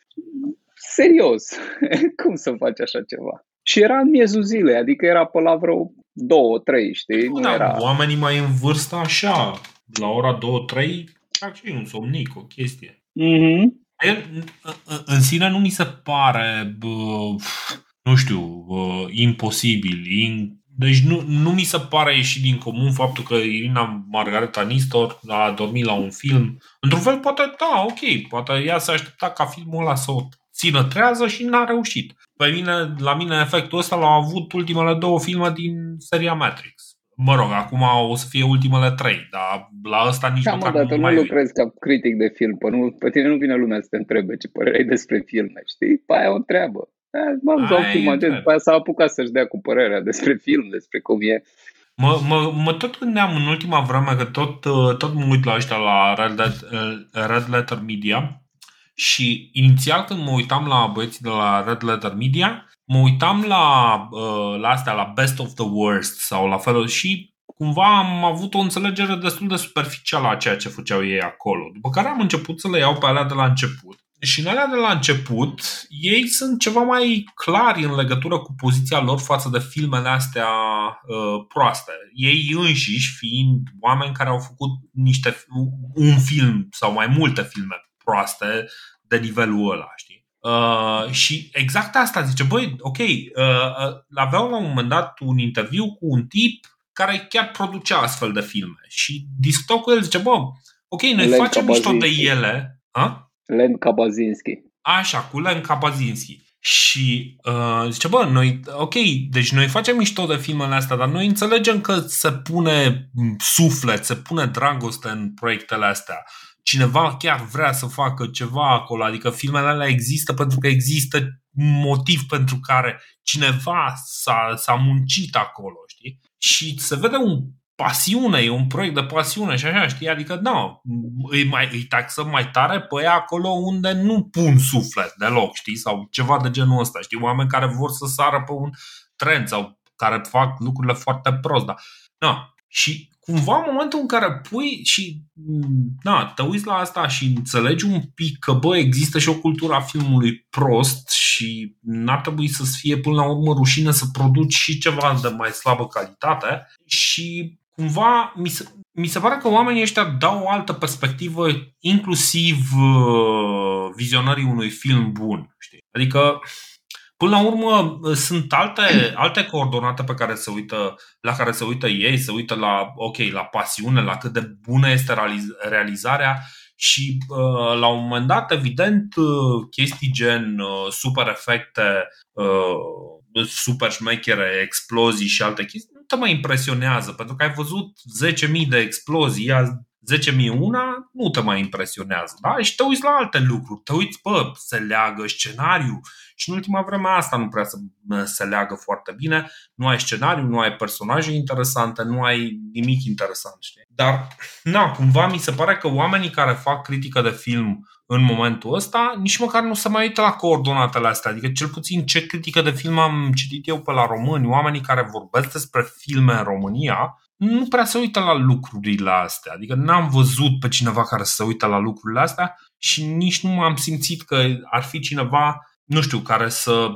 Serios, cum să faci așa ceva? Și era în miezul zilei, adică era pe la vreo două, trei, știi? Nu, da, era... oamenii mai în vârstă așa, la ora două, trei, fac și un somnic, o chestie. Mm-hmm. În sine nu mi se pare, bă, nu știu, bă, imposibil, in, deci nu, nu mi se pare ieșit din comun faptul că Irina Margareta Nistor a dormit la un film. Într-un fel, poate, da, ok, poate ea se aștepta ca filmul ăla să o țină trează și n-a reușit. Pe mine, la mine efectul ăsta l-au avut ultimele două filme din seria Matrix. Mă rog, acum o să fie ultimele trei, dar la ăsta nici da, măcar mă, nu mai nu lucrezi ca critic de film, pe, nu, pe tine nu vine lumea să te întrebe ce părere ai despre filme, știi? Pe aia o întreabă. M-am dat film atent, după aia s-a apucat să-și dea cu părerea despre film, despre cum e. Mă, mă, mă tot gândeam în ultima vreme că tot, tot mă uit la ăștia la Red, Red Letter Media și inițial când mă uitam la băieții de la Red Letter Media, mă uitam la, la astea, la Best of the Worst sau la felul și cumva am avut o înțelegere destul de superficială a ceea ce făceau ei acolo. După care am început să le iau pe alea de la început și în alea de la început, ei sunt ceva mai clari în legătură cu poziția lor față de filmele astea uh, proaste. Ei înșiși fiind oameni care au făcut niște un film sau mai multe filme proaste de nivelul ăla, știi? Uh, și exact asta zice, băi, ok, uh, uh, aveau la un moment dat un interviu cu un tip care chiar producea astfel de filme și discutau cu el, zice, bă, ok, noi Len facem mișto de ele, ha? Len Kabazinski. Așa, cu Len Kabazinski. Și uh, zice, bă, noi, ok, deci noi facem mișto de filmele astea, dar noi înțelegem că se pune suflet, se pune dragoste în proiectele astea. Cineva chiar vrea să facă ceva acolo, adică filmele alea există pentru că există un motiv pentru care cineva s-a, s-a muncit acolo, știi? Și se vede un pasiune, e un proiect de pasiune și așa, știi? Adică, nu, îi, mai, îi taxăm mai tare pe ea acolo unde nu pun suflet deloc, știi? Sau ceva de genul ăsta, știi? Oameni care vor să sară pe un trend sau care fac lucrurile foarte prost, da. No. Și cumva în momentul în care pui și na, te uiți la asta și înțelegi un pic că bă, există și o cultură a filmului prost și n-ar trebui să fie până la urmă rușine să produci și ceva de mai slabă calitate și cumva mi se, mi se pare că oamenii ăștia dau o altă perspectivă, inclusiv uh, vizionării unui film bun. Știi? Adică, Până la urmă, ă, sunt alte, alte coordonate pe care se uită, la care se uită ei, se uită la, ok, la pasiune, la cât de bună este realizarea și ă, la un moment dat, evident, ă, chestii gen super efecte, super șmechere, explozii și alte chestii, nu te mai impresionează, pentru că ai văzut 10.000 de explozii, 10.001 nu te mai impresionează, da? Și te uiți la alte lucruri, te uiți, bă, se leagă scenariu și în ultima vreme asta nu prea se, se leagă foarte bine, nu ai scenariu, nu ai personaje interesante, nu ai nimic interesant, știi? Dar, na, cumva mi se pare că oamenii care fac critică de film în momentul ăsta, nici măcar nu se mai uită la coordonatele astea. Adică cel puțin ce critică de film am citit eu pe la români, oamenii care vorbesc despre filme în România, nu prea se uită la lucrurile astea. Adică n-am văzut pe cineva care să se uită la lucrurile astea și nici nu am simțit că ar fi cineva, nu știu, care să,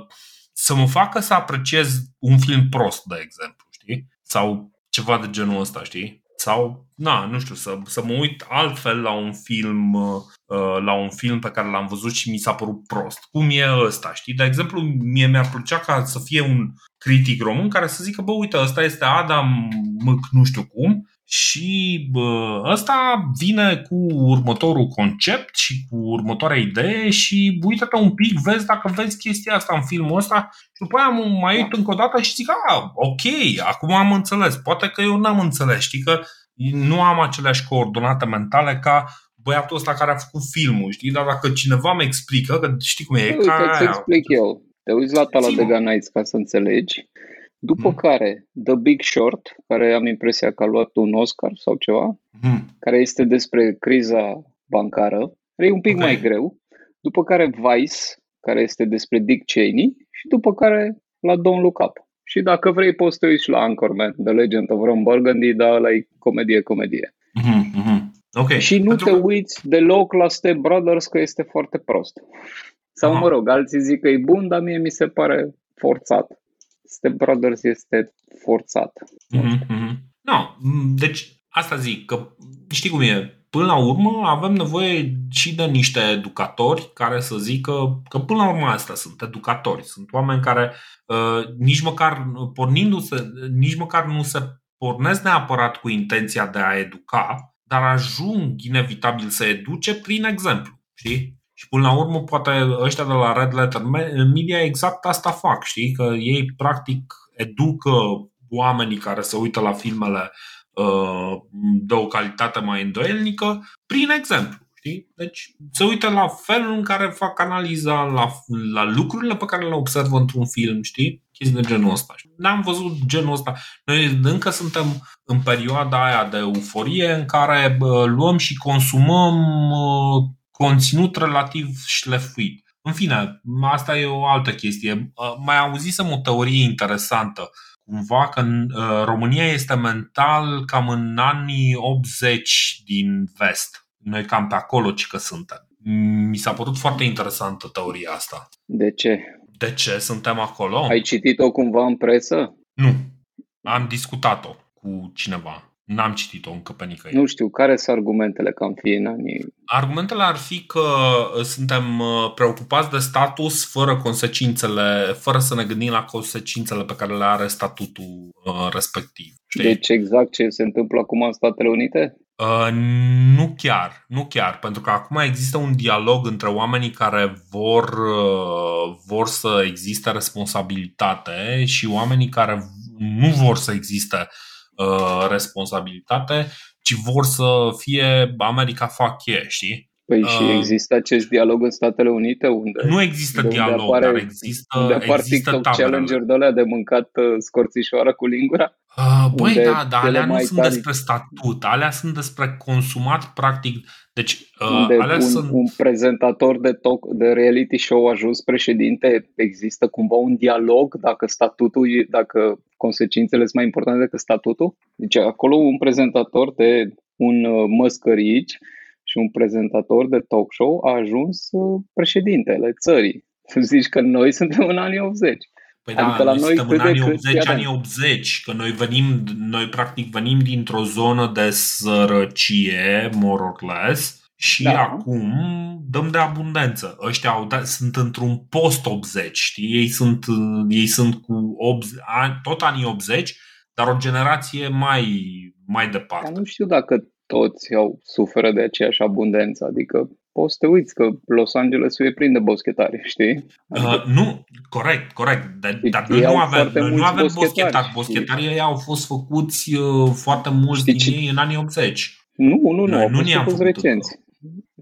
să mă facă să apreciez un film prost, de exemplu, știi? Sau ceva de genul ăsta, știi? Sau, na, nu știu, să, să mă uit altfel la un film uh, la un film pe care l-am văzut și mi s-a părut prost. Cum e ăsta, știi? De exemplu, mie mi-ar plăcea ca să fie un critic român care să zică, bă, uite, ăsta este Adam Mâc nu știu cum și bă, ăsta vine cu următorul concept și cu următoarea idee și uite-te un pic, vezi dacă vezi chestia asta în filmul ăsta. Și după aia mai uit încă o dată și zic, a, ok, acum am înțeles, poate că eu n-am înțeles, știi că nu am aceleași coordonate mentale ca băiatul ăsta care a făcut filmul, știi? Dar dacă cineva mi explică, că știi cum e, Uite, ca să explic eu. Te uiți la Talladega Nights ca să înțelegi după mm. care, The Big Short, care am impresia că a luat un Oscar sau ceva, mm. care este despre criza bancară, care e un pic okay. mai greu. După care Vice, care este despre Dick Cheney și după care la Don't Look Up. Și dacă vrei poți să te uiți la Anchorman, The Legend of Ron Burgundy, dar ăla e comedie-comedie. Mm-hmm. Okay. Și nu Pentru... te uiți deloc la Step Brothers că este foarte prost. Sau Aha. mă rog, alții zic că e bun, dar mie mi se pare forțat. Step Brothers este forțat. Mm-hmm. No, deci asta zic, că știi cum e, până la urmă avem nevoie și de niște educatori care să zică că până la urmă asta sunt educatori, sunt oameni care uh, nici măcar pornindu-se, nici măcar nu se pornesc neapărat cu intenția de a educa, dar ajung inevitabil să educe prin exemplu. Știi? Și până la urmă, poate ăștia de la Red Letter Media exact asta fac, știi? Că ei practic educă oamenii care se uită la filmele uh, de o calitate mai îndoielnică prin exemplu. Știi? Deci se uită la felul în care fac analiza, la, la lucrurile pe care le observă într-un film, știi? Chestii de genul ăsta. N-am văzut genul ăsta. Noi încă suntem în perioada aia de euforie în care bă, luăm și consumăm uh, conținut relativ șlefuit. În fine, asta e o altă chestie. Mai auzisem o teorie interesantă, cumva că uh, România este mental cam în anii 80 din vest. Noi cam pe acolo ci că suntem. Mi s-a părut foarte interesantă teoria asta. De ce? De ce suntem acolo? Ai citit-o cumva în presă? Nu. Am discutat-o cu cineva. N-am citit-o încă pe nicăieri. Nu știu, care sunt argumentele că am fi în anii... Argumentele ar fi că uh, suntem uh, preocupați de status fără consecințele, fără să ne gândim la consecințele pe care le are statutul uh, respectiv. Știi? Deci exact ce se întâmplă acum în Statele Unite? Uh, nu chiar, nu chiar, pentru că acum există un dialog între oamenii care vor, uh, vor să existe responsabilitate și oamenii care nu vor să existe uh, Uh, responsabilitate, ci vor să fie America fac e, știi? Păi și uh, există acest dialog în Statele Unite? Unde, nu există de dialog, apare, dar există, unde apar există TikTok challenger de alea de mâncat uh, scorțișoară cu lingura? Uh, băi, da, dar alea nu sunt tari. despre statut, alea sunt despre consumat practic. Deci, uh, unde alea un, sunt... un prezentator de, talk, de reality show ajuns președinte, există cumva un dialog dacă statutul, dacă consecințele sunt mai importante decât statutul? Deci acolo un prezentator de un uh, măscărici și un prezentator de talk show a ajuns uh, președintele țării. Zici că noi suntem în anii 80. Păi da, adică la noi suntem în anii 80, anii 80, că noi venim, noi practic venim dintr-o zonă de sărăcie, more or less, și da. acum dăm de abundență. Ăștia au dat, sunt într-un post-80, știi? Ei sunt, ei sunt cu 80, tot anii 80, dar o generație mai, mai departe. Dar nu știu dacă toți au suferă de aceeași abundență, adică poți să te uiți că Los Angeles e plin de boschetari, știi? Adică, uh, nu, corect, corect, dar, dar noi nu avem, noi nu avem boschetari. Boschetarii ăia au fost făcuți uh, foarte mulți știi din ei în anii 80. Nu, nu, nu, noi, nu au fost recenți.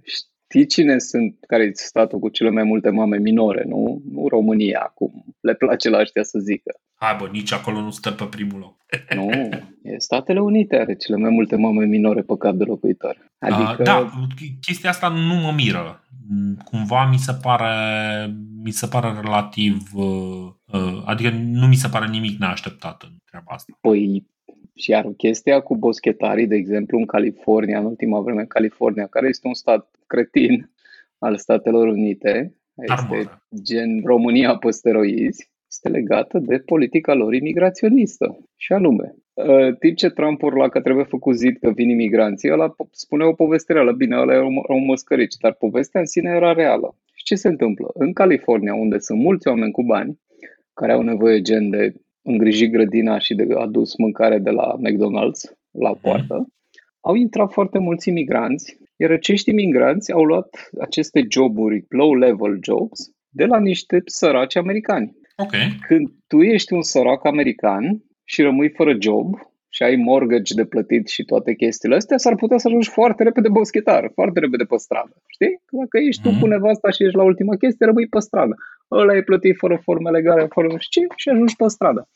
Știi cine sunt, care e statul cu cele mai multe mame minore, nu? Nu România, cum le place la ăștia să zică. Hai bă, nici acolo nu stă pe primul loc. nu, e Statele Unite are cele mai multe mame minore pe cap de locuitor. Adică... Uh, da, chestia asta nu mă miră. Cumva mi se pare, mi se pare relativ, uh, uh, adică nu mi se pare nimic neașteptat în treaba asta. Păi și iar chestia cu boschetarii, de exemplu, în California, în ultima vreme, California, care este un stat cretin al Statelor Unite, este gen România pe steroizi, este legată de politica lor imigraționistă. Și anume, uh, timp ce Trump urla că trebuie făcut zid că vin imigranții, ăla spune o poveste reală. Bine, ăla era un măscărici, dar povestea în sine era reală. Și ce se întâmplă? În California, unde sunt mulți oameni cu bani, care au nevoie gen de îngrijit grădina și de adus mâncare de la McDonald's la mhm. poartă, mm. au intrat foarte mulți imigranți, iar acești imigranți au luat aceste joburi, low-level jobs, de la niște săraci americani. Okay. Când tu ești un sărac american și rămâi fără job și ai mortgage de plătit și toate chestiile astea, s-ar putea să ajungi foarte repede boschetar, foarte repede pe stradă. Știi? Dacă ești mm-hmm. tu mhm. cu nevasta și ești la ultima chestie, rămâi pe stradă. Ăla e plătit fără forme legale, fără nu știu ce și ajungi pe stradă.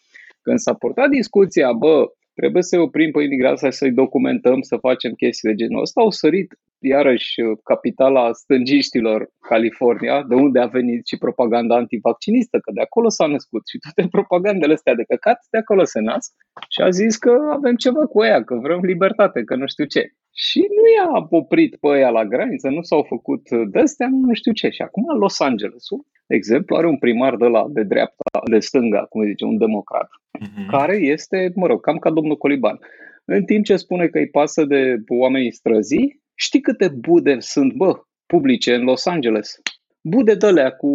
Când s-a purtat discuția, bă, trebuie să-i oprim pe imigrația, să-i documentăm, să facem chestii de genul ăsta, au sărit iarăși capitala stângiștilor, California, de unde a venit și propaganda antivaccinistă, că de acolo s-a născut și toate propagandele astea de căcat, de acolo se nasc și a zis că avem ceva cu ea, că vrem libertate, că nu știu ce. Și nu i-a oprit pe ea la graniță, nu s-au făcut de-astea, nu știu ce. Și acum Los Angeles-ul, de exemplu, are un primar de la de dreapta, de stânga, cum zice, un democrat, uh-huh. care este, mă rog, cam ca domnul Coliban. În timp ce spune că îi pasă de oamenii străzii, știi câte bude sunt, bă, publice în Los Angeles? Bude de cu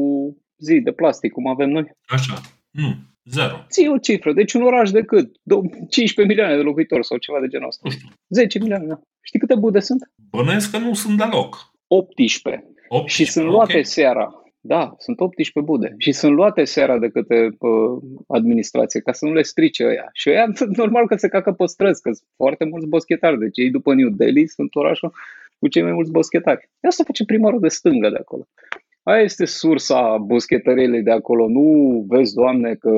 zi de plastic, cum avem noi. Așa. Nu. Zero. Ții o cifră. Deci un oraș de cât? 15 milioane de locuitori sau ceva de genul ăsta. Nu știu. 10 milioane, da. Știi câte bude sunt? Bănuiesc că nu sunt deloc. 18. 18 și sunt luate okay. seara. Da, sunt 18 bude. Și sunt luate seara de către uh, administrație ca să nu le strice ăia. Și ăia normal că se cacă pe străzi, că sunt foarte mulți boschetari. Deci ei după New Delhi sunt orașul cu cei mai mulți boschetari. Asta face primarul de stângă de acolo. Aia este sursa boschetăriei de acolo. Nu vezi, Doamne, că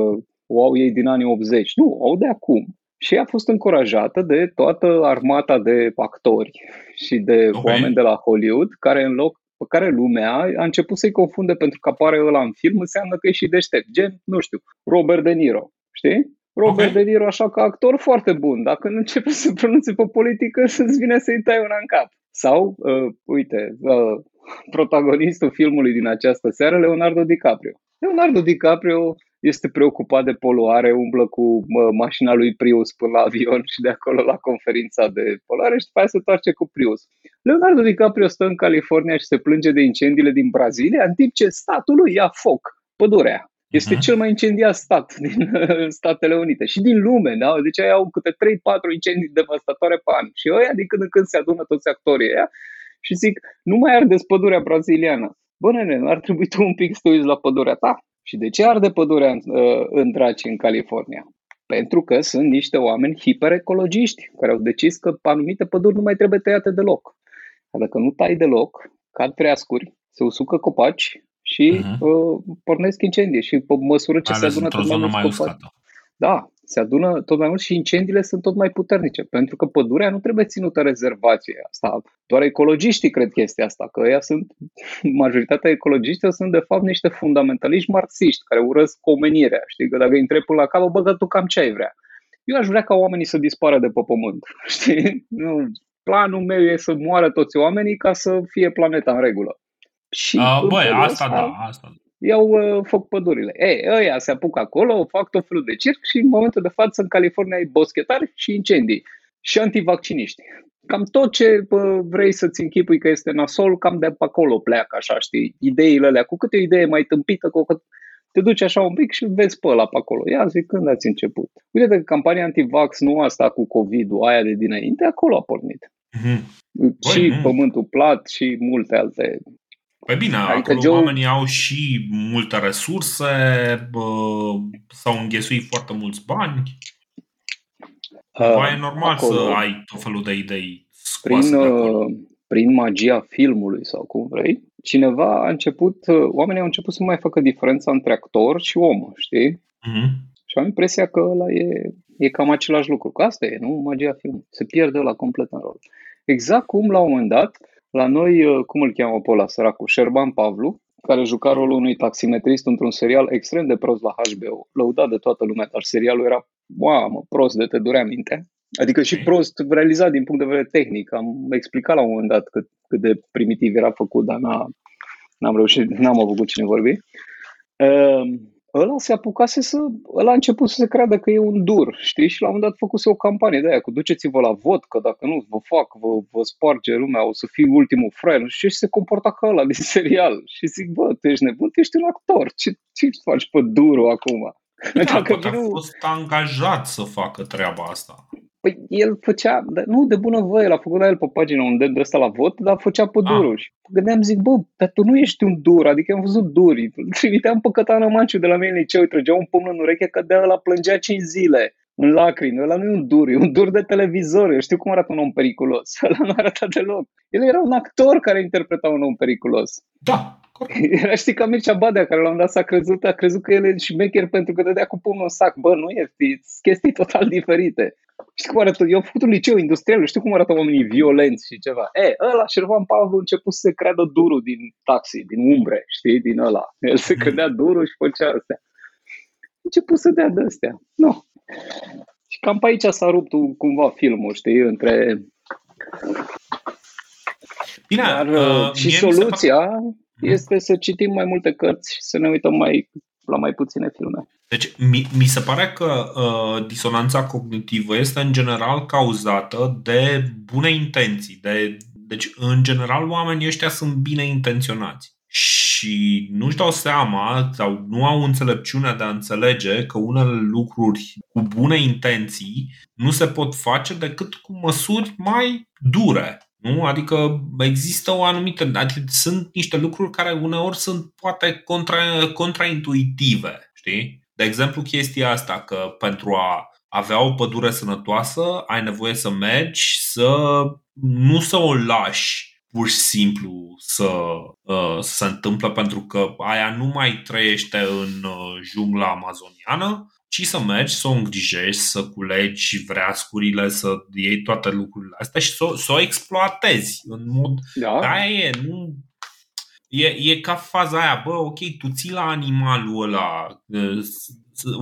o au ei din anii 80. Nu, au de acum. Și a fost încurajată de toată armata de actori și de okay. oameni de la Hollywood, care în loc pe care lumea a început să-i confunde pentru că apare ăla în film, înseamnă că e și deștept. Gen, nu știu, Robert De Niro. Știi? Robert okay. De Niro așa ca actor foarte bun. Dacă nu începe să pronunțe pe politică, să-ți vine să-i tai una în cap. Sau, uh, uite, uh, protagonistul filmului din această seară, Leonardo DiCaprio. Leonardo DiCaprio este preocupat de poluare, umblă cu uh, mașina lui Prius până la avion și de acolo la conferința de poluare și după aia se toarce cu Prius. Leonardo DiCaprio stă în California și se plânge de incendiile din Brazilia, în timp ce statul lui ia foc, pădurea. Este uh-huh. cel mai incendiat stat din Statele Unite și din lume, da? Deci ai au câte 3-4 incendii devastatoare pe an. Și ăia din când în când se adună toți actorii ăia și zic, nu mai ardeți pădurea braziliană. Bă, nene, ar trebui tu un pic să te uiți la pădurea ta. Și de ce arde pădurea în, uh, în draci în California? Pentru că sunt niște oameni hiperecologiști care au decis că anumite păduri nu mai trebuie tăiate deloc. Dacă nu tai deloc, cad treascuri, se usucă copaci și uh-huh. uh, pornesc incendii și pe măsură ce se adună tot mai mulți copaci. Uscată. Da, se adună tot mai mult și incendiile sunt tot mai puternice, pentru că pădurea nu trebuie ținută rezervație. Asta, doar ecologiștii cred chestia asta, că ea sunt, majoritatea ecologiștilor sunt de fapt niște fundamentaliști marxiști care urăsc omenirea. Știi, că dacă îi întrebi la cap, băgă tu cam ce ai vrea. Eu aș vrea ca oamenii să dispară de pe pământ. Știi? Nu, planul meu e să moară toți oamenii ca să fie planeta în regulă. Și A, băi, asta, asta da, asta iau uh, foc pădurile. Ei, ăia se apucă acolo, fac tot felul de circ și în momentul de față în California ai boschetari și incendii și antivacciniști. Cam tot ce bă, vrei să-ți închipui că este nasol, cam de pe acolo pleacă, așa, știi, ideile alea. Cu câte o idee mai tâmpită, cu cât te duci așa un pic și vezi pe ăla pe acolo. Ia zi, când ați început? Uite că campania antivax nu asta cu COVID-ul, aia de dinainte, acolo a pornit. Mm-hmm. Și Băi, pământul plat și multe alte Păi bine, adică acolo Joe... oamenii au și multe resurse, bă, s-au înghesuit foarte mulți bani. Uh, e normal acolo, să ai tot felul de idei prin, uh, prin magia filmului sau cum vrei, cineva a început, uh, oamenii au început să mai facă diferența între actor și om, știi? Uh-huh. Și am impresia că ăla e, e cam același lucru. Că asta e, nu? Magia filmului. Se pierde la complet în rol. Exact cum la un moment dat la noi, uh, cum îl cheamă pe ăla, săracul? Șerban Pavlu, care juca rolul unui taximetrist într-un serial extrem de prost la HBO, lăudat de toată lumea, dar serialul era, mamă, prost de te durea minte. Adică și prost realizat din punct de vedere tehnic. Am explicat la un moment dat cât, cât de primitiv era făcut, dar n-a, n-am reușit, n-am avut cine vorbi. Uh, ăla se apucase să, ăla a început să se creadă că e un dur, știi? Și la un moment dat făcuse o campanie de aia cu duceți-vă la vot, că dacă nu vă fac, vă, vă sparge lumea, o să fii ultimul fraier. Și se comporta ca ăla din serial. Și zic, bă, tu ești nebun, tu ești un actor, ce, ce faci pe duru acum? Da, Dacă a fost angajat să facă treaba asta. Păi el făcea, nu de bună voie, l-a făcut la el pe pagina un de ăsta la vot, dar făcea pe ah. durul. Și gândeam, zic, bă, dar tu nu ești un dur, adică am văzut duri. Trimiteam pe Cătana Manciu de la mine în liceu, îi trăgea un pumn în ureche că de ăla plângea 5 zile în lacrimi. Ăla nu e un dur, e un dur de televizor. Eu știu cum arată un om periculos. Ăla nu arată deloc. El era un actor care interpreta un om periculos. Da, era, știi, ca Mircea Badea, care la un dat s-a crezut, a crezut că el e șmecher pentru că dădea cu pumnul în sac. Bă, nu e, chestii total diferite. Știi cum arată? Eu am făcut un liceu industrial, știu cum arată oamenii violenți și ceva. E, ăla, Șervan Pavlu, a început să se creadă duru din taxi, din umbre, știi, din ăla. El se credea duru și făcea astea. A început să dea de astea. Nu. Și cam pe aici s-a rupt cumva filmul, știi, între... Bine, Dar, uh, și soluția este să citim mai multe cărți și să ne uităm mai la mai puține filme. Deci, mi, mi se pare că uh, disonanța cognitivă este în general cauzată de bune intenții. De, deci, în general, oamenii ăștia sunt bine intenționați și nu-și dau seama sau nu au înțelepciunea de a înțelege că unele lucruri cu bune intenții nu se pot face decât cu măsuri mai dure. Nu? Adică există o anumită. Adică sunt niște lucruri care uneori sunt poate contra, contraintuitive. Știi? De exemplu, chestia asta că pentru a avea o pădure sănătoasă ai nevoie să mergi să nu să o lași pur și simplu să, uh, să se întâmplă pentru că aia nu mai trăiește în uh, jungla amazoniană, ci să mergi, să o îngrijești, să culegi vreascurile, să iei toate lucrurile astea și să, să o exploatezi în mod... Da. Aia e, nu... E, e ca faza aia, bă, ok, tu ții la animalul ăla,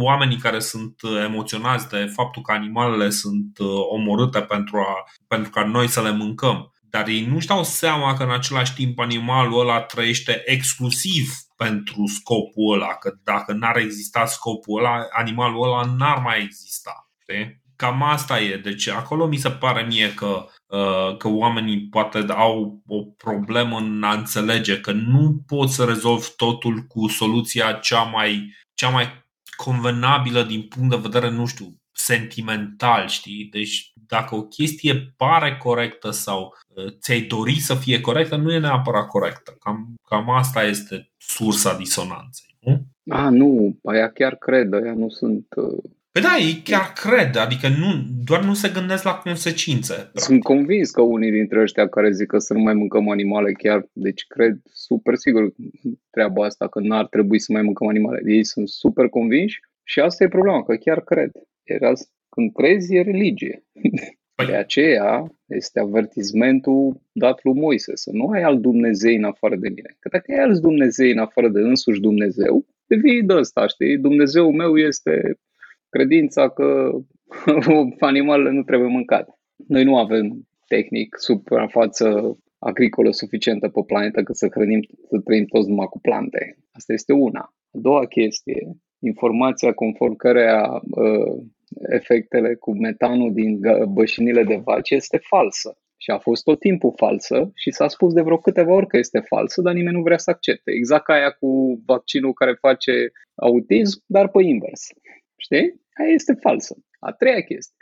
oamenii care sunt emoționați de faptul că animalele sunt omorâte pentru, a, pentru ca noi să le mâncăm. Dar ei nu-și dau seama că în același timp animalul ăla trăiește exclusiv pentru scopul ăla, că dacă n-ar exista scopul ăla, animalul ăla n-ar mai exista. Știi? Cam asta e. Deci acolo mi se pare mie că, uh, că oamenii poate au o problemă în a înțelege că nu poți să rezolvi totul cu soluția cea mai, cea mai convenabilă din punct de vedere, nu știu, sentimental, știi? Deci dacă o chestie pare corectă sau uh, ți-ai dori să fie corectă, nu e neapărat corectă. Cam, cam asta este sursa disonanței, nu? A, nu, aia chiar cred, aia nu sunt... Uh... Păi da, ei chiar cred, adică nu, doar nu se gândesc la consecințe. Practic. Sunt convins că unii dintre ăștia care zic că să nu mai mâncăm animale chiar, deci cred super sigur treaba asta, că n-ar trebui să mai mâncăm animale. Ei sunt super convinși și asta e problema, că chiar cred. Era, când crezi, e religie. Păi. De aceea este avertizmentul dat lui Moise, să nu ai alt Dumnezei în afară de mine. Că dacă ai alți Dumnezei în afară de însuși Dumnezeu, devii de ăsta, știi? Dumnezeu meu este credința că animalele nu trebuie mâncate. Noi nu avem tehnic suprafață agricolă suficientă pe planetă că să hrănim, să trăim toți numai cu plante. Asta este una. A doua chestie, informația conform cărea uh, efectele cu metanul din bășinile de vaci este falsă. Și a fost tot timpul falsă și s-a spus de vreo câteva ori că este falsă, dar nimeni nu vrea să accepte. Exact ca aia cu vaccinul care face autism, dar pe invers. Știi? Aia este falsă. A treia chestie.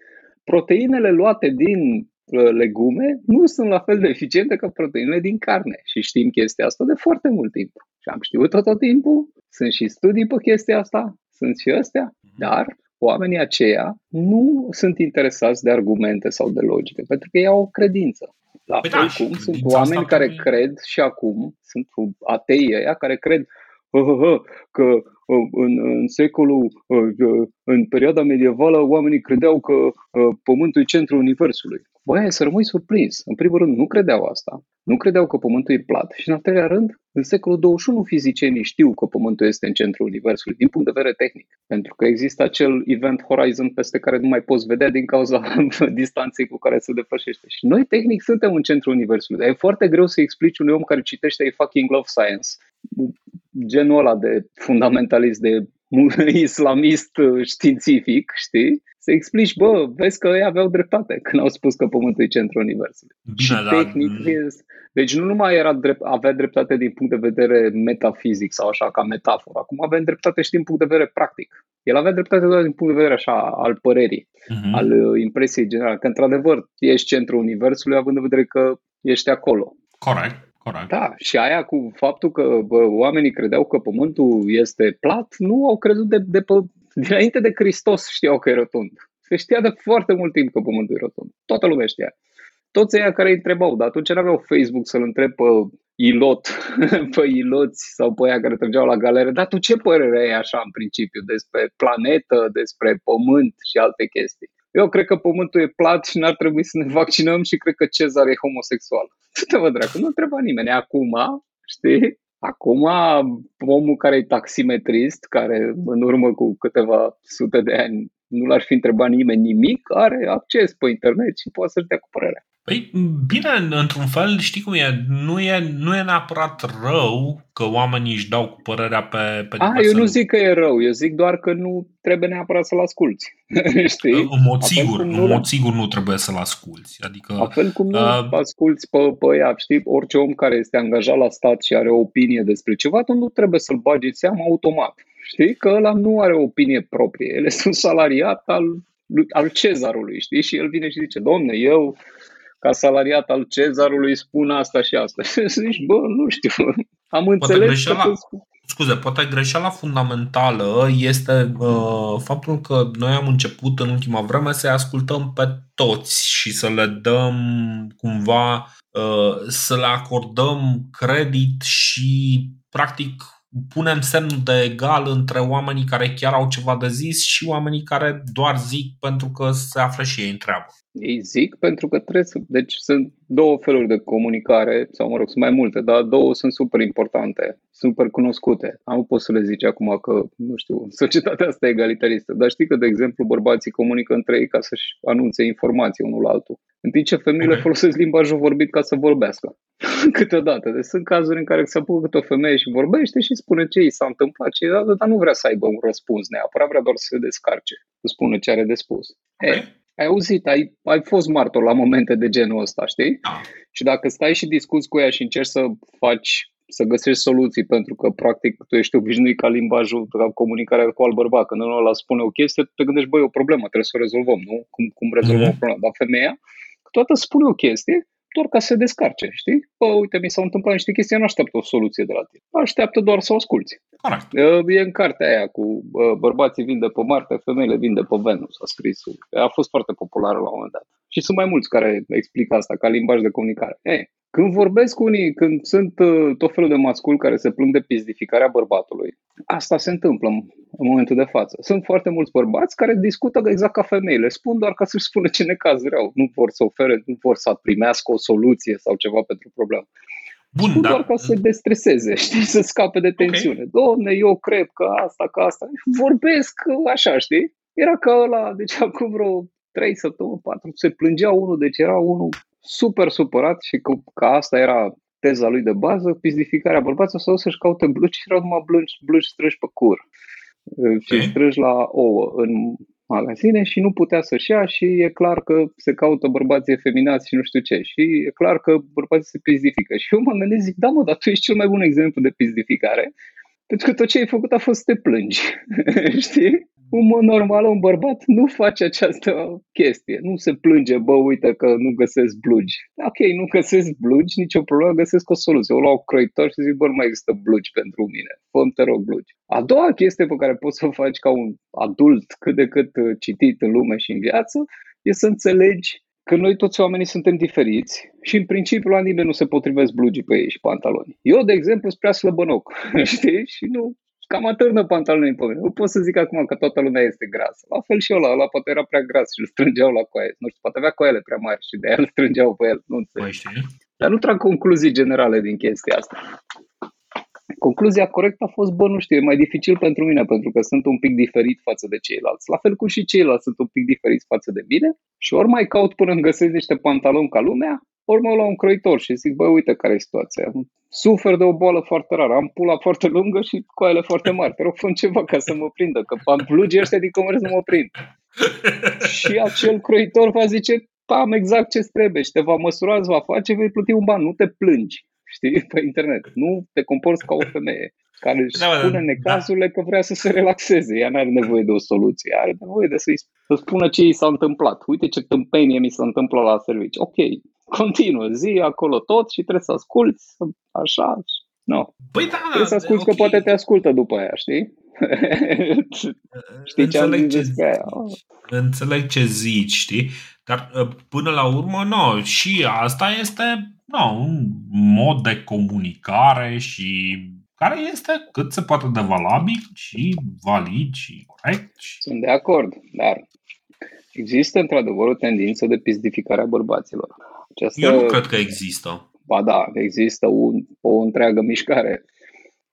Proteinele luate din uh, legume nu sunt la fel de eficiente ca proteinele din carne. Și știm chestia asta de foarte mult timp. Și am știut-o tot timpul. Sunt și studii pe chestia asta. Sunt și astea. Dar oamenii aceia nu sunt interesați de argumente sau de logică, pentru că ei au o credință. La păi fel da, cum sunt oameni care e... cred și acum, sunt atei ăia care cred că în, în secolul, în perioada medievală, oamenii credeau că Pământul e centrul Universului. Băi, să rămâi surprins. În primul rând, nu credeau asta. Nu credeau că Pământul e plat. Și în al treilea rând, în secolul 21 fizicienii știu că Pământul este în centrul Universului, din punct de vedere tehnic. Pentru că există acel event horizon peste care nu mai poți vedea din cauza distanței cu care se depășește. Și noi, tehnic, suntem în centrul Universului. Dar e foarte greu să explici unui om care citește I fucking love science genul ăla de fundamentalist, de islamist științific, știi? Să explici, bă, vezi că ei aveau dreptate când au spus că Pământul e centrul Universului. Bine, și dar... tehnic, deci nu numai era drept, avea dreptate din punct de vedere metafizic sau așa, ca metaforă. Acum avem dreptate și din punct de vedere practic. El avea dreptate doar din punct de vedere așa al părerii, uh-huh. al uh, impresiei generale, că într-adevăr ești centrul Universului având în vedere că ești acolo. Corect. Corect. Da, și aia cu faptul că bă, oamenii credeau că pământul este plat, nu au crezut de, de pe, dinainte de Hristos știau că e rotund. Se știa de foarte mult timp că pământul e rotund. Toată lumea știa. Toți ei care îi întrebau, dar atunci nu aveau Facebook să-l întreb pe ilot, pe iloți sau pe aia care trăgeau la galere, dar tu ce părere ai așa în principiu despre planetă, despre pământ și alte chestii? Eu cred că pământul e plat și n-ar trebui să ne vaccinăm și cred că Cezar e homosexual. Te vă dracu, nu întreba nimeni. Acum, știi? Acum, omul care e taximetrist, care în urmă cu câteva sute de ani nu l-ar fi întrebat nimeni nimic, are acces pe internet și poate să-și dea cu părerea. Păi, bine, într-un fel, știi cum e, nu e, nu e neapărat rău că oamenii își dau cu părerea pe, pe A, eu nu zic că e rău, eu zic doar că nu trebuie neapărat să-l asculți. Știi? În mod sigur, în mod sigur nu trebuie să-l asculți. Adică, la fel cum nu uh, asculți pe, pe ea, știi, orice om care este angajat la stat și are o opinie despre ceva, tu nu trebuie să-l bagi în seamă automat. Știi? Că ăla nu are o opinie proprie. El este un salariat al, al cezarului, știi? Și el vine și zice, domne, eu ca salariat al cezarului spun asta și asta. Și zici, bă, nu știu, am poate înțeles greșeala, că Scuze, poate greșeala fundamentală este uh, faptul că noi am început în ultima vreme să ascultăm pe toți și să le dăm cumva, uh, să le acordăm credit și practic punem semnul de egal între oamenii care chiar au ceva de zis și oamenii care doar zic pentru că se află și ei în treabă. Ei zic pentru că trebuie să... Deci sunt două feluri de comunicare, sau mă rog, sunt mai multe, dar două sunt super importante, super cunoscute. Nu pot să le zici acum că, nu știu, societatea asta e egalitaristă, dar știi că, de exemplu, bărbații comunică între ei ca să-și anunțe informații unul la altul, în timp ce femeile okay. folosesc limbajul vorbit ca să vorbească. Câteodată. Deci sunt cazuri în care se apucă câte o femeie și vorbește și spune ce i s-a întâmplat, ce dar nu vrea să aibă un răspuns neapărat, vrea doar să se descarce, să spună ce are de spus. Okay. Hey, ai auzit, ai, ai fost martor la momente de genul ăsta, știi? Da. Și dacă stai și discuți cu ea și încerci să faci să găsești soluții, pentru că, practic, tu ești obișnuit ca limbajul, ca comunicarea cu alt bărbat. Când unul ăla spune o chestie, te gândești, băi, o problemă, trebuie să o rezolvăm, nu? Cum, cum rezolvăm mm-hmm. problema? Dar femeia, toată spune o chestie doar ca să se descarce, știi? Bă, uite, mi s-au întâmplat niște chestii, nu așteaptă o soluție de la tine. Așteaptă doar să o asculți. Corect. E în cartea aia cu bărbații vin de pe Marte, femeile vin de pe Venus, a scris. A fost foarte populară la un moment dat. Și sunt mai mulți care explică asta ca limbaj de comunicare. Ei, când vorbesc cu unii, când sunt uh, tot felul de masculi care se plâng de pizdificarea bărbatului, asta se întâmplă în, în momentul de față. Sunt foarte mulți bărbați care discută exact ca femeile, spun doar ca să-și spună ce necazuri au. Nu vor să ofere, nu vor să primească o soluție sau ceva pentru problemă. Bun, spun dar... doar ca să se destreseze, știi, să scape de tensiune. Okay. Domne, eu cred că asta, că asta. Vorbesc așa, știi? Era ca ăla, deci acum vreo 3 săptămâni, 4, se plângea unul, deci era unul super supărat și că, că asta era teza lui de bază, pizdificarea bărbaților sau să-și caute blugi și erau numai blugi, blugi strâși pe cur okay. și strâși la ouă în magazine și nu putea să-și ia și e clar că se caută bărbații efeminați și nu știu ce. Și e clar că bărbații se pizdifică. Și eu mă gândesc, zic, da mă, dar tu ești cel mai bun exemplu de pizdificare, pentru că tot ce ai făcut a fost să te plângi. Știi? Un mod normal, un bărbat nu face această chestie. Nu se plânge, bă, uite că nu găsesc blugi. Ok, nu găsesc blugi, nicio problemă, găsesc o soluție. O luau croitor și zic, bă, nu mai există blugi pentru mine. fă te rog, blugi. A doua chestie pe care poți să o faci ca un adult cât de cât uh, citit în lume și în viață e să înțelegi că noi toți oamenii suntem diferiți și în principiu la nimeni nu se potrivesc blugii pe ei și pantaloni. Eu, de exemplu, sunt prea slăbănoc, știi? Și nu cam atârnă pantalonii pe mine. Nu pot să zic acum că toată lumea este grasă. La fel și ăla, ăla poate era prea gras și îl strângeau la coaie. Nu știu, poate avea coaiele prea mari și de aia îl strângeau pe el. Nu înțeleg. Dar nu trag concluzii generale din chestia asta. Concluzia corectă a fost, bă, nu știu, e mai dificil pentru mine pentru că sunt un pic diferit față de ceilalți. La fel cum și ceilalți sunt un pic diferiți față de mine și ori mai caut până îmi găsesc niște pantaloni ca lumea, ori mă la un croitor și zic, bă, uite care e situația. Sufer de o boală foarte rară, am pula foarte lungă și coaiele foarte mari. Te rog, fă ceva ca să mă prindă, că am plugii ăștia din comerț nu mă prind. și acel croitor va zice, am exact ce trebuie și te va măsura, îți va face, vei plăti un ban, nu te plângi, știi, pe internet. Nu te comporți ca o femeie care își da, spune necazurile da. că vrea să se relaxeze. Ea nu are nevoie de o soluție, are nevoie de să-i să spună ce i s-a întâmplat. Uite ce tâmpenie mi s-a întâmplat la serviciu. Ok, continuă, zi acolo tot și trebuie să asculți așa. No. Păi da, trebuie să asculți okay. că poate te ascultă după aia, știi? știi ce am zis despre aia? Înțeleg ce zici, știi? Dar ă, până la urmă, nu, și asta este nu, un mod de comunicare și care este cât se poate de valabil și valid și corect. Sunt de acord, dar există într-adevăr o tendință de pizdificare a bărbaților. Aceasta, Eu nu cred că există. Ba da, există un, o întreagă mișcare.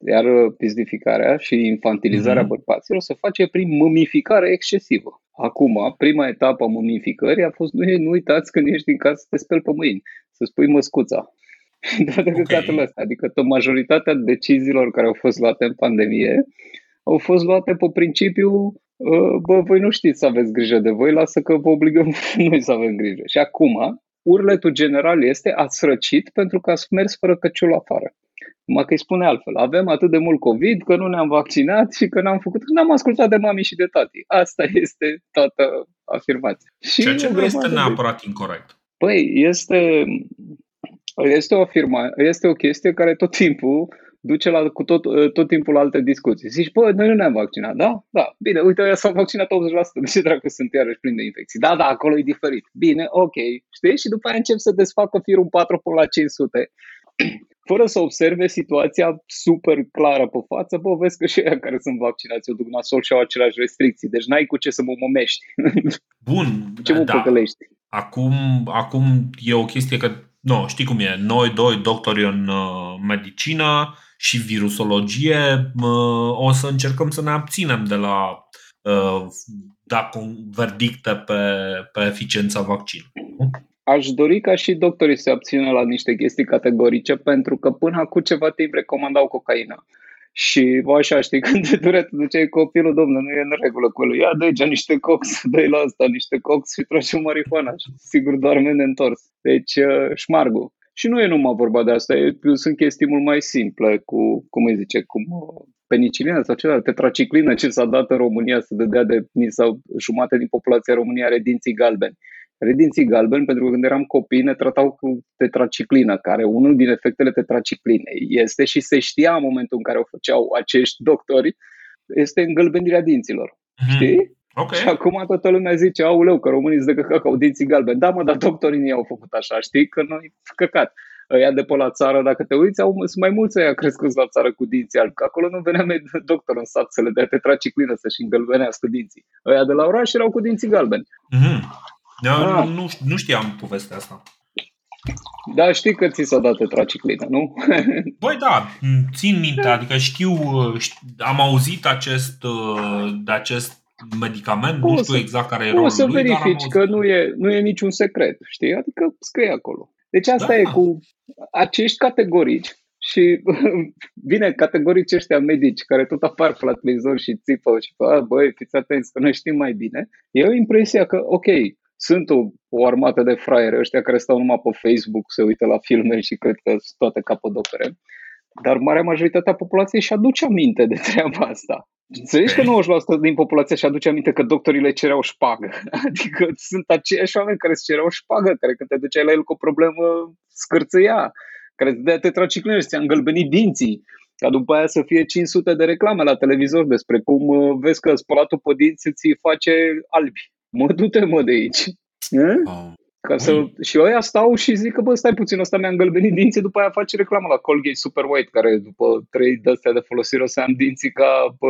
Iar pizdificarea și infantilizarea mm-hmm. bărbaților se face prin mămificare excesivă. Acum, prima etapă a mămificării a fost nu, nu uitați când ești în casă să te speli pe mâini, să spui măscuța. Toate okay. căcatele astea. Adică tot majoritatea deciziilor care au fost luate în pandemie au fost luate pe principiu ă, bă, voi nu știți să aveți grijă de voi, lasă că vă obligăm noi să avem grijă. Și acum, urletul general este ați răcit pentru că ați mers fără căciul afară. Numai că îi spune altfel. Avem atât de mult COVID că nu ne-am vaccinat și că n-am făcut, n-am ascultat de mami și de tati. Asta este toată afirmația. Și Ceea ce nu este neapărat de... incorrect. Păi, este, este, o afirma, este o chestie care tot timpul duce la, cu tot, tot timpul la alte discuții. Zici, bă, noi nu ne-am vaccinat, da? Da, bine, uite, ăia s-au vaccinat 80%, de ce dracu sunt iarăși plini de infecții? Da, da, acolo e diferit. Bine, ok, știi? Și după aia încep să desfacă firul 4 până la 500 fără să observe situația super clară pe față, bă, vezi că și aia care sunt vaccinați o duc nasol și au aceleași restricții, deci n-ai cu ce să mă momești. Bun, ce mă da. Acum, acum e o chestie că, nu, știi cum e, noi doi doctori în uh, medicină și virusologie uh, o să încercăm să ne abținem de la uh, da verdicte pe, pe eficiența vaccinului aș dori ca și doctorii să abțină la niște chestii categorice, pentru că până acum ceva timp recomandau cocaina. Și vă așa, știi, când te dure, te duceai copilul, domnule, nu e în regulă cu el. Ia de aici niște cox, dă la asta niște cox și tragi marihuana și sigur doarme întors. Deci, uh, șmargul. Și nu e numai vorba de asta, e, sunt chestii mult mai simple, cu, cum îi zice, cum uh, penicilina sau ceva, tetraciclină ce s-a dat în România să dădea de sau jumate din populația României are dinții galbeni redinții galbeni, pentru că când eram copii ne tratau cu tetraciclină, care unul din efectele tetraciclinei este și se știa în momentul în care o făceau acești doctori, este îngălbenirea dinților. Mm-hmm. Știi? Okay. Și acum toată lumea zice, auleu, că românii sunt de căcat au dinții galbeni. Da, mă, dar doctorii nu au făcut așa, știi? Că noi căcat. Ăia de pe la țară, dacă te uiți, au, sunt mai mulți ăia crescuți la țară cu dinții albi, că acolo nu venea doctor în sat să le dea tetraciclină să-și îngălbenească dinții. Ăia de la oraș erau cu dinții galbeni. Mm-hmm. Da, ah. nu, nu știam povestea asta. Da, știi că ți s-a dat tetraciclină, nu? Băi, da, țin minte, adică știu, am auzit acest, de acest medicament, nu știu exact care e rolul să lui, verifici că nu e, nu e niciun secret, știi? Adică scrie acolo. Deci asta da. e cu acești categorici și bine, categorici ăștia medici care tot apar pe la televizor și țipă și bă, băi, fiți atenți că noi știm mai bine. Eu impresia că, ok, sunt o, o armată de fraiere ăștia care stau numai pe Facebook, se uită la filme și cred că sunt toate capodopere. Dar marea majoritate a populației și aduce aminte de treaba asta. Înțelegi că 90% din populație și aduce aminte că doctorii le cereau șpagă. Adică sunt aceiași oameni care îți cereau șpagă, care când te duceai la el cu o problemă scârțâia, care îți dea tetraciclină și ți-a îngălbenit dinții. Ca după aia să fie 500 de reclame la televizor despre cum uh, vezi că spălatul pe dinți ți face albi mă, du-te mă de aici. Oh. Ca să, și ăia stau și zic că, bă, stai puțin, ăsta mi-a îngălbenit dinții, după aia face reclamă la Colgate Super White, care după trei de astea de folosire o să am dinții ca pe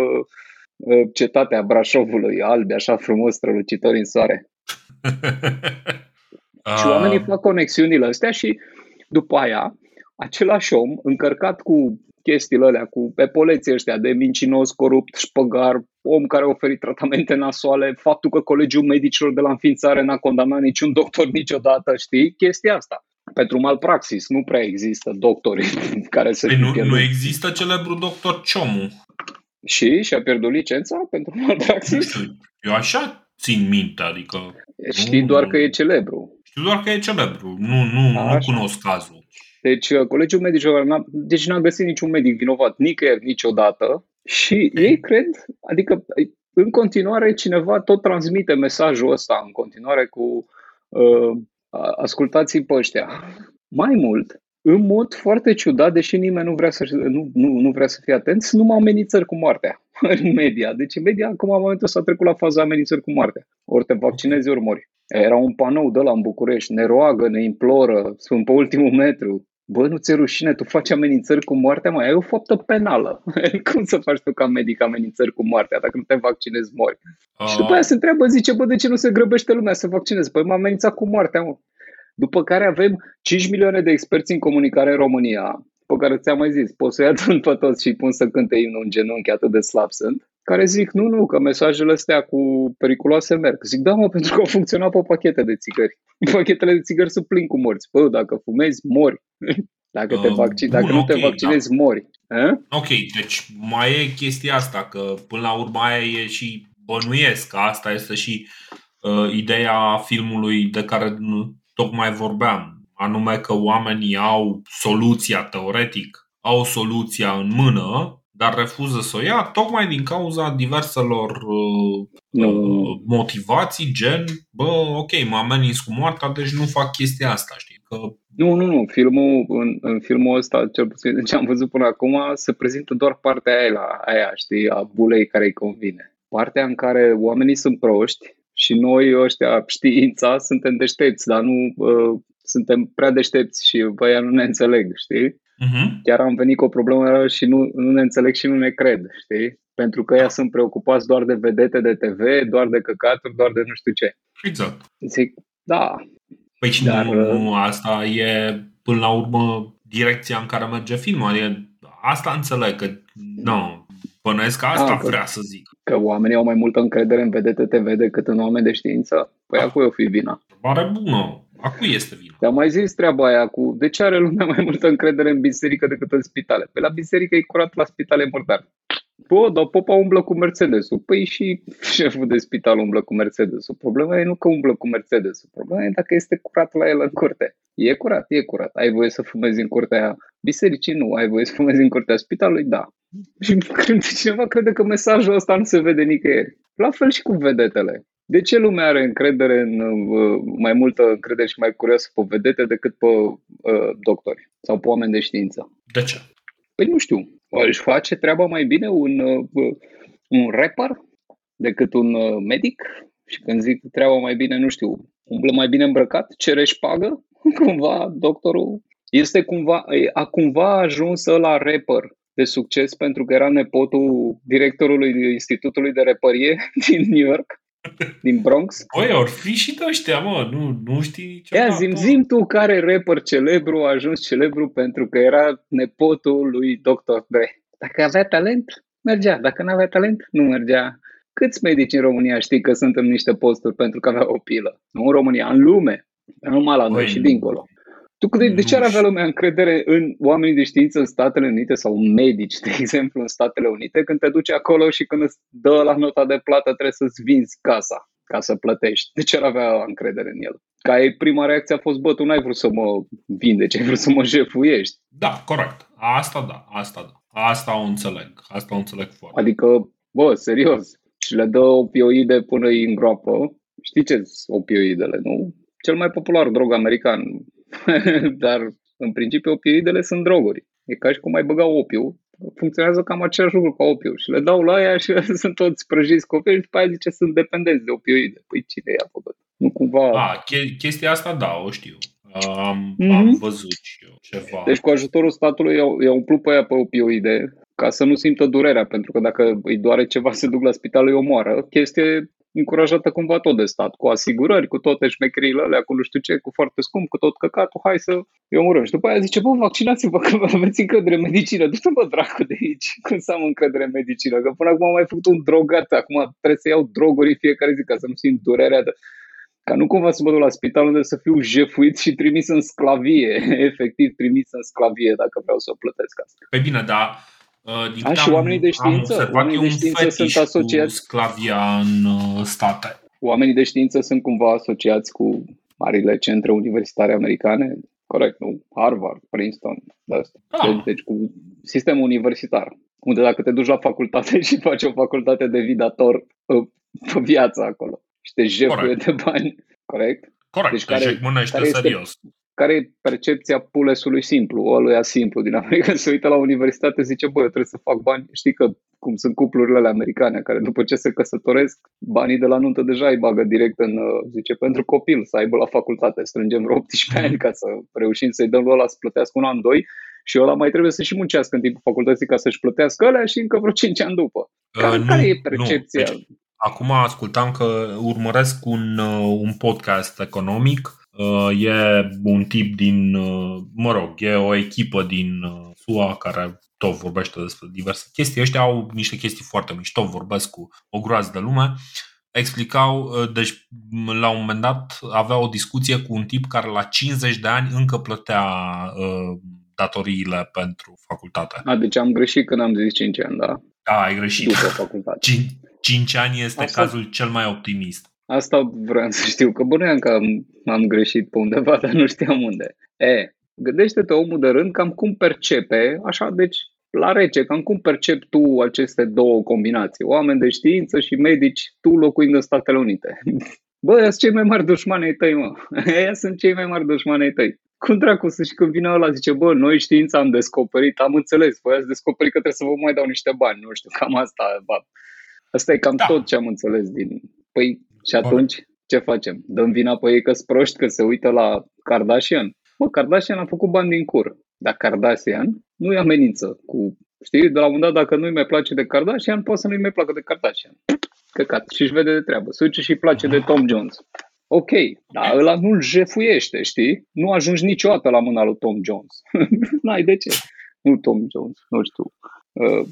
cetatea Brașovului, albi, așa frumos, strălucitori în soare. și oamenii fac conexiunile astea și după aia, același om, încărcat cu chestiile alea cu epoleții ăștia de mincinos, corupt, șpăgar, om care a oferit tratamente nasoale, faptul că Colegiul Medicilor de la înființare n-a condamnat niciun doctor niciodată, știi? Chestia asta. pentru malpraxis. Nu prea există doctori care să păi nu, nu există celebru doctor Ciomu. Și? Și-a pierdut licența pentru malpraxis? Eu așa țin minte, adică... Știi nu, doar că e celebru. Știu doar că e celebru. Nu, nu, nu cunosc cazul. Deci, uh, Colegiul Medicilor n-a, deci n-a găsit niciun medic vinovat nicăieri niciodată și ei cred, adică în continuare cineva tot transmite mesajul ăsta în continuare cu uh, ascultați pe ăștia. Mai mult, în mod foarte ciudat, deși nimeni nu vrea să, nu, nu, nu vrea să fie atent, sunt numai amenințări cu moartea în media. Deci în media, acum, în momentul ăsta, a trecut la faza amenințări cu moartea. Ori te vaccinezi, ori mori. Era un panou de la în București, ne roagă, ne imploră, sunt pe ultimul metru. Bă, nu ți rușine, tu faci amenințări cu moartea, mai ai o faptă penală. Cum să faci tu ca medic amenințări cu moartea dacă nu te vaccinezi, mori? Uh. Și după aia se întreabă, zice, bă, de ce nu se grăbește lumea să vaccineze? Păi m-a amenințat cu moartea, mă. După care avem 5 milioane de experți în comunicare în România, pe care ți-am mai zis, poți să-i adun pe toți și pun să cânte imnul în genunchi, atât de slab sunt, care zic, nu, nu, că mesajele astea cu periculoase merg. Zic, da, mă, pentru că au funcționat pe pachete de țigări. Pachetele de țigări sunt plin cu morți. Bă, dacă fumezi, mori. Dacă, te vaccin, dacă bun, nu okay, te vaccinezi, da. mori. A? Ok, deci mai e chestia asta, că până la urmă aia e și bănuiesc că asta este și uh, ideea filmului de care tocmai vorbeam, anume că oamenii au soluția teoretic, au soluția în mână, dar refuză să o ia tocmai din cauza diverselor uh, no. Uh, motivații, gen, bă, ok, mă ameninț cu moartea, deci nu fac chestia asta, știi? Că... Nu, nu, nu. Filmul, în, în filmul ăsta, cel puțin ce am văzut până acum, se prezintă doar partea aia, la, aia știi, a bulei care îi convine. Partea în care oamenii sunt proști și noi ăștia știința suntem deștepți, dar nu uh, suntem prea deștepți și băia nu ne înțeleg, știi? Uh-huh. Chiar am venit cu o problemă și nu, nu ne înțeleg și nu ne cred, știi? Pentru că ea sunt preocupați doar de vedete de TV, doar de căcaturi, doar de nu știu ce. Exact. Zic, da. Păi și dar, nu, uh, nu, asta e până la urmă direcția în care merge filmul. Adică asta înțeleg că nu, Bănuiesc că asta A, ah, vrea să zic. Că oamenii au mai multă încredere în vedete TV decât în oameni de știință? Păi a cui o fi vina? Pare bună. A cui este vina? Dar mai zis treaba aia cu de ce are lumea mai multă încredere în biserică decât în spitale? Pe la biserică e curat, la spitale e murdar. Bă, dar popa umblă cu Mercedesul. Păi și șeful de spital umblă cu Mercedesul. Problema e nu că umblă cu Mercedesul. Problema e dacă este curat la el în curte. E curat, e curat. Ai voie să fumezi în curtea bisericii? Nu. Ai voie să fumezi în curtea spitalului? Da. Și când cineva crede că mesajul ăsta nu se vede nicăieri. La fel și cu vedetele. De ce lumea are încredere în, uh, mai multă încredere și mai curioasă pe vedete decât pe uh, doctori sau pe oameni de știință? De ce? Păi nu știu. Își face treaba mai bine un, uh, un rapper decât un uh, medic? Și când zic treaba mai bine, nu știu, umblă mai bine îmbrăcat, cere pagă, cumva doctorul este cumva, a cumva ajuns la rapper de succes pentru că era nepotul directorului Institutului de Repărie din New York, din Bronx. Băi, ori fi și de ăștia, mă, nu, nu știi ce. Ia, zim, zim tu care rapper celebru a ajuns celebru pentru că era nepotul lui Dr. Dre. Dacă avea talent, mergea. Dacă nu avea talent, nu mergea. Câți medici în România știi că sunt în niște posturi pentru că avea o pilă? Nu în România, în lume. Nu numai la noi și dincolo. Tu de, de ce ar avea lumea încredere în oamenii de știință în Statele Unite sau în medici, de exemplu, în Statele Unite, când te duci acolo și când îți dă la nota de plată trebuie să-ți vinzi casa ca să plătești. De ce ar avea încredere în el? Ca ei, prima reacție a fost, bă, tu n-ai vrut să mă vindeci, ai vrut să mă jefuiești. Da, corect. Asta da, asta da. Asta o înțeleg. Asta o înțeleg foarte. Adică, bă, serios, și le dă opioide până îi îngroapă. Știi ce opioidele, nu? Cel mai popular drog american, dar în principiu opioidele sunt droguri. E ca și cum ai băga opiu, funcționează cam același lucru ca opiu și le dau la aia și sunt toți prăjiți copii și după aia zice sunt dependenți de opioide. Păi cine i-a făcut? Nu cumva... A, chestia asta da, o știu. Am, mm-hmm. am văzut și eu ceva. Deci cu ajutorul statului i-au, i-au umplut pe aia pe opioide ca să nu simtă durerea, pentru că dacă îi doare ceva, se duc la spital, îi omoară. Chestie încurajată cumva tot de stat, cu asigurări, cu toate șmecherile alea, cu nu știu ce, cu foarte scump, cu tot căcatul, hai să îi omorâm. Și după aia zice, bă, vaccinați-vă că aveți încredere în medicină. Du-te bă, dracu de aici, cum să am încredere în medicină, că până acum am mai făcut un drogat, acum trebuie să iau droguri fiecare zi ca să nu simt durerea de... Ca nu cumva să mă duc la spital unde să fiu jefuit și trimis în sclavie, efectiv trimis în sclavie dacă vreau să o plătesc asta. Pe bine, dar uh, din A, și oamenii de știință, am oamenii de știință sunt asociați cu sclavia în uh, state. Oamenii de știință sunt cumva asociați cu marile centre universitare americane, corect, nu? Harvard, Princeton, de asta. Ah. Deci, deci cu sistemul universitar, unde dacă te duci la facultate și faci o facultate de vidator uh, pe viață acolo și te jefuie de bani, corect? Corect, Deci deci care- care, care este- serios. Care e percepția pulesului simplu, ăluia simplu din America, se uită la universitate zice, bă, eu trebuie să fac bani. Știi că cum sunt cuplurile alea americane, care după ce se căsătoresc, banii de la nuntă deja îi bagă direct în, uh, zice, pentru copil, să aibă la facultate. Strângem vreo 18 ani ca să reușim să-i dăm lui ăla să plătească un an, doi și ăla mai trebuie să și muncească în timpul facultății ca să-și plătească alea și încă vreo 5 ani după. Care, Uh, care nu, e percepția? Nu. Deci, acum ascultam că urmăresc un, uh, un podcast economic. Uh, E un tip din, uh, mă rog, e o echipă din uh, SUA care tot vorbește despre diverse chestii. Ăștia au niște chestii foarte mișto, vorbesc cu o groază de lume. Explicau, uh, deci m- la un moment dat avea o discuție cu un tip care la 50 de ani încă plătea uh, datoriile pentru facultate. A, deci am greșit când am zis 5 ani, da? Da, ai greșit. După facultate. 5, 5 ani este Asta- cazul cel mai optimist. Asta vreau să știu, că bănuiam că am, am greșit pe undeva, dar nu știam unde. E, gândește-te omul de rând cam cum percepe, așa, deci la rece, cam cum percepi tu aceste două combinații, oameni de știință și medici, tu locuind în Statele Unite. Bă, ăia sunt cei mai mari dușmani ai tăi, mă. Ăia sunt cei mai mari dușmani ai tăi. Cum dracu să și când vine ăla zice, bă, noi știința am descoperit, am înțeles, voi ați descoperit că trebuie să vă mai dau niște bani, nu știu, cam asta, ba. Asta e cam Da. tot ce am înțeles din... Păi, și atunci, ce facem? Dăm vina pe ei că sunt proști, că se uită la Kardashian? Mă, Kardashian a făcut bani din cur. Dar Kardashian nu-i amenință cu... Știi, de la un moment dat, dacă nu-i mai place de Kardashian, poate să nu-i mai placă de Kardashian. Căcat. Și-și vede de treabă. Se duce și îi place de Tom Jones. Ok, dar ăla nu-l jefuiește, știi? Nu ajungi niciodată la mâna lui Tom Jones. N-ai de ce. Nu Tom Jones, nu știu. Uh,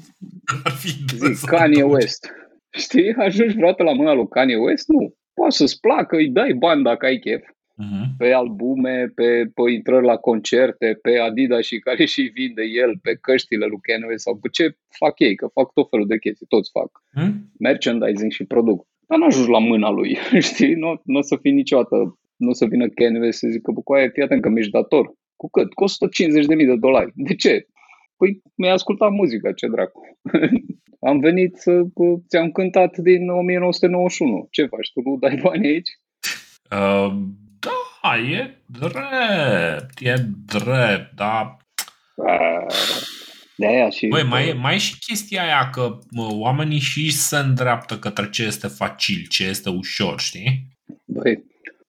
Ar fi zic, interesant. Kanye West. Știi? Ajungi vreodată la mâna lui Kanye West? Nu. Poate să-ți placă, îi dai bani dacă ai chef. Mhm. Pe albume, pe, pe intrări la concerte, pe Adidas și care și vinde el, pe căștile lui Kanye West sau pe ce fac ei, că fac tot felul de chestii, toți fac. Mhm. Merchandising și produc. Dar nu ajungi la mâna lui, știi? Nu, nu o să fii niciodată, nu o să vină Kanye West să zică, bă, cu aia, fii atent că mi-ești dator. Cu cât? Cu 150.000 de dolari. De ce? Păi mi-ai ascultat muzica, ce dracu. Am venit să ți-am cântat din 1991. Ce faci? Tu nu dai bani aici? Uh, da, e drept, e drept, da. De aia și... Băi, mai, e- mai e și chestia aia că mă, oamenii și se îndreaptă către ce este facil, ce este ușor, știi? Băi,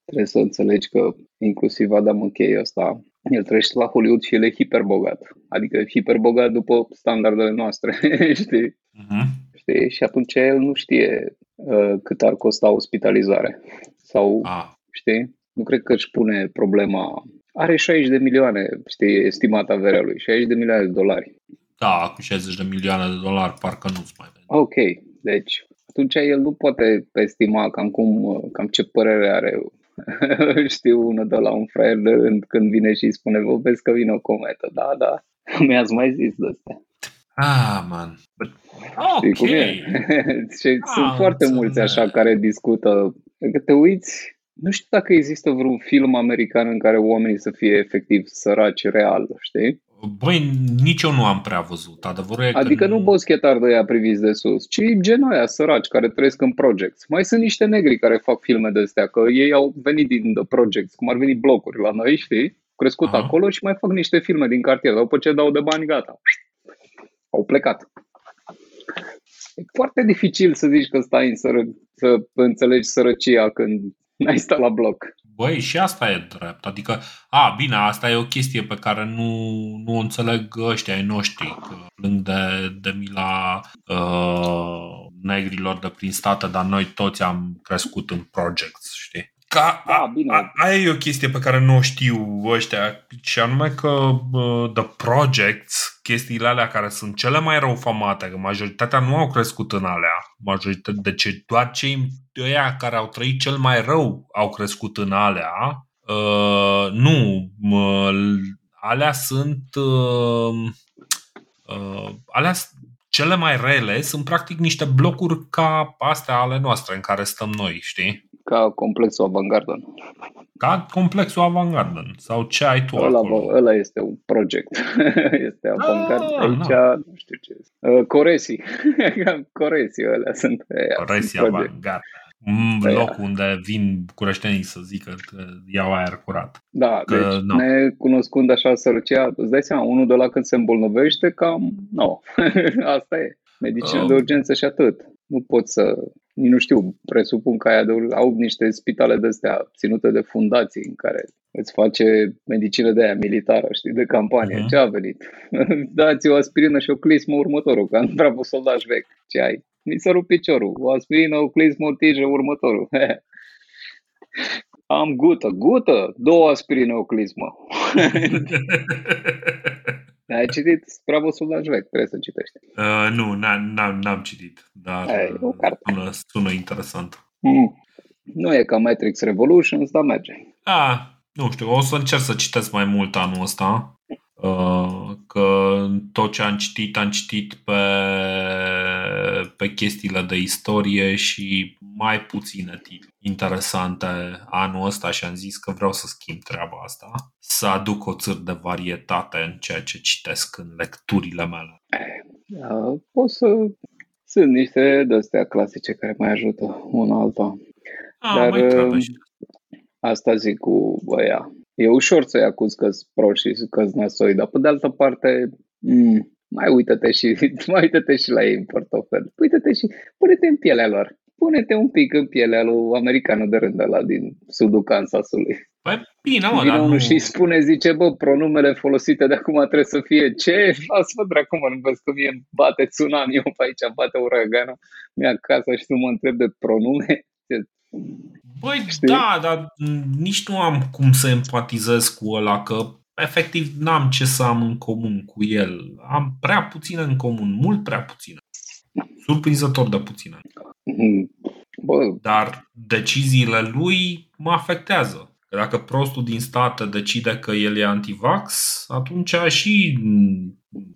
trebuie să înțelegi că inclusiv Adam McKay ăsta, el trăiește la Hollywood și el e hiperbogat. Adică e hiperbogat după standardele noastre, știi? Mhm. știi? Și atunci el nu știe uh, cât ar costa ospitalizare. Sau, Ah, știi? Nu cred că își pune problema... Are 60 de milioane, știi, estimat averea lui, 60 de milioane de dolari. da, cu 60 de milioane de dolari parcă nu-ți mai vede. Ok, deci atunci el nu poate estima cam cum, uh, cam ce părere are. Știu unul de la un fraier de rând când vine și îi spune, vă vezi că vine o cometă. Da, da, mi-ați mai zis de astea. Ah, man. But, Știi ok. cum e? și sunt Ah, foarte înțeleg. mulți așa care discută. Că te uiți, nu știu dacă există vreun film american în care oamenii să fie efectiv săraci real, știi? Băi, nici eu nu am prea văzut. Adevărul e că Adică nu boschetar de ea priviți de sus, ci genul aia săraci care trăiesc în projects. Mai sunt niște negri care fac filme de astea, că ei au venit din the projects, cum ar veni blocuri la noi, știi? Crescut Aha. acolo și mai fac niște filme din cartier. Dar După ce dau de bani, gata. Au plecat. E foarte dificil să zici că stai în sără, să înțelegi sărăcia când n-ai stat la bloc. Băi, și asta e drept. Adică, a, bine, asta e o chestie pe care nu, nu o înțeleg ăștia ai noștri, că plâng de, de mila uh, negrilor de prin state, dar noi toți am crescut în projects, știi? Ca, a, bine. A, aia e o chestie pe care nu o știu ăștia, și anume că uh, The Projects, chestiile alea care sunt cele mai răufamate, că majoritatea nu au crescut în alea, majoritatea, deci doar cei ăia care au trăit cel mai rău au crescut în alea, uh, nu, uh, alea sunt uh, uh, alea cele mai rele sunt practic niște blocuri ca astea ale noastre în care stăm noi, știi? Ca complexul Avant Garden. Ca complexul Avant Garden sau ce ai tu ăla, acolo? Ăla este un project. este Avant Garden. Ah, Aici, no. nu știu ce este. Uh, Coresi. Coresi ălea sunt. Coresi Avant Garden. Un loc unde vin curăștenii să zică că iau aer curat. Da, că, deci no. ne cunoscând așa sărăcia, îți dai seama, unul de la când se îmbolnăvește, cam, nu, no. asta e. Medicină uh. de urgență și atât. Nu pot să nu știu, presupun că aia de, au niște spitale de astea ținute de fundații în care îți face medicină de aia militară, știi, de campanie. Uh-huh. Ce a venit? Dați o aspirină și o clismă următorul, că am bravo soldaj vechi. Ce ai? Mi s-a rupt piciorul. O aspirină, o clismă, o tijă, următorul. am gută, gută, două aspirine, o clismă. Ai citit Bravo Soldaj Vechi, trebuie să citești. Uh, nu, n-am, n-am citit, dar Ai, o carte. Sună, sună interesant. Mm. Nu e ca Matrix Revolutions, dar merge. Ah, nu știu, o să încerc să citesc mai mult anul ăsta. Uh, că tot ce am citit, am citit pe, pe chestiile de istorie și mai puține titluri interesante anul ăsta și am zis că vreau să schimb treaba asta, să aduc o țăr de varietate în ceea ce citesc în lecturile mele. Da, o să... Sunt niște de-astea clasice care mai ajută una alta. A, Dar mai uh, asta zic cu băia. E ușor să-i acuz că proști și că nasoi, dar pe de altă parte, mm, mai uită-te și, mai uită-te și la ei în portofel. Uită-te și pune-te în pielea lor pune-te un pic în pielea lui americanul de rând la din sudul Kansasului. Păi bine, mă, dar nu... și spune, zice, bă, pronumele folosite de acum trebuie să fie ce? Lasă-mă dracu, mă, nu vezi că mie bate tsunami pe aici, bate uraganul mi acasă și tu mă întreb de pronume? Băi, Știi? da, dar nici nu am cum să empatizez cu ăla, că efectiv n-am ce să am în comun cu el. Am prea puține în comun, mult prea puține. Surprinzător de puține. Mm-hmm. Bă. Dar deciziile lui mă afectează. Că dacă prostul din state decide că el e antivax, atunci și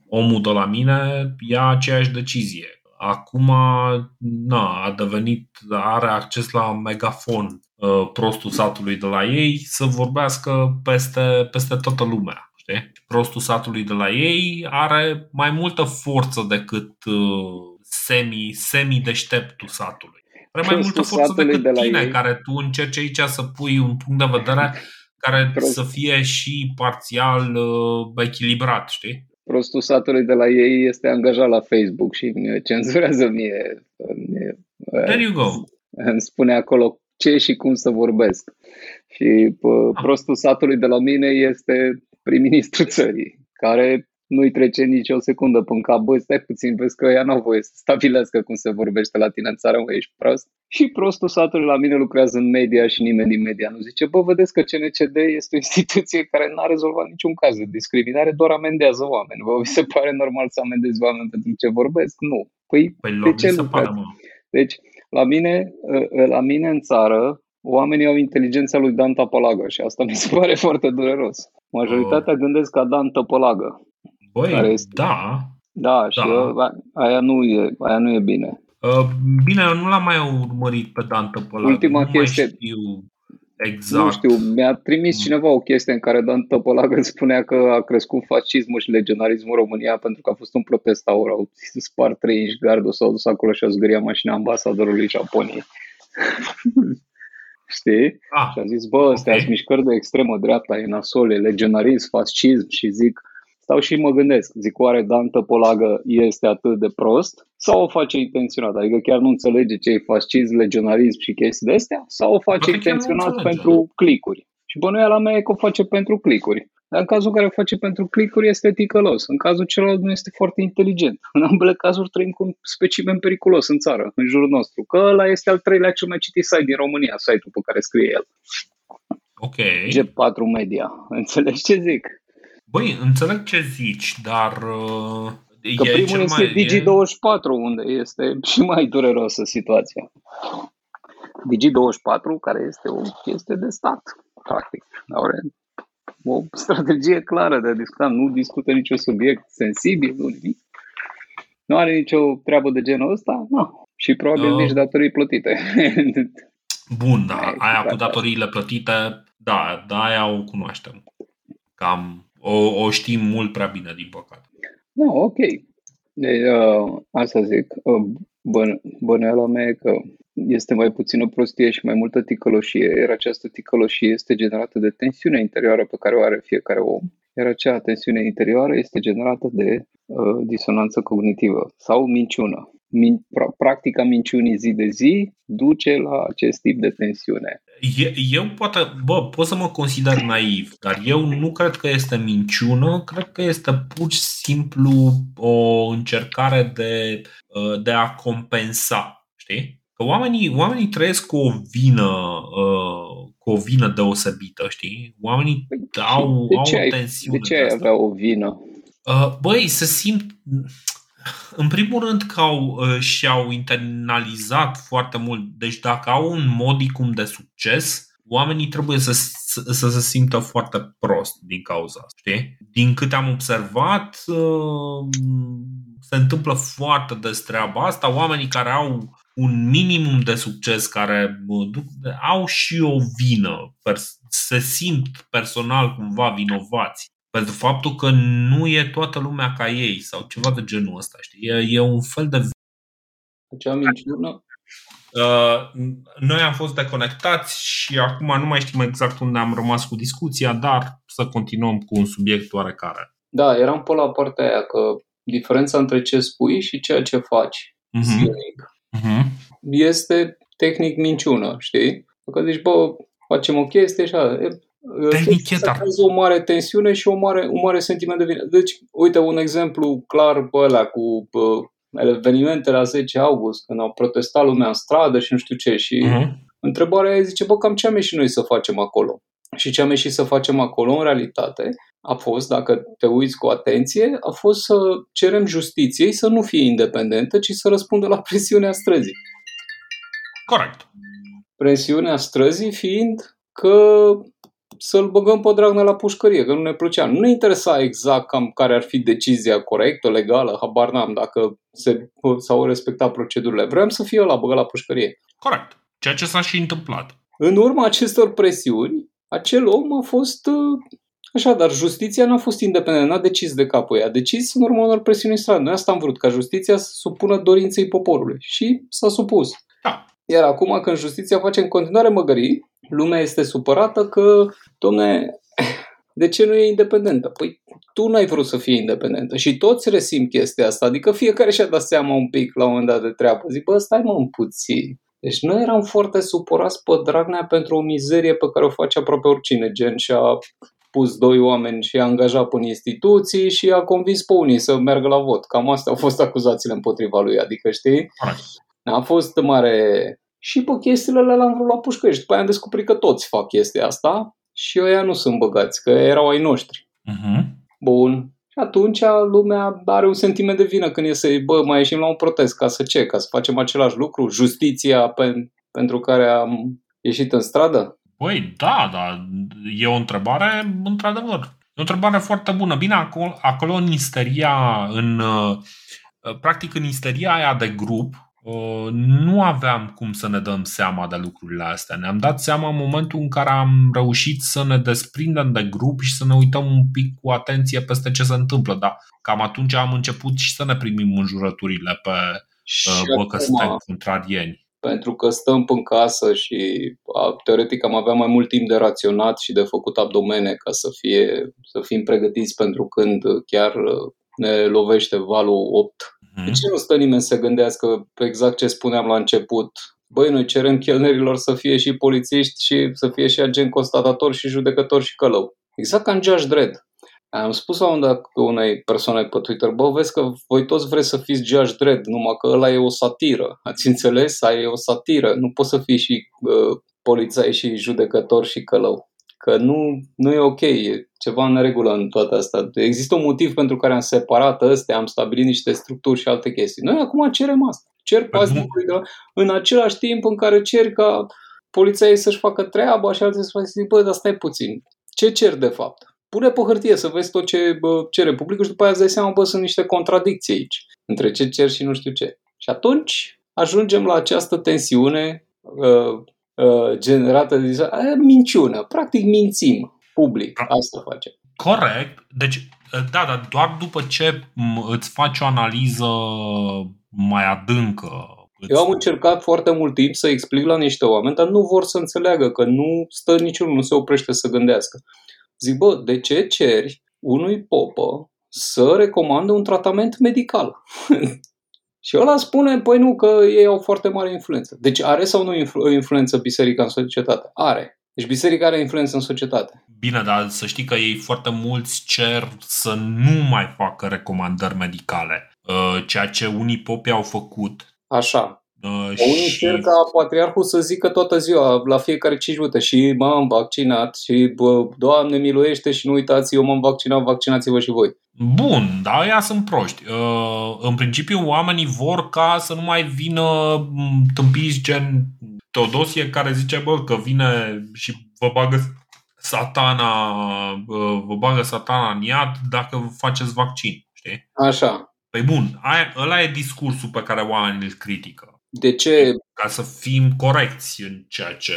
omul de la mine ia aceeași decizie. Acum na, a devenit, are acces la megafon uh, prostul satului de la ei să vorbească peste, peste toată lumea. Știi? Prostul satului de la ei are mai multă forță decât uh, semi, semi-deșteptul satului. Are mai multă forță decât de tine, ei. care tu încerci aici să pui un punct de vedere care Prost. să fie și parțial uh, echilibrat, știi? Prostul satului de la ei este angajat la Facebook și îmi cenzurează mie. mie There you go. Îmi spune acolo ce și cum să vorbesc. Și pă, ah. prostul satului de la mine este prim-ministru țării, care nu-i trece nici o secundă până cap, bă, stai puțin, vezi că ea n-au voie să stabilească cum se vorbește la tine în țară, mă, ești prost. Și prostul satului la mine lucrează în media și nimeni din media nu zice, bă, vedeți că CNCD este o instituție care n-a rezolvat niciun caz de discriminare, doar amendează oameni. Vă vi se pare normal să amendezi oameni pentru ce vorbesc? Nu. Păi, păi de ce lucrați? Deci, la mine, ă, la mine în țară, oamenii au inteligența lui Dan Tapalaga și asta mi se pare foarte dureros. Majoritatea oh. gândesc ca Dan Tăpălagă. Băi, care este... da. Da, și da. aia, nu e, aia nu e bine. Uh, bine, eu nu l-am mai urmărit pe Dan Tăpălagă. Ultima nu chestie... Mai știu exact. Nu știu, mi-a trimis mm. cineva o chestie în care Dan Tăpălagă spunea că a crescut fascismul și legionarismul în România pentru că a fost un protest aur. Au spart trei inși gardul, s-au dus acolo și au zgâriat mașina ambasadorului Japoniei. Știi? Ah, și a zis, bă, astea okay. mișcări de extremă dreapta, e nasole, legionarism, fascism și zic, stau și mă gândesc, zic, oare Dan Tăpolagă este atât de prost sau o face intenționat? Adică chiar nu înțelege ce e fascism, legionarism și chestii de astea? Sau o face intenționat pentru clicuri? Și bănuiala mea e că o face pentru clicuri. Dar în cazul în care o face pentru clicuri este ticălos. În cazul celălalt nu este foarte inteligent. În ambele cazuri trăim cu un specimen periculos în țară, în jurul nostru. Că ăla este al treilea cel mai citit site din România, site-ul pe care scrie el. Ok. G4 Media. Înțelegi ce zic? Băi, înțeleg ce zici, dar... Uh, Că e primul cel este mai, Digi24, unde este și mai dureroasă situația. Digi24, care este o chestie de stat, practic. Are o strategie clară de a discuta, nu discută niciun subiect sensibil, nu nimic. Nu are nicio treabă de genul ăsta? Nu. Și probabil Uh. nici datorii plătite. Bun, da, Aia e aia cu exact datoriile plătite, da, da, aia o cunoaștem. Cam, o, o știm mult prea bine, din păcate. Nu, ok. Deci, uh, asta zic, uh, bă, băneala mea e că este mai puțină prostie și mai multă ticăloșie, iar această ticăloșie este generată de tensiunea interioară pe care o are fiecare om, iar acea tensiune interioară este generată de uh, disonanță cognitivă sau minciună. Min, pra, practica minciunii zi de zi duce la acest tip de tensiune. E- Eu poate, bă, pot să mă consider naiv, dar eu nu cred că este minciună, cred că este pur și simplu o încercare de, uh, de a compensa, știi? Că oamenii, oamenii trăiesc cu o vină, uh, cu o vină deosebită, știi? Oamenii au, de au ce o ai, tensiune de ce ai asta. avea o vină? Uh, Băi, se simt în primul rând că au, uh, și-au internalizat foarte mult. Deci dacă au un modicum de succes, oamenii trebuie să, să, să se simtă foarte prost din cauza asta, știi? Din câte am observat, uh, se întâmplă foarte des treaba asta. Oamenii care au un minimum de succes, care uh, duc- au și o vină, pers- se simt personal cumva vinovați pentru faptul că nu e toată lumea ca ei sau ceva de genul ăsta, știi? E, e un fel de... Acea minciună Uh, noi am fost deconectați și acum nu mai știm exact unde am rămas cu discuția, dar să continuăm cu un subiect oarecare. Da, eram pe la partea aia că diferența între ce spui și ceea ce faci Mhm. zilnic Uh-huh. este tehnic minciună, știi? Că zici, bă, facem o chestie și așa. E, Tehnic chestia e, să dar- creează o mare tensiune și o mare, un mare sentiment de vină. Deci, uite, un exemplu clar pe ăla cu bă, evenimentele la 10 august, când au protestat lumea în stradă și nu știu ce. Și Uh-huh. Întrebarea e, zice, bă, cam ce am ieșit noi să facem acolo? Și ce am ieșit să facem acolo, în realitate, a fost, dacă te uiți cu atenție, a fost să cerem justiției să nu fie independentă, ci să răspundă la presiunea străzii. Corect. Presiunea străzii fiind că să-l băgăm pe Dragnea la pușcărie, că nu ne plăcea. Nu ne interesa exact cam care ar fi decizia corectă, legală, habar n-am, dacă se, s-au respectat procedurile. Vreau să fie la băgat la pușcărie. Corect. Ceea ce s-a și întâmplat. În urma acestor presiuni, acel om a fost uh, așa, dar justiția n-a fost independentă, n-a decis de capul ei, a decis în urma unor presiuni strane. Noi asta am vrut, ca justiția să supună dorinței poporului și s-a supus. Da. Iar acum când justiția face în continuare măgării, lumea este supărată că, domne, de ce nu e independentă? Păi tu n-ai vrut să fii independentă și toți resimt chestia asta, adică fiecare și-a dat seama un pic la un moment dat de treabă. Zic, bă, stai mă un puțin. Deci noi eram foarte supărați pe Dragnea pentru o mizerie pe care o face aproape oricine, gen și-a pus doi oameni și i-a angajat în instituții și i-a convins pe unii să meargă la vot. Cam astea au fost acuzațiile împotriva lui, adică știi? Corect. A fost mare... Și pe chestiile alea l-am vrut la pușcă și după aia am descoperit că toți fac chestia asta și ăia nu sunt băgați, că erau ai noștri. Uh-huh. Bun. Și atunci lumea are un sentiment de vină când iese, bă, mai ieșim la un protest, ca să ce? Ca să facem același lucru? Justiția pe, pentru care am ieșit în stradă? Păi da, da, e o întrebare, într-adevăr. E o întrebare foarte bună. Bine, acolo, acolo în isteria, în, uh, practic în isteria aia de grup, uh, nu aveam cum să ne dăm seama de lucrurile astea. Ne-am dat seama în momentul în care am reușit să ne desprindem de grup și să ne uităm un pic cu atenție peste ce se întâmplă. Dar cam atunci am început și să ne primim înjurăturile pe Și uh, bă că acum- suntem contrarieni. pentru că stăm în casă și a, teoretic am avea mai mult timp de raționat și de făcut abdomene ca să, fie, să fim pregătiți pentru când chiar uh, ne lovește valul 8. De Mhm. ce nu stă nimeni să gândească pe exact ce spuneam la început? Băi, noi cerem chelnerilor să fie și polițiști și să fie și agent constatator și judecător și călău. Exact ca în Judge Dredd. Am spus la un dat unei persoane pe Twitter, bă, vezi că voi toți vreți să fiți Judge Dredd, numai că ăla e o satiră. Ați înțeles? Aia e o satiră. Nu poți să fii și uh, polițai și judecător și călău. Că nu, nu e ok, e ceva în regulă în toate astea. Există un motiv pentru care am separat ăstea, am stabilit niște structuri și alte chestii. Noi acum cerem asta. Cer paznicului de în același timp în care cer ca poliția să-și facă treaba și alții să facă, bă, dar stai puțin. Ce cer de fapt? Pune pe hârtie să vezi tot ce bă, cere publicul și după aia îți dai seama, bă, sunt niște contradicții aici între ce cer și nu știu ce. Și atunci ajungem la această tensiune uh, uh, generată de uh, minciună. Practic mințim public. Da. Asta facem. Corect. Deci, da, dar doar după ce îți faci o analiză mai adâncă. Eu am încercat foarte mult timp să explic la niște oameni, dar nu vor să înțeleagă că nu stă niciunul, nu se oprește să gândească. Zic, bă, de ce ceri unui popă să recomandă un tratament medical? și ăla spune, păi nu, că ei au foarte mare influență. Deci are sau nu influ- influență biserica în societate? Are. Deci biserica are influență în societate. Bine, dar să știi că ei foarte mulți cer să nu mai facă recomandări medicale. Uh, ceea ce unii popi au făcut. Așa. Uh, Unii și... cer ca patriarhul să zică toată ziua, la fiecare 5 minute, și m-am vaccinat și bă, Doamne miluiește și nu uitați, eu m-am vaccinat, vaccinați-vă și voi. Bun, dar ăia sunt proști. Uh, în principiu, oamenii vor ca să nu mai vină tâmpiți gen Teodosie care zice bă, că vine și vă bagă satana, uh, vă bagă satana în iad dacă faceți vaccin. Știi? Așa. Păi bun, aia, ăla e discursul pe care oamenii îl critică. De ce? Ca să fim corecți în ceea ce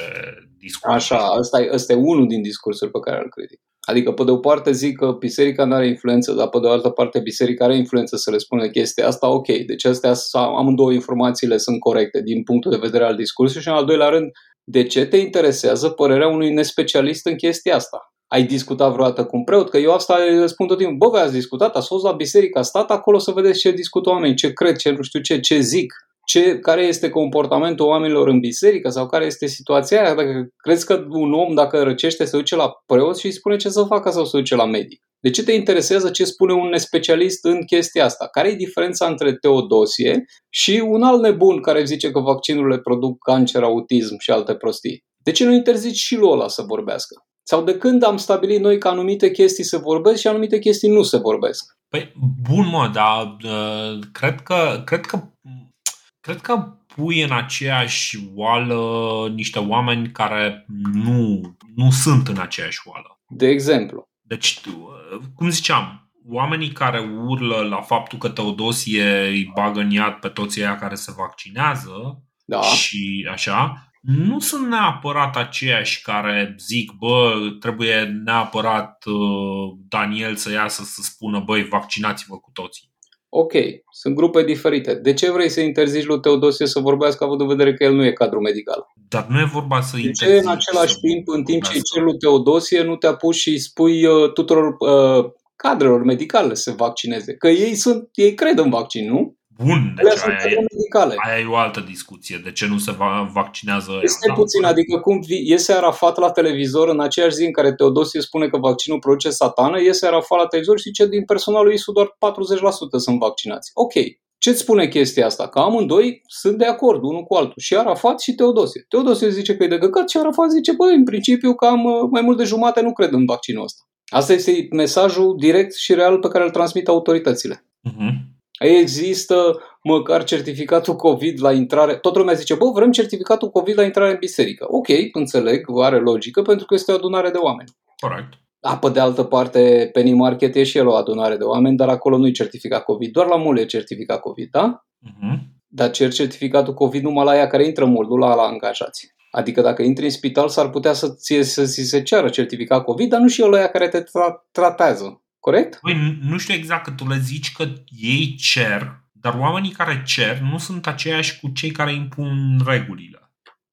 discutăm. Așa, ăsta e, ăsta e unul din discursuri pe care îl critic. Adică, pe de o parte zic că biserica nu are influență, dar pe de o altă parte biserica are influență să le spună chestia asta, ok. Deci astea amândouă informațiile sunt corecte din punctul de vedere al discursului și în al doilea rând, de ce te interesează părerea unui nespecialist în chestia asta? Ai discutat vreodată cu un preot? Că eu asta spun tot timpul. Bă, voi ați discutat? Ați fost la biserica, stat acolo să vedeți ce discută oamenii, ce cred, ce nu știu ce, ce zic ce, care este comportamentul oamenilor în biserică sau care este situația aia. Dacă crezi că un om, dacă răcește, se duce la preot și îi spune ce să facă sau se duce la medic. De ce te interesează ce spune un nespecialist în chestia asta? Care e diferența între Teodosie și un alt nebun care zice că vaccinurile produc cancer, autism și alte prostii? De ce nu interzici și lui ăla să vorbească? Sau de când am stabilit noi că anumite chestii se vorbesc și anumite chestii nu se vorbesc? Păi, bun mă, dar uh, cred, că, cred că Cred că pui în aceeași oală niște oameni care nu, nu sunt în aceeași oală. De exemplu. Deci, cum ziceam, oamenii care urlă la faptul că Teodosie îi bagă în iad pe toți aia care se vaccinează da. și așa, nu sunt neapărat aceiași care zic, bă, trebuie neapărat uh, Daniel să iasă să spună, băi, vaccinați-vă cu toții. Ok, sunt grupe diferite. De ce vrei să interzici lui Teodosie să vorbească având în vedere că el nu e cadru medical? Dar nu e vorba să De ce în același timp, în timp ce îi cer lui Teodosie, nu te apuci și spui uh, tuturor uh, cadrelor medicale să vaccineze? Că ei sunt, ei cred în vaccin, nu? Bun, deci aia, e, medicale. aia e o altă discuție. De ce nu se vaccinează? Este ea, puțin, adică cum iese Arafat la televizor în aceeași zi în care Teodosie spune că vaccinul produce satană, iese Arafat la televizor și zice din personalul ISU doar 40% sunt vaccinați. Ok, ce-ți spune chestia asta? Că amândoi sunt de acord unul cu altul, și Arafat și Teodosie. Teodosie zice că e de căcat și Arafat zice, băi, în principiu cam uh, mai mult de jumate nu cred în vaccinul ăsta. Asta este mesajul direct și real pe care îl transmit autoritățile. Uh-huh. Există măcar certificatul COVID la intrare. Toată lumea zice, bă, vrem certificatul COVID la intrare în biserică. Ok, înțeleg, are logică, pentru că este o adunare de oameni. Corect. A, pe de altă parte, Penny Market e și el o adunare de oameni, dar acolo nu-i certificat COVID. Doar la mult e certificat COVID, da? Uh-huh. Dar cer certificatul COVID numai la aia care intră mult, nu la, la angajați. Adică dacă intri în spital, s-ar putea să ți să se ceară certificat COVID, dar nu și el aia care te tra- tratează. Corect? Păi, nu știu exact că tu le zici că ei cer, dar oamenii care cer nu sunt aceiași cu cei care impun regulile.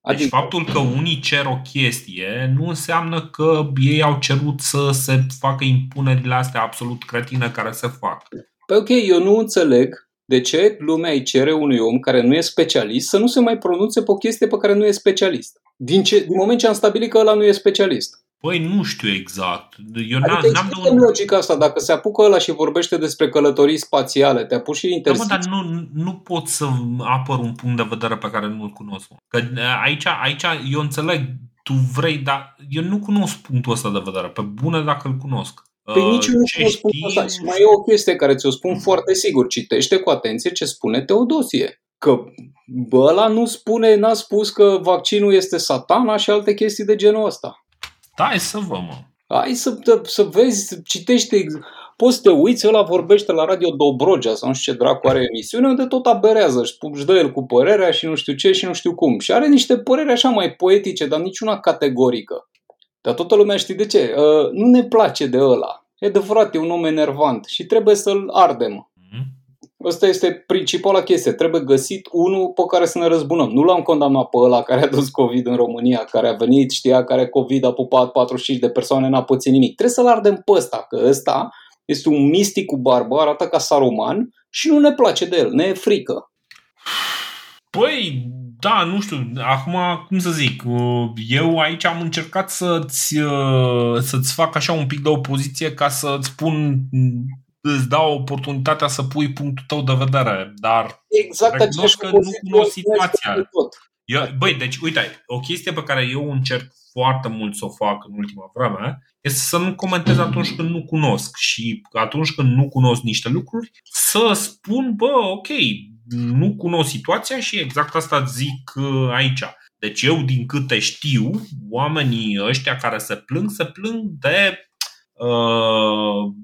Deci adică... faptul că unii cer o chestie nu înseamnă că ei au cerut să se facă impunerile astea absolut cretine care se fac. Păi ok, eu nu înțeleg de ce lumea îi cere unui om care nu e specialist să nu se mai pronunțe pe o chestie pe care nu e specialist. Din, ce, din moment ce am stabilit că ăla nu e specialist. Păi nu știu exact. Eu Adică n-am, n-am de explică logica asta. Dacă se apucă ăla și vorbește despre călătorii spațiale, te apuci și Da, mă, interziți. dar nu, nu pot să apăr un punct de vedere pe care nu-l cunosc. mă. Că uh, aici, aici eu înțeleg, tu vrei, dar eu nu cunosc punctul ăsta de vedere. Pe bune dacă îl cunosc. Păi Uh, nici eu nu ce cunosc punctul ăsta. Și mai e o chestie care ți-o spun foarte sigur. Citește cu atenție ce spune Teodosie. Că bă, ăla nu spune, n-a spus că vaccinul este satana și alte chestii de genul ăsta. Stai să vă, mă. Hai să, să vezi, citește, ex- poți să te uiți, ăla vorbește la Radio Dobrogea sau nu știu ce dracu are emisiune, unde tot aberează, își, își dă el cu părerea și nu știu ce și nu știu cum. Și are niște păreri așa mai poetice, dar niciuna categorică. Dar toată lumea știe de ce. Uh, nu ne place de ăla. E adevărat, e un om enervant și trebuie să-l ardem. Mhm. Asta este principala chestie. Trebuie găsit unul pe care să ne răzbunăm. Nu l-am condamnat pe ăla care a dus COVID în România, care a venit, știa care COVID a pupat 45 de persoane, n-a pățit nimic. Trebuie să-l ardem pe ăsta, că ăsta este un mistic cu barbă, arată ca Saruman și nu ne place de el, ne e frică. Păi, da, nu știu, acum, cum să zic, uh, eu aici am încercat să-ți, uh, să-ți fac așa un pic de opoziție ca să-ți spun, îți dau oportunitatea să pui punctul tău de vedere, dar Exact Recunosc aceeași că nu opoziție cunosc o situația. de Tot. Eu, băi, deci, uite, o chestie pe care eu încerc foarte mult să o fac în ultima vreme este să nu comentez atunci când nu cunosc și atunci când nu cunosc niște lucruri să spun, bă, ok, nu cunosc situația și exact asta zic uh, aici. Deci eu, din câte știu, oamenii ăștia care se plâng, se plâng de, uh,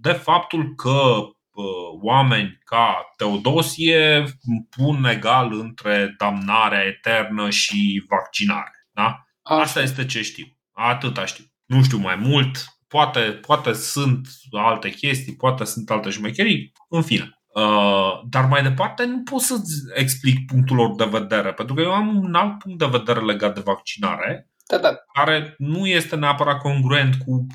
de faptul că uh, oameni ca Teodosie pun egal între damnarea eternă și vaccinare. Da? Asta este ce știu. Atâta știu. Nu știu mai mult. Poate, poate sunt alte chestii, poate sunt alte șmecherii. În fine. Uh, dar mai departe nu pot să-ți explic punctul lor de vedere, pentru că eu am un alt punct de vedere legat de vaccinare, Da, da, care nu este neapărat congruent cu,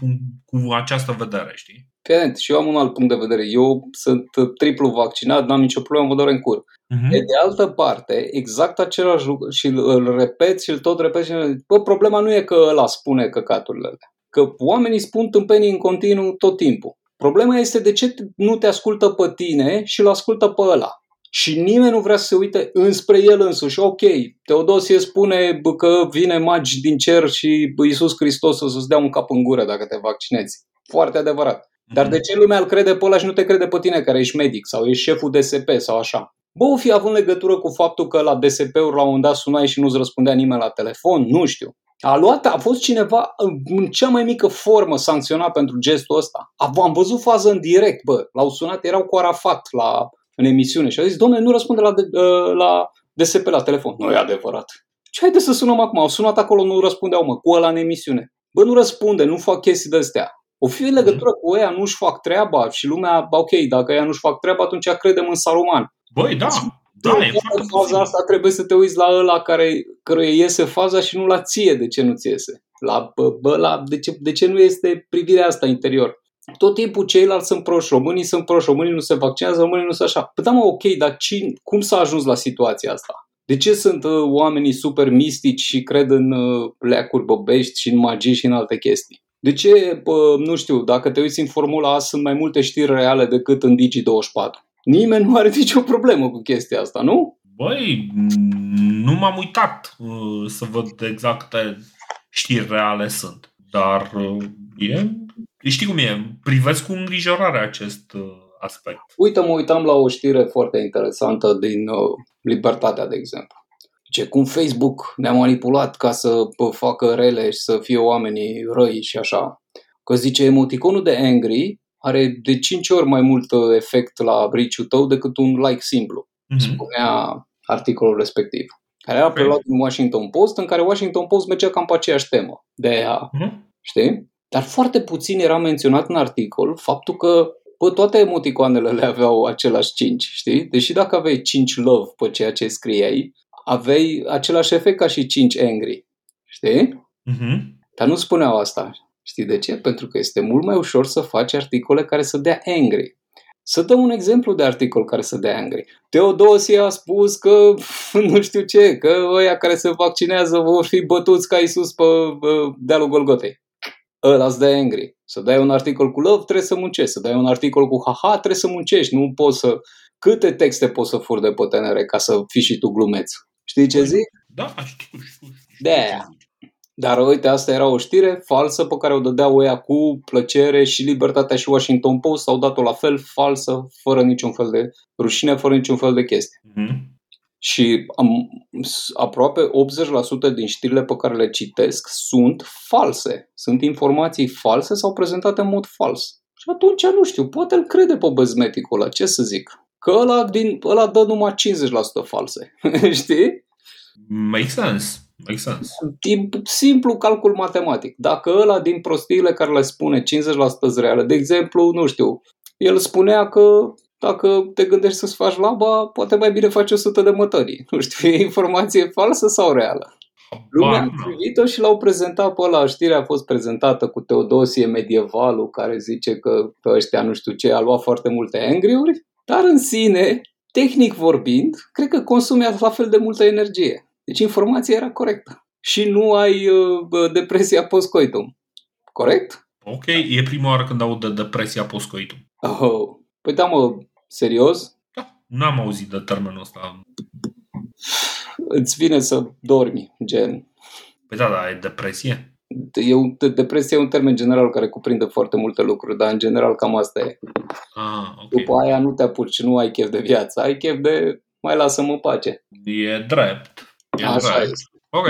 cu această vedere, știi? Evident, și eu am un alt punct de vedere. Eu sunt triplu vaccinat, n-am nicio problemă, mă doar în cur. Uh-huh. De, de altă parte, exact același lucru și îl, îl repet și îl tot repet și bă, problema nu e că ăla spune căcaturile alea. Că oamenii spun tâmpenii în continuu tot timpul. Problema este de ce nu te ascultă pe tine și îl ascultă pe ăla. Și nimeni nu vrea să se uite înspre el însuși. Ok, Teodosie spune bă, că vine magi din cer și bă, Iisus Hristos o să-ți dea un cap în gură dacă te vaccinezi. Foarte adevărat. Dar de ce lumea îl crede pe ăla și nu te crede pe tine care ești medic sau ești șeful DSP sau așa? Bă, o fi având legătură cu faptul că la DSP-uri la un moment dat sunai și nu-ți răspundea nimeni la telefon? Nu știu. A luat, a fost cineva în cea mai mică formă sancționat pentru gestul ăsta. Am văzut fază în direct, bă, l-au sunat, erau cu Arafat la, în emisiune și a zis, domnule, nu răspunde la, la DSP la telefon. Nu e adevărat. Ce haide să sunăm acum? Au sunat acolo, nu răspundeau, mă, cu ăla în emisiune. Bă, nu răspunde, nu fac chestii de astea. O fi în legătură cu ăia, nu-și fac treaba și lumea, ok, dacă ea nu-și fac treaba, atunci credem în Saruman. Băi, da, da, e în faza asta trebuie să te uiți la ăla care, căruia iese faza și nu la ție de ce nu-ți iese. La, bă, bă, la, de, ce, de ce nu este privirea asta interior? Tot timpul ceilalți sunt proști, românii sunt proști, românii nu se vaccinează, românii nu sunt așa. Păi da, mă, ok, dar cine, cum s-a ajuns la situația asta? De ce sunt uh, oamenii super mistici și cred în uh, leacuri băbești și în magii și în alte chestii? De ce, bă, nu știu, dacă te uiți în Formula A, sunt mai multe știri reale decât în Digi24? Nimeni nu are nicio problemă cu chestia asta, nu? Băi, nu m-am uitat uh, să văd exact câte știri reale sunt. Dar uh, e, știi cum e, privesc cu îngrijorare acest uh, aspect. Uite, mă uitam la o știre foarte interesantă din uh, Libertatea, de exemplu. Ce cum Facebook ne-a manipulat ca să facă rele și să fie oamenii răi și așa. Că zice, emoticonul de angry are de 5 ori mai mult efect la reach tău decât un like simplu, mm-hmm. spunea articolul respectiv. Care era preluat din Washington Post, în care Washington Post mergea cam pe aceeași temă. De aia, mm-hmm. știi? Dar foarte puțin era menționat în articol faptul că bă, toate emoticoanele le aveau același 5, știi? Deși dacă aveai 5 love pe ceea ce scriei, aveai același efect ca și 5 angry, știi? Mm-hmm. Dar nu spuneau asta. Știi de ce? Pentru că este mult mai ușor să faci articole care să dea angry. Să dăm un exemplu de articol care să dea angry. Teodosie a spus că nu știu ce, că ăia care se vaccinează vor fi bătuți ca Iisus pe dealul Golgotei. Ăla îți dai angry. Să dai un articol cu love, trebuie să muncești. Să dai un articol cu haha, trebuie să muncești. Nu poți să... Câte texte poți să furi de pe TNR ca să fii și tu glumeț? Știi ce zic? Da, știu, știu. știu de aia. Dar uite, asta era o știre falsă pe care o dădeau ea cu plăcere și Libertatea și Washington Post au dat-o la fel falsă, fără niciun fel de rușine, fără niciun fel de chestie. Mm-hmm. Și am, aproape 80% din știrile pe care le citesc sunt false. Sunt informații false sau prezentate în mod fals. Și atunci, nu știu, poate îl crede pe bezmeticul ăla, ce să zic. Că ăla, din, ăla dă numai 50% false. Știi? Make sense. Make sense. Din simplu calcul matematic. Dacă ăla din prostiile care le spune 50% reale, de exemplu, nu știu, el spunea că dacă te gândești să-ți faci laba, poate mai bine faci 100 de mătării. Nu știu, e informație falsă sau reală? Lumea a privit-o și l-au prezentat pe ăla. Știrea a fost prezentată cu Teodosie medievalul care zice că pe ăștia nu știu ce a luat foarte multe angry-uri, dar în sine, tehnic vorbind, cred că consumea la fel de multă energie. Deci informația era corectă. Și nu ai uh, depresia postcoitum. Corect? Ok, e prima oară când aud de depresia postcoitum. Oh. Păi da, mă, serios? Da, n-am auzit de termenul ăsta. Îți vine să dormi, gen. Păi da, da, e depresie. E un, depresia e un termen general care cuprinde foarte multe lucruri, dar în general cam asta e. Ah, okay. După aia nu te apuci, nu ai chef de viață, ai chef de mai lasă-mă în pace. E drept. E Așa drept. este. Ok.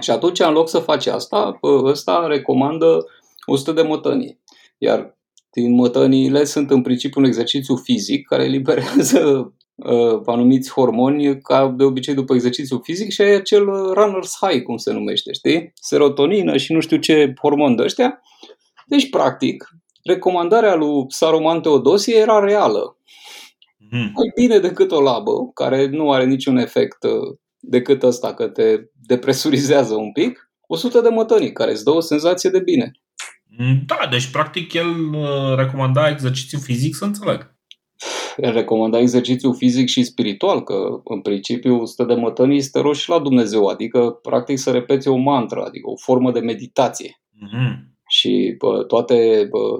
Și atunci, în loc să faci asta, ăsta recomandă 100 de mătănii. Iar din mătăniile sunt în principiu un exercițiu fizic care eliberează uh, anumiți hormoni ca de obicei după exercițiu fizic și e acel runner's high, cum se numește, știi? Serotonină și nu știu ce hormon de ăștia. Deci, practic, recomandarea lui Saruman Teodosie era reală. Mm. Mai bine decât o labă, care nu are niciun efect uh, decât ăsta, că te depresurizează un pic, 100 de mătănii, care îți dă o senzație de bine. Da, deci practic el uh, recomanda exercițiu fizic, să înțeleg. El recomanda exercițiu fizic și spiritual, că în principiu 100 de mătănii este rost și la Dumnezeu, adică practic să repeți o mantră, adică o formă de meditație. Mm-hmm. Și bă, toate, bă,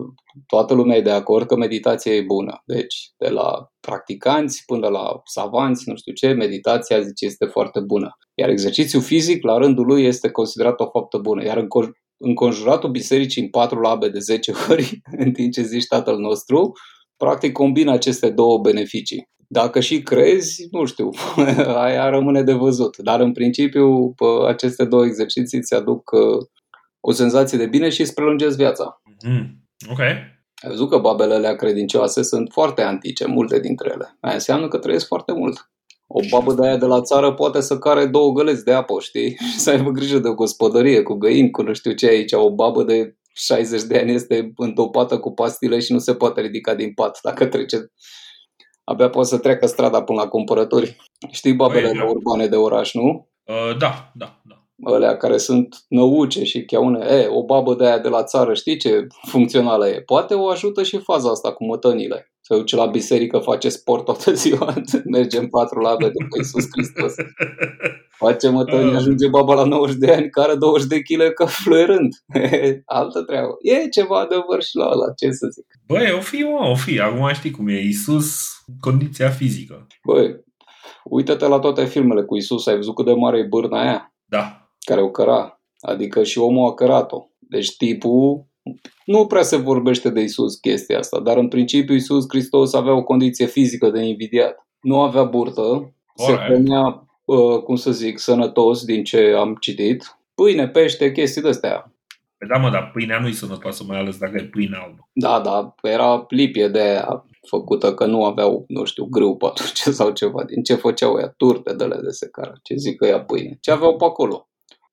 toată lumea e de acord că meditația e bună. Deci, de la practicanți până la savanți, nu știu ce, meditația, zice, este foarte bună. Iar exercițiul fizic, la rândul lui, este considerat o faptă bună. Iar înconjuratul bisericii în patru labe de 10 ori, în timp ce zici Tatăl nostru, practic combina aceste două beneficii. Dacă și crezi, nu știu, aia rămâne de văzut. Dar în principiu aceste două exerciții îți aduc o senzație de bine și îți prelungesc viața. Mm. Ok. Ai văzut că babele alea credincioase sunt foarte antice, multe dintre ele. Aia înseamnă că trăiesc foarte mult. O babă de aia de la țară poate să care două găleți de apă, știi? Și să aibă grijă de o gospodărie cu găini, cu nu știu ce aici. O babă de 60 de ani este întopată cu pastile și nu se poate ridica din pat dacă trece. Abia poate să treacă strada până la cumpărături. Știi babele Păi, da. urbane de oraș, nu? Uh, da, da, da. Alea care sunt năuce și cheaune. E, o babă de aia de la țară, știi ce funcțională e? Poate o ajută și faza asta cu mătănile. Se duce la biserică, face sport toată ziua, merge în patru labe după Iisus Hristos. Face mătăni, ajunge baba la 90 de ani, care 20 de kg ca fluierând. Altă treabă. E ceva adevăr și la ăla, ce să zic. Băi, o fi, mă, o fi. Acum știi cum e. Isus, condiția fizică. Băi, uită-te la toate filmele cu Isus, ai văzut cât de mare e bârna aia Da. Care o căra. Adică și omul a cărat-o. Deci tipul nu prea se vorbește de Isus chestia asta, dar în principiu Isus Hristos avea o condiție fizică de invidiat. Nu avea burtă, se Alright. hrănea, uh, cum să zic, sănătos din ce am citit. Pâine, pește, chestii de astea. Păi da, mă, dar pâinea nu-i sănătoasă, mai ales dacă e pâine albă. Da, da, era lipie de aia făcută că nu aveau, nu știu, grâu pe atunci sau ceva. Din ce făceau ea? Turte de de secară. Ce zic că ea pâine? Ce aveau pe acolo?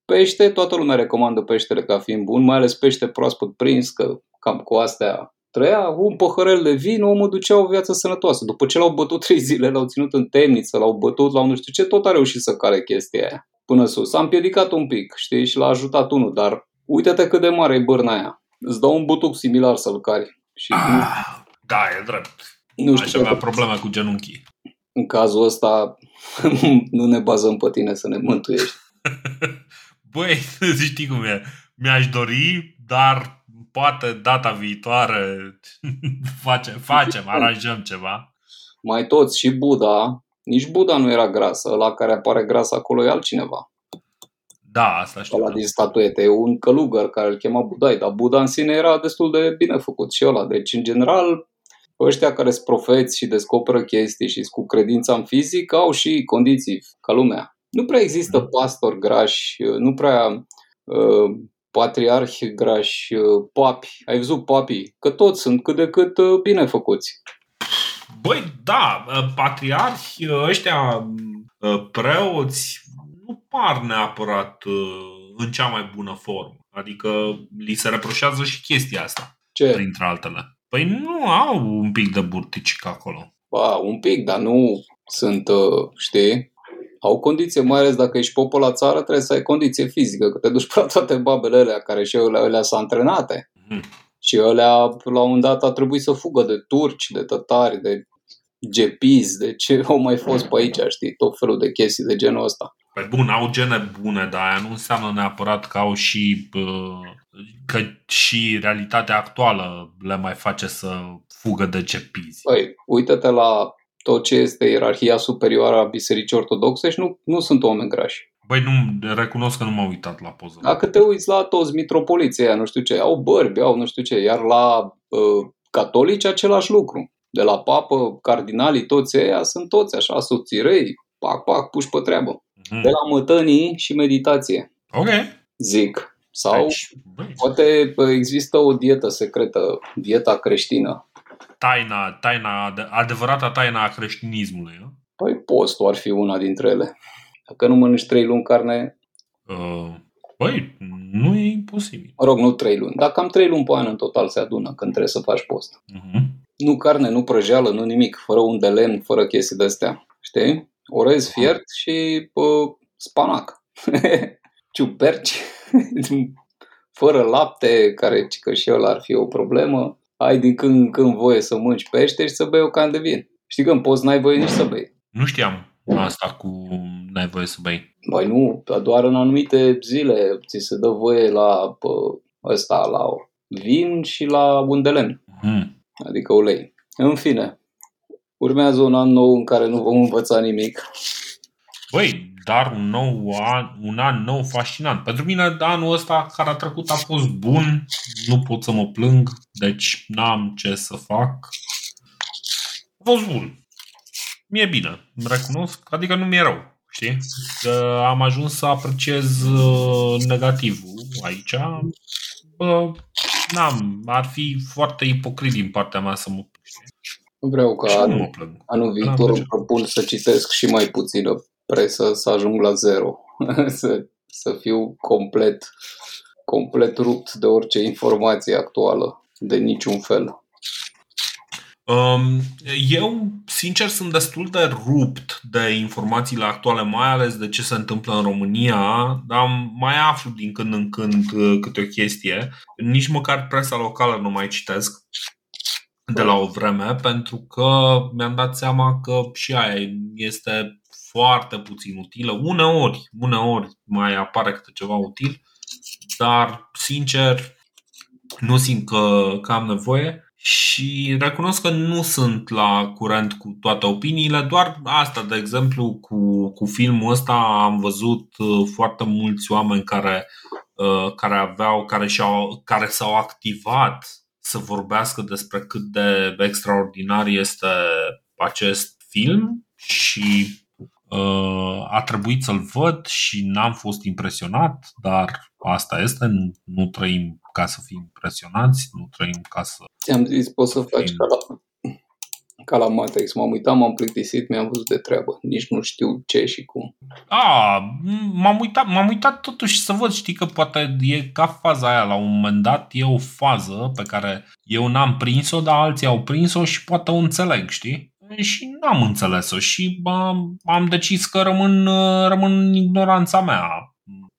Pește, toată lumea recomandă peștele ca fiind bun, mai ales pește proaspăt prins, că cam cu astea trăia. Un păhărel de vin, omul ducea o viață sănătoasă. După ce l-au bătut trei zile, l-au ținut în temniță, l-au bătut, l-au nu știu ce, tot a reușit să care chestia aia până sus. A împiedicat un pic, știi, și l-a ajutat unul, dar uite-te cât de mare e bârna aia. Îți dau un butuc similar să-l cari. Și nu, Ah, da, e drept. nu Aș știu avea dacă probleme cu genunchii. în cazul ăsta nu ne bazăm pe tine să ne mântuiești. Băi, știi cum e. Mi-aș dori, dar poate data viitoare facem, facem, aranjăm ceva. Mai toți și Buddha, nici Buddha nu era gras, la care apare gras acolo e altcineva. Da, asta știu. Ăla din statuete, e un călugăr care îl chema Budai, dar Buddha în sine era destul de bine făcut și ăla. Deci, în general, ăștia care sunt profeți și descoperă chestii și cu credința în fizic au și condiții ca lumea. Nu prea există Mhm. pastori grași, nu prea uh, patriarhi grași, uh, papi. Ai văzut papii? Că toți sunt cât de cât uh, bine făcuți. Băi, da, patriarhi ăștia uh, preoți nu par neapărat uh, în cea mai bună formă. Adică li se reproșează și chestia asta, Ce? printre altele. Păi nu au un pic de burticică acolo. Ba, un pic, dar nu sunt, uh, știi, au condiție, mai ales dacă ești popă la țară, trebuie să ai condiție fizică, că te duci pe la toate babele alea care și alea, alea sunt antrenate. Mhm. Și alea, la un dat, a trebuit să fugă de turci, de tătari, de gepizi, de ce au mai fost pe aici, știi, tot felul de chestii de genul ăsta. Păi bun, au gene bune, dar aia nu înseamnă neapărat că au și uh, că și realitatea actuală le mai face să fugă de cepizi. Păi, uită-te la tot ce este ierarhia superioară a Bisericii Ortodoxe și nu, nu sunt oameni grași. Băi, nu, recunosc că nu m-am uitat la poză. Dacă te uiți la toți mitropoliții aia, nu știu ce, au bărbi, au nu știu ce, iar la uh, catolici același lucru. De la papă, cardinalii, toți ăia sunt toți așa, subțirei, pac, pac, puși pe treabă. Mhm. De la mătănii și meditație, Ok. zic. Sau Deci, băi, poate uh, există o dietă secretă, dieta creștină. Taina, taina, ade- adevărata taina a creștinismului. Nu? Păi postul ar fi una dintre ele. Dacă nu mănânci trei luni carne, Uh, băi, nu e imposibil. mă rog, nu trei luni, dar cam trei luni pe an în total se adună când trebuie să faci post. Uh-huh. Nu carne, nu prăjeală, nu nimic, fără un de lemn, fără chestii de-astea. Știi? Orez fiert și pă, spanac. Ciuperci, fără lapte, care ci că și ăla ar fi o problemă. Ai din când în când voie să mânci pește și să bei o can de vin. Știi că în post n-ai voie nici să bei. Nu știam asta cu n-ai voie să bei. Băi nu, dar doar în anumite zile ți se dă voie la pă, ăsta, la vin și la un de lemn. Uh-huh. adică ulei. În fine, urmează un an nou în care nu vom învăța nimic. Băi, dar un, nou an, un an nou fascinant. Pentru mine anul ăsta care a trecut a fost bun, nu pot să mă plâng, deci n-am ce să fac. A fost bun. Mi-e bine, îmi recunosc, adică nu mi-e rău, știi? Că am ajuns să apreciez uh, negativul aici. Bă, n-am, ar fi foarte ipocrit din partea mea să mă plâng. Vreau ca Și nu mă anul, plâng. anul viitor îmi propun să citesc și mai puțină presă, să ajung la zero. să, să fiu complet, complet rupt de orice informație actuală, de niciun fel. Um, eu, sincer, sunt destul de rupt de informațiile actuale, mai ales de ce se întâmplă în România, dar mai aflu din când în când uh, câte o chestie. Nici măcar presa locală nu mai citesc de la o vreme, pentru că mi-am dat seama că și aia este foarte puțin utilă. Uneori, uneori mai apare câte ceva util, dar, sincer, nu simt că, că am nevoie și recunosc că nu sunt la curent cu toate opiniile, doar asta, de exemplu, cu, cu filmul ăsta am văzut uh, foarte mulți oameni care, uh, care aveau, care, și-au, care s-au activat să vorbească despre cât de extraordinar este acest film și uh, a trebuit să-l văd și n-am fost impresionat, dar asta este, nu, nu trăim ca să fim impresionați, nu trăim ca să... Ți-am zis, poți să faci ca la, ca la Matrix. M-am uitat, m-am plictisit, mi-am văzut de treabă. Nici nu știu ce și cum. A, m-am uitat, m-am uitat totuși să văd, știi că poate e ca faza aia, la un moment dat e o fază pe care eu n-am prins-o, dar alții au prins-o și poate o înțeleg, știi? Și n-am înțeles-o și am, am decis că rămân, rămân în ignoranța mea.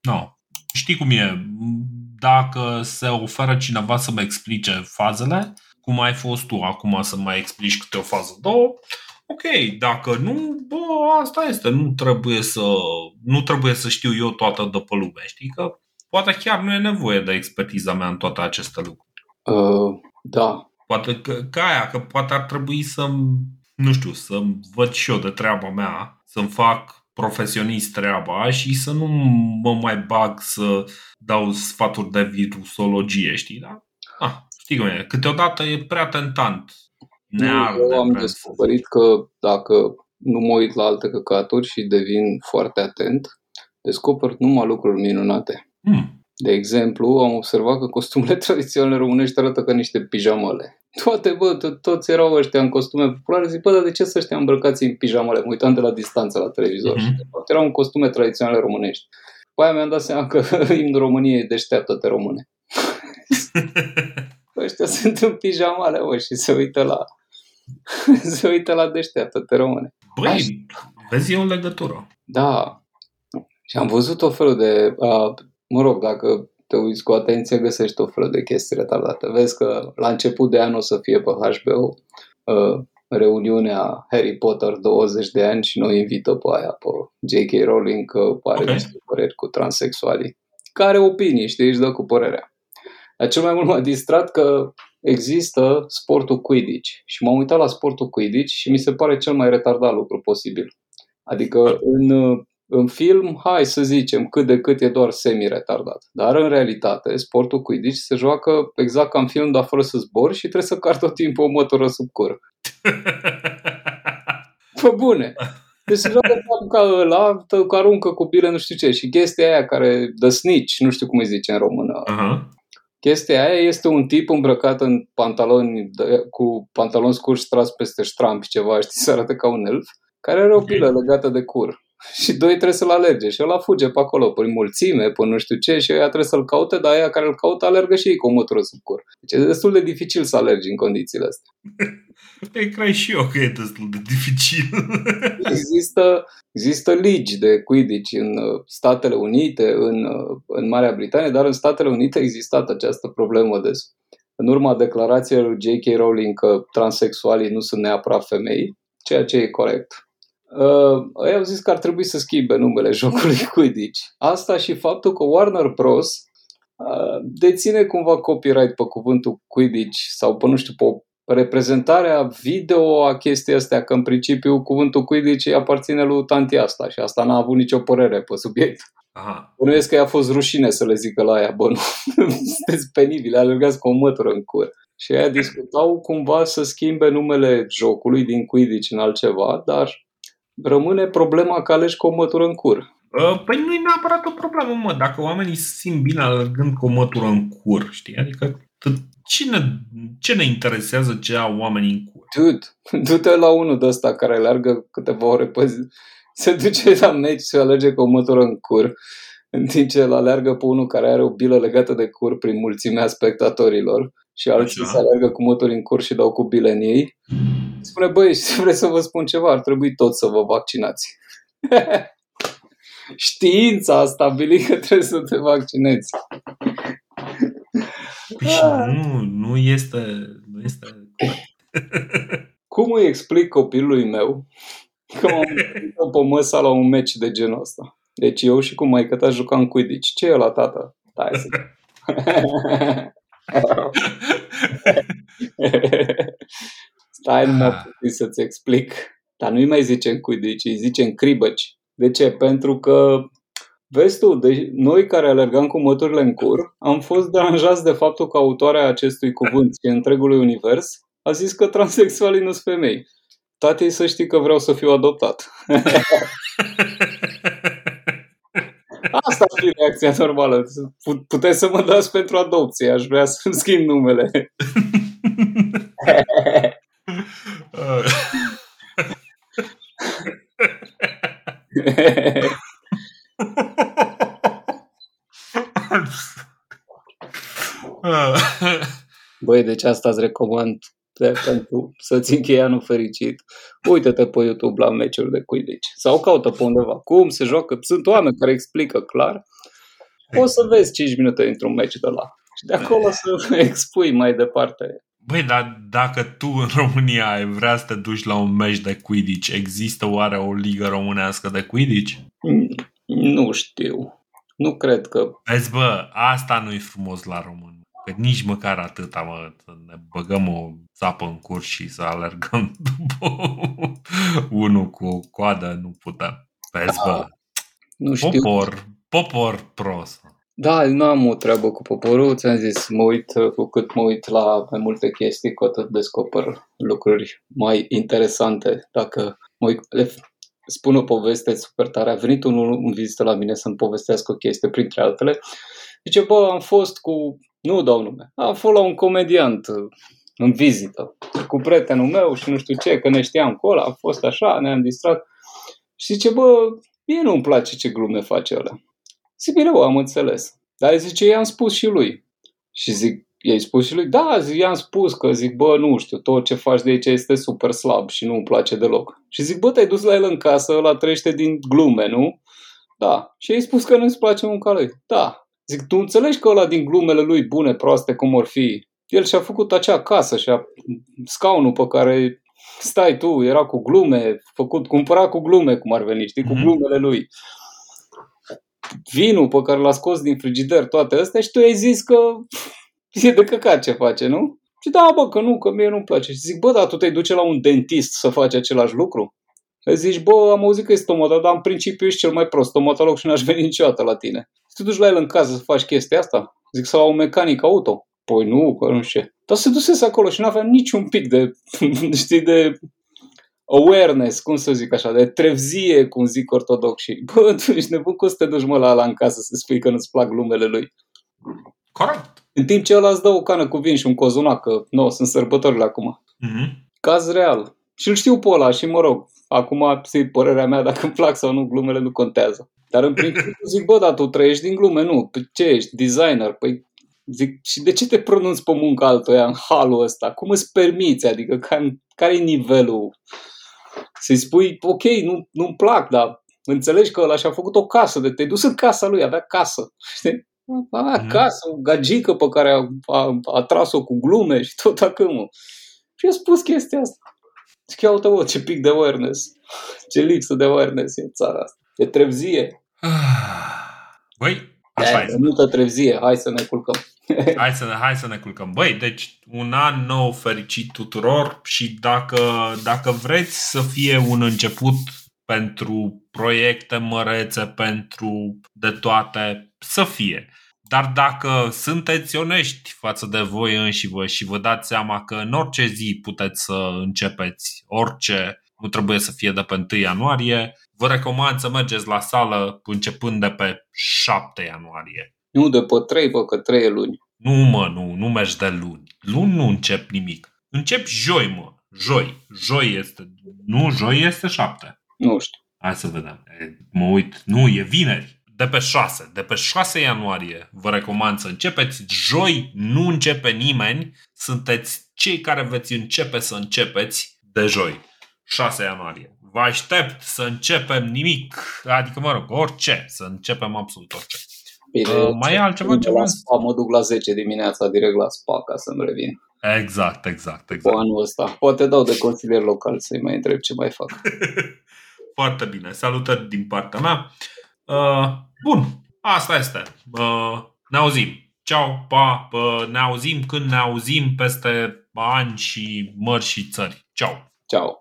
No. Știi cum e? Dacă se oferă cineva să-mi explice fazele, cum ai fost tu acum să mai explici câte o fază, două, ok, dacă nu, bă, asta este, nu trebuie să, nu trebuie să știu eu toată de pe lume, știi că poate chiar nu e nevoie de expertiza mea în toate aceste lucruri. Uh, da. Poate că, ca aia, că poate ar trebui să nu știu, să văd și eu de treaba mea, să-mi fac profesionist treaba și să nu mă mai bag să dau sfaturi de virusologie, știi, da? Ah, știi cum e, câteodată e prea tentant. Ne eu am descoperit că dacă nu mă uit la alte căcaturi și devin foarte atent, descoper numai lucruri minunate. Hmm. De exemplu, am observat că costumele tradiționale românești arată ca niște pijamale. Toate, bă, to- toți erau ăștia în costume populare. Zic, bă, dar de ce să ăștia îmbrăcați în pijamale? Mă uitam de la distanță la televizor. Mm-hmm. Și, de fapt, erau în costume tradiționale românești. După aia mi-am dat seama că imnul României e deșteaptă-te române. ăștia sunt în pijamale, bă, și se uită la se uită la deșteaptă-te române. Băi, Așa. vezi e o legătură. Da. Și am văzut o felul de... Uh, mă rog, dacă te uiți cu atenție, găsești o felul de chestii retardate. Vezi că la început de an o să fie pe HBO uh, reuniunea Harry Potter 20 de ani și noi invită pe aia, pe J.K. Rowling, că are okay. niște păreri cu transexualii. Care opinii, știi, își dă cu părerea. Dar cel mai mult m-a distrat că există sportul Quidditch și m-am uitat la sportul Quidditch și mi se pare cel mai retardat lucru posibil. Adică în în film, hai să zicem, cât de cât e doar semi-retardat. Dar în realitate, sportul Quidditch se joacă exact ca în film, dar fără să zbor și trebuie să car tot timpul o mătură sub cur. Pă bune! Deci se joacă ca ăla, că aruncă cu bile nu știu ce. Și chestia aia care, the snitch, nu știu cum îi zice în română. Uh-huh. Chestia aia este un tip îmbrăcat în pantaloni, cu pantaloni scurți tras peste ștrampi, ceva, știi, să arate ca un elf, care are o pilă legată de cur. și doi trebuie să-l alerge și ăla fuge pe acolo, prin mulțime, pe nu știu ce și ăia trebuie să-l caute, dar aia care îl caută alergă și ei cu o motoră sub cur. Deci e destul de dificil să alergi în condițiile astea. Te cred și eu că e destul de dificil. există, există ligi de Quidditch în uh, Statele Unite, în, uh, în Marea Britanie, dar în Statele Unite a existat această problemă de în urma declarației lui J.K. Rowling că transexualii nu sunt neapărat femei, ceea ce e corect uh, ei au zis că ar trebui să schimbe numele jocului Quidditch. Asta și faptul că Warner Bros. Uh, deține cumva copyright pe cuvântul Quidditch sau pe, nu știu, pe reprezentarea video a chestii astea, că în principiu cuvântul Quidditch aparține lui tanti asta și asta n-a avut nicio părere pe subiect. Aha. Bănuiesc că i-a fost rușine să le zică la ea, bă, nu, sunteți penibile, alergați cu o mătură în cur. Și aia discutau cumva să schimbe numele jocului din Quidditch în altceva, dar rămâne problema că alegi cu o mătură în cur. Păi nu e neapărat o problemă, mă. Dacă oamenii simt bine alergând cu o mătură în cur, știi? Adică cine, ce ne interesează ce au oamenii în cur? Dude, du-te la unul de ăsta care alergă câteva ore pe zi. Se duce la meci și alerge cu o mătură în cur în timp ce îl alergă pe unul care are o bilă legată de cur prin mulțimea spectatorilor și alții Așa. se alergă cu motori în cur și dau cu bile în ei. Spune, băi, vreți să vă spun ceva, ar trebui tot să vă vaccinați. Știința a stabilit că trebuie să te vaccinezi. Păi și nu, nu este, nu este Cum îi explic copilului meu că m-am pe măsa la un meci de genul ăsta? Deci eu și cu maică ta jucam Quidditch. Ce e la tată? Stai să... Stai, nu mă ah. putea să-ți explic. Dar nu-i mai zicem Quidditch, îi zicem cribăci. De ce? Pentru că Vezi tu, de, noi care alergam cu motorile în cur, am fost deranjați de faptul că autoarea acestui cuvânt și întregului univers a zis că transexualii nu sunt femei. Tatei să știi că vreau să fiu adoptat. Asta ar fi reacția normală. Puteți să mă dați pentru adopție, aș vrea să-mi schimb numele. Băi, deci asta îți recomand de, pentru să-ți închei anul fericit. Uite-te pe YouTube la meciuri de Quidditch sau caută pe undeva cum se joacă. Sunt oameni care explică clar. O să vezi 5 minute într-un meci de la. Și de acolo să expui mai departe. Băi, dar dacă tu în România ai vrea să te duci la un meci de Quidditch, există oare o ligă românească de Quidditch? Mm, nu știu. Nu cred că... Vezi, bă, asta nu-i frumos la român. Că nici măcar atâta, mă, să ne băgăm o țapă în curs și să alergăm după unul cu coadă, nu putem. Vezi, bă, Nu știu. popor, popor prost. Da, nu am o treabă cu poporul, ți-am zis, mă uit, cu cât mă uit la mai multe chestii, cu atât descoper lucruri mai interesante. Dacă mă uit, le spun o poveste super tare, a venit unul în vizită la mine să-mi povestească o chestie, printre altele. Zice, bă, am fost cu, nu dau nume, am fost la un comediant uh, în vizită, cu prietenul meu și nu știu ce, că ne știam cu ăla, am fost așa, ne-am distrat. Și zice, bă, mie nu-mi place ce glume face ăla. Zic, bine, bă, am înțeles. Dar zice, i-am spus și lui. Și zic, i-ai spus și lui? Da, zic, i-am spus că zic, bă, nu știu, tot ce faci de aici este super slab și nu-mi place deloc. Și zic, bă, te-ai dus la el în casă, ăla trăiește din glume, nu? Da. Și ai spus că nu-ți place munca lui. Da. Zic, tu înțelegi că ăla din glumele lui bune, proaste, cum or fi, el și-a făcut acea casă și-a scaunul pe care stai tu, era cu glume, făcut, cumpărat cu glume, cum ar veni, știi, cu Mhm. glumele lui vinul pe care l-a scos din frigider, toate astea și tu ai zis că e de căcat ce face, nu? Și da, bă, că nu, că mie nu-mi place. Și zic, bă, dar tu te duce la un dentist să faci același lucru? Îi zici, bă, am auzit că e stomatolog, dar în principiu ești cel mai prost stomatolog și n-aș veni niciodată la tine. Și te duci la el în casă să faci chestia asta? Zic, sau la un mecanic auto? Păi nu, că nu știu ce. Dar se dusese acolo și n-avea niciun pic de, știi, de awareness, cum să zic așa, de trevzie, cum zic ortodoxii. Bă, tu ești nebun, cum să te duci mă la ăla în casă să spui că nu-ți plac glumele lui? Corect. În timp ce ăla îți dă o cană cu vin și un cozonac, că nu, sunt sărbătorile acum. Mhm. Caz real. Și îl știu pe ăla și mă rog, acum ți părerea mea, dacă îmi plac sau nu, glumele nu contează. Dar în principiu zic, bă, dar tu trăiești din glume, nu? Păi ce ești? Designer? Păi zic, și de ce te pronunți pe muncă altuia în halul ăsta? Cum îți permiți? Adică care, care e nivelul? Să-i spui, ok, nu, nu-mi plac, dar înțelegi că ăla și-a făcut o casă, de te-ai dus în casa lui, avea casă, știi? Avea Mhm. casă, o gagică pe care a, a, a tras-o cu glume și tot acâmul. Și a spus chestia asta. Zic, ia uite, bă, ce pic de awareness. Ce lipsă de awareness e în țara asta. E trevzie. Băi, așa e e. multă trevzie. Hai să ne culcăm. Hai să, ne, hai să ne culcăm. Băi, deci un an nou fericit tuturor și dacă, dacă vreți să fie un început pentru proiecte mărețe, pentru de toate, să fie. Dar dacă sunteți onești față de voi înși vă și vă dați seama că în orice zi puteți să începeți orice, nu trebuie să fie de pe 1 ianuarie, vă recomand să mergeți la sală începând de pe 7 ianuarie. Nu de pe trei, bă, că trei e luni. Nu, mă, nu, nu mergi de luni. Luni nu încep nimic. Încep joi, mă. Joi. Joi este... Nu, joi este șapte. Nu știu. Hai să vedem. E, Mă uit. Nu, e vineri. De pe 6. De pe 6 ianuarie vă recomand să începeți. Joi nu începe nimeni. Sunteți cei care veți începe să începeți de joi. 6 ianuarie. Vă aștept să începem nimic. Adică, mă rog, orice. Să începem absolut orice. Bine, Uh, mai e altceva ce ceva? la spa, mă duc la 10 dimineața direct la spa ca să-mi revin. Exact, exact, Cu exact. anul ăsta. Poate dau de consilier local să-i mai întreb ce mai fac. Foarte bine. Salutări din partea mea. Uh, bun, asta este. Uh, ne auzim. Ciao, pa, uh, ne auzim când ne auzim peste ani și mări și țări. Ciao. Ciao.